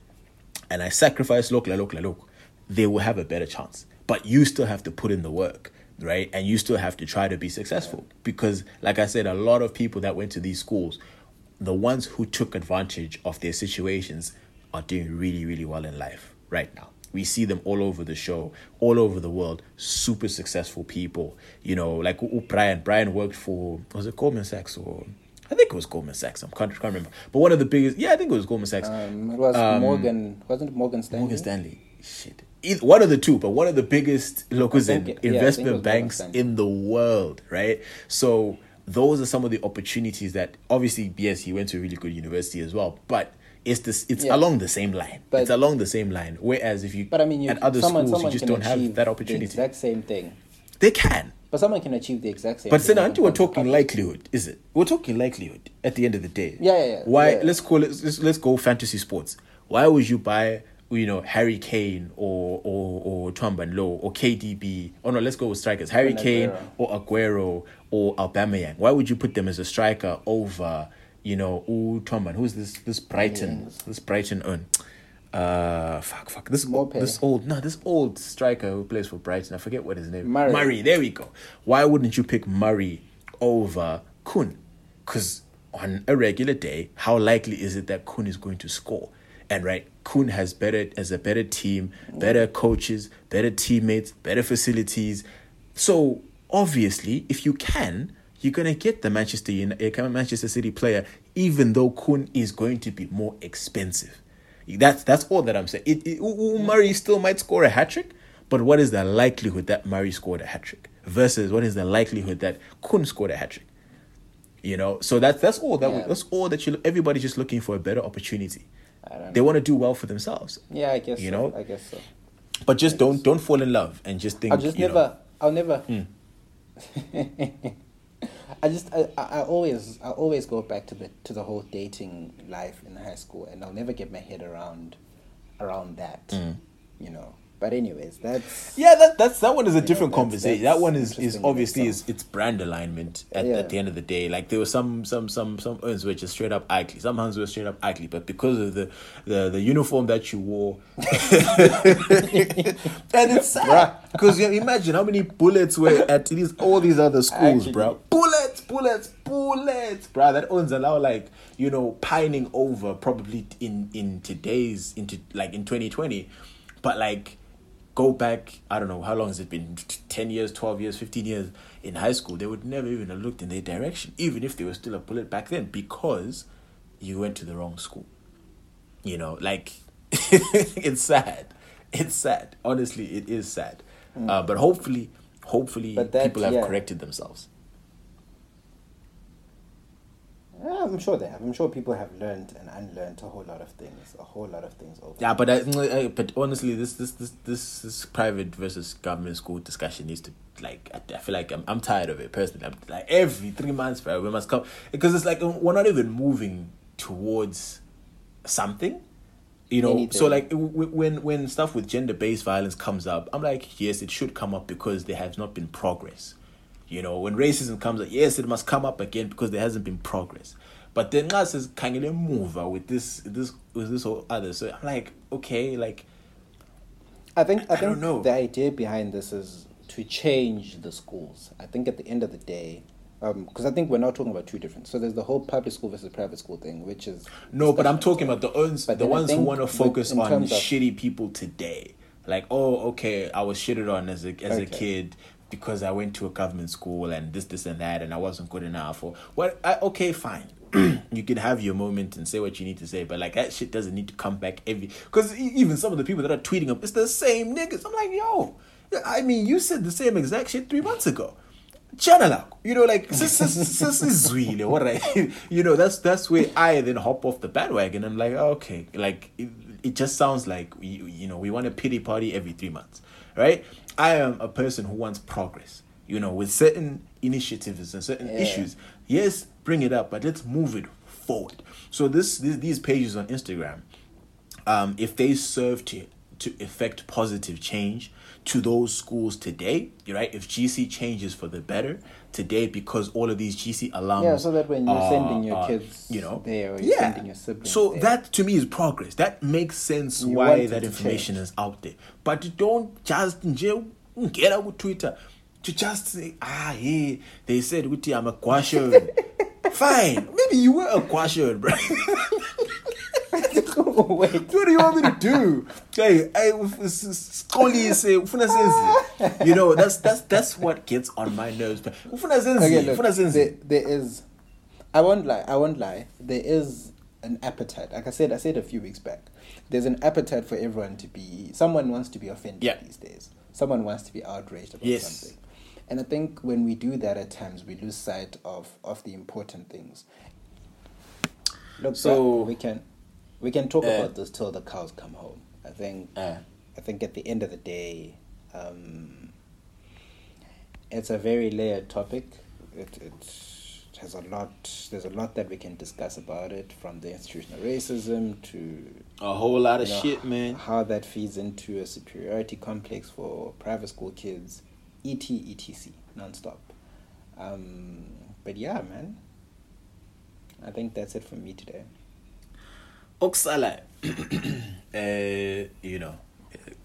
[SPEAKER 2] and I sacrifice look, la, look, la, look, they will have a better chance. But you still have to put in the work, right? And you still have to try to be successful because, like I said, a lot of people that went to these schools, the ones who took advantage of their situations, are doing really, really well in life right now. We see them all over the show, all over the world. Super successful people, you know, like Brian. Brian worked for was it Goldman Sachs or I think it was Goldman Sachs. I can't, can't remember. But one of the biggest, yeah, I think it was Goldman Sachs.
[SPEAKER 1] Um, it was Morgan, wasn't it Morgan Stanley?
[SPEAKER 2] Morgan Stanley. Shit. Either, one of the two, but one of the biggest locals
[SPEAKER 1] I
[SPEAKER 2] in
[SPEAKER 1] yeah, I think it
[SPEAKER 2] investment banks in the world, right? So those are some of the opportunities that obviously, yes, he went to a really good university as well, but it's this it's
[SPEAKER 1] Yeah.
[SPEAKER 2] along the same line.
[SPEAKER 1] But-
[SPEAKER 2] it's along the same line. Whereas if you
[SPEAKER 1] But I mean, you,
[SPEAKER 2] at other
[SPEAKER 1] someone,
[SPEAKER 2] schools
[SPEAKER 1] someone
[SPEAKER 2] you just don't have
[SPEAKER 1] achieve
[SPEAKER 2] that
[SPEAKER 1] The
[SPEAKER 2] opportunity.
[SPEAKER 1] exact same thing.
[SPEAKER 2] They can.
[SPEAKER 1] But someone can achieve the exact same
[SPEAKER 2] But
[SPEAKER 1] thing.
[SPEAKER 2] Senanti, we're talking likelihood, is it? We're talking likelihood at the end of the day.
[SPEAKER 1] Yeah, yeah, yeah.
[SPEAKER 2] Why?
[SPEAKER 1] Yeah.
[SPEAKER 2] Let's call it. Let's, let's go fantasy sports. Why would you buy, you know, Harry Kane or or or Twamban Low or KDB? Oh no, let's go with strikers. Harry Kane or Aguero or Aubameyang. Why would you put them as a striker over, you know, Ooh? Who's this? This Brighton.
[SPEAKER 1] Yes.
[SPEAKER 2] This Brighton. Un. Uh, fuck, fuck. This
[SPEAKER 1] Mope.
[SPEAKER 2] this old no, this old striker who plays for Brighton. I forget what his name.
[SPEAKER 1] Murray.
[SPEAKER 2] Murray. There we go. Why wouldn't you pick Murray over Kun? Because on a regular day, how likely is it that Kun is going to score? And right, Kun has better as a better team, better coaches, better teammates, better facilities. So obviously, if you can, you're gonna get the Manchester United, eh, Manchester City player, even though Kun is going to be more expensive. That's that's all that I'm saying. It, it, Murray still might score a hat trick, but what is the likelihood that Murray scored a hat trick versus what is the likelihood that Kun scored a hat trick? You know, so that's that's all that
[SPEAKER 1] Yeah.
[SPEAKER 2] that's all that you. Everybody's just looking for a better opportunity. They want to do well for themselves,
[SPEAKER 1] Yeah, I guess
[SPEAKER 2] you
[SPEAKER 1] so.
[SPEAKER 2] know?
[SPEAKER 1] I guess so.
[SPEAKER 2] but just don't don't fall in love and just think.
[SPEAKER 1] I'll just never.
[SPEAKER 2] know.
[SPEAKER 1] I'll never. I just. I, I always. I always go back to the to the whole dating life in high school, and I'll never get my head around, around that.
[SPEAKER 2] Hmm.
[SPEAKER 1] You know, But anyways, that's
[SPEAKER 2] Yeah, that that's that one is a
[SPEAKER 1] know,
[SPEAKER 2] different
[SPEAKER 1] that's-
[SPEAKER 2] conversation.
[SPEAKER 1] that's
[SPEAKER 2] that one is is obviously is it's brand alignment at,
[SPEAKER 1] Yeah.
[SPEAKER 2] at the end of the day. Like there were some some some some earns were just straight up ugly. Some hands were straight up ugly, but because of the the, the uniform that you wore, and it's sad because you imagine how many bullets were at these all these other schools,
[SPEAKER 1] Actually.
[SPEAKER 2] bro. Bullets, bullets, bullets, bro. That owns allow like you know pining over probably in in today's into like in twenty twenty, but like go back, I don't know, how long has it been? 10 years, 12 years, 15 years in high school, they would never even have looked in their direction, even if they were still a bullet back then, because you went to the wrong school. You know, like, it's sad. It's sad. Honestly, it is sad. Uh, but hopefully, hopefully,
[SPEAKER 1] that-
[SPEAKER 2] people have
[SPEAKER 1] yeah.
[SPEAKER 2] corrected themselves.
[SPEAKER 1] Yeah, I'm sure they have. I'm sure people have learned and unlearned a whole lot of things, a whole lot of things over.
[SPEAKER 2] Yeah, but uh, I, I- uh, but honestly, this this this this this private versus government school discussion needs to like. I, I feel like I'm I'm tired of it personally. I'm like every three months, bro, we must come because it's like we're not even moving towards something. You know, so like when when stuff with gender based violence comes up, I'm like, yes, it should come up because there has not been progress. You know, when racism comes up, yes, it must come up again because there hasn't been progress. But then us is kind of move with this this with this or other. So I'm like, okay, like
[SPEAKER 1] I think I,
[SPEAKER 2] I
[SPEAKER 1] think
[SPEAKER 2] don't know.
[SPEAKER 1] the idea behind this is to change the schools. I think at the end of the day, um, because I think we're now talking about two different. So there's the whole public school versus private school thing, which is
[SPEAKER 2] no, but I'm talking about the ones the ones who want to focus on shitty people today. Like, oh, okay, I was shitted on as a as a kid because I went to a government school and this, this, and that, and I wasn't good enough. Or what? I, okay, fine. you can have your moment and say what you need to say, but like that shit doesn't need to come back every. Because even some of the people that are tweeting up, it's the same niggas. I'm like, yo, I mean, you said the same exact shit three months ago. Channel you know, like this is really what I, you know, that's that's where I then hop off the bandwagon. I'm like, okay, like it, it just sounds like we, you know, we want a pity party every three months, right? I am a person who wants progress, you know, with certain initiatives and certain
[SPEAKER 1] Yeah.
[SPEAKER 2] issues. Yes, bring it up, but let's move it forward. So this, this these pages on Instagram, um, if they serve to to effect positive change to those schools today, right. If GC changes for the better today, because all of these GC alums,
[SPEAKER 1] Yeah, so that when you're sending your kids
[SPEAKER 2] you know,
[SPEAKER 1] there or you're sending your siblings
[SPEAKER 2] So
[SPEAKER 1] there.
[SPEAKER 2] that to me is progress. That makes sense
[SPEAKER 1] You
[SPEAKER 2] why that information
[SPEAKER 1] change.
[SPEAKER 2] is out there. But don't just get out with Twitter to just say, ah, hey, they said, Uti, I'm a Kwashon. Fine. Maybe you were a Kwashon, bro.
[SPEAKER 1] Wait,
[SPEAKER 2] what do you want me to do? Hey, hey, uf- s- s- Scully say, ufuna senzi. You know, that's that's that's what gets on my nerves. Ufuna senzi,
[SPEAKER 1] okay, look,
[SPEAKER 2] ufuna senzi.
[SPEAKER 1] there, there is. I won't lie. I won't lie. There is an appetite. Like I said, I said a few weeks back. There's an appetite for everyone to be. Someone wants to be offended
[SPEAKER 2] Yeah.
[SPEAKER 1] these days. Someone wants to be outraged about
[SPEAKER 2] Yes.
[SPEAKER 1] something. And I think when we do that, at times we lose sight of of the important things. Look,
[SPEAKER 2] so
[SPEAKER 1] we can we can talk
[SPEAKER 2] Uh,
[SPEAKER 1] about this till the cows come home. I think
[SPEAKER 2] Uh.
[SPEAKER 1] I think at the end of the day, um, it's a very layered topic. It, it has a lot. There's a lot that we can discuss about it, from the institutional racism to
[SPEAKER 2] A whole lot of
[SPEAKER 1] know,
[SPEAKER 2] shit, man.
[SPEAKER 1] How that feeds into a superiority complex for private school kids, et etc. nonstop. Um, but yeah, man. I think that's it for me today.
[SPEAKER 2] Oksala, uh, you know,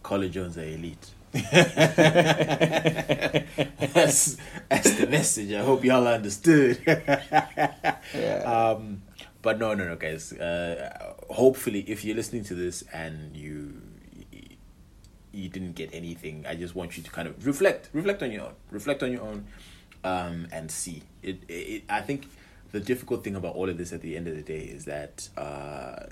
[SPEAKER 2] College Jones are elite. that's, that's the message. I hope y'all understood.
[SPEAKER 1] Yeah.
[SPEAKER 2] Um, but no, no, no, guys. Uh, hopefully, if you're listening to this and you you didn't get anything, I just want you to kind of reflect, reflect on your own, reflect on your own, um, and see. It, it, I think the difficult thing about all of this at the end of the day is that uh,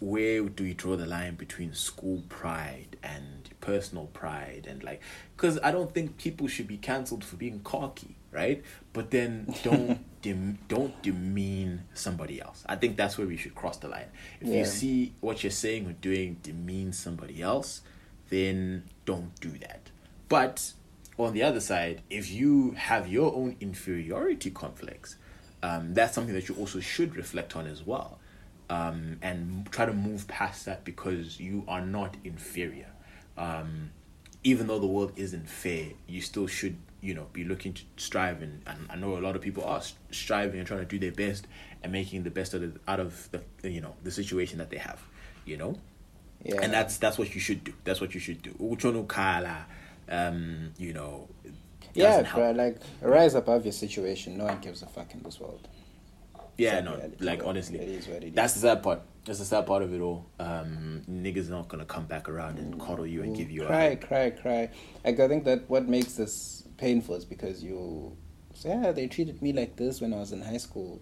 [SPEAKER 2] where do we draw the line between school pride and personal pride and like because i don't think people should be cancelled for being cocky right? But then don't dem- don't demean somebody else. I think that's where we should cross the line. If
[SPEAKER 1] Yeah.
[SPEAKER 2] you see what you're saying or doing demean somebody else then don't do that. But on the other side if you have your own inferiority complex um, that's something that you also should reflect on as well um, and try to move past that because you are not inferior. um, even though the world isn't fair, you still should, you know, be looking to strive. And, and I know a lot of people are striving and trying to do their best and making the best of the, out of the, you know, the situation that they have, you know.
[SPEAKER 1] Yeah.
[SPEAKER 2] And that's that's what you should do. That's what you should do. Um, you know.
[SPEAKER 1] Yeah, bro. Like rise above your situation. No one gives a fuck in this world.
[SPEAKER 2] Yeah, no,
[SPEAKER 1] reality,
[SPEAKER 2] like
[SPEAKER 1] bro.
[SPEAKER 2] honestly,
[SPEAKER 1] It is what it
[SPEAKER 2] that's
[SPEAKER 1] is.
[SPEAKER 2] the sad part. That's the sad part of it all. Um, niggas not gonna come back around and coddle you and give you
[SPEAKER 1] cry,
[SPEAKER 2] a
[SPEAKER 1] cry, cry. Like I think that what makes this painful is because you, say, yeah, they treated me like this when I was in high school.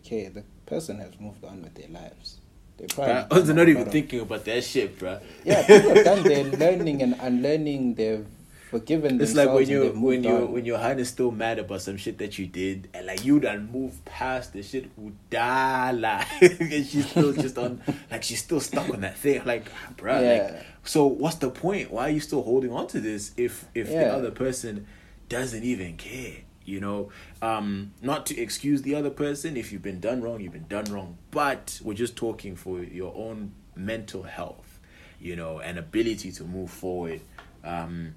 [SPEAKER 1] Okay, the person has moved on with their lives. They're probably
[SPEAKER 2] Bruh, I was not even thinking about that shit, bro.
[SPEAKER 1] Yeah, people have done their learning and unlearning. They've forgiven
[SPEAKER 2] It's like when you when you
[SPEAKER 1] on.
[SPEAKER 2] when your hand is still mad about some shit that you did, and like you done move past the shit udala, and she's still just on like she's still stuck on that thing. Like, bro,
[SPEAKER 1] Yeah.
[SPEAKER 2] like so what's the point? Why are you still holding on to this if if the other person doesn't even care? You know, um, not to excuse the other person. If you've been done wrong, you've been done wrong. But we're just talking for your own mental health, you know, and ability to move forward. Um,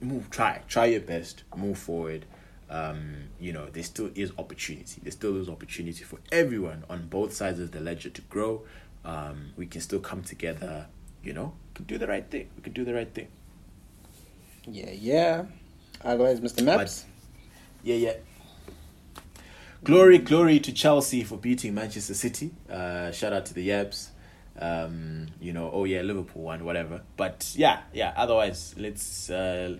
[SPEAKER 2] move try try your best move forward. Um you know there still is opportunity. There still is opportunity for everyone on both sides of the ledger to grow. Um we can still come together you know we can do the right thing. We can do the right thing.
[SPEAKER 1] Yeah, yeah. Otherwise, Mr. Maps.
[SPEAKER 2] yeah yeah. Glory glory to chelsea for beating manchester city. Uh shout out to the yabs um you know oh yeah liverpool won whatever. But yeah yeah otherwise let's uh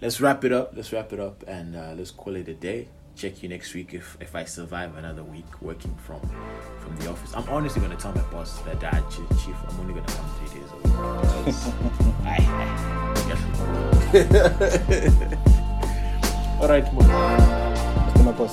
[SPEAKER 2] let's wrap it up let's wrap it up and uh let's call it a day check you next week if if i survive another week working from from the office i'm honestly gonna tell my boss that dad chief, i'm only gonna come three days a week I, I, all right.
[SPEAKER 1] Mr. Mapos.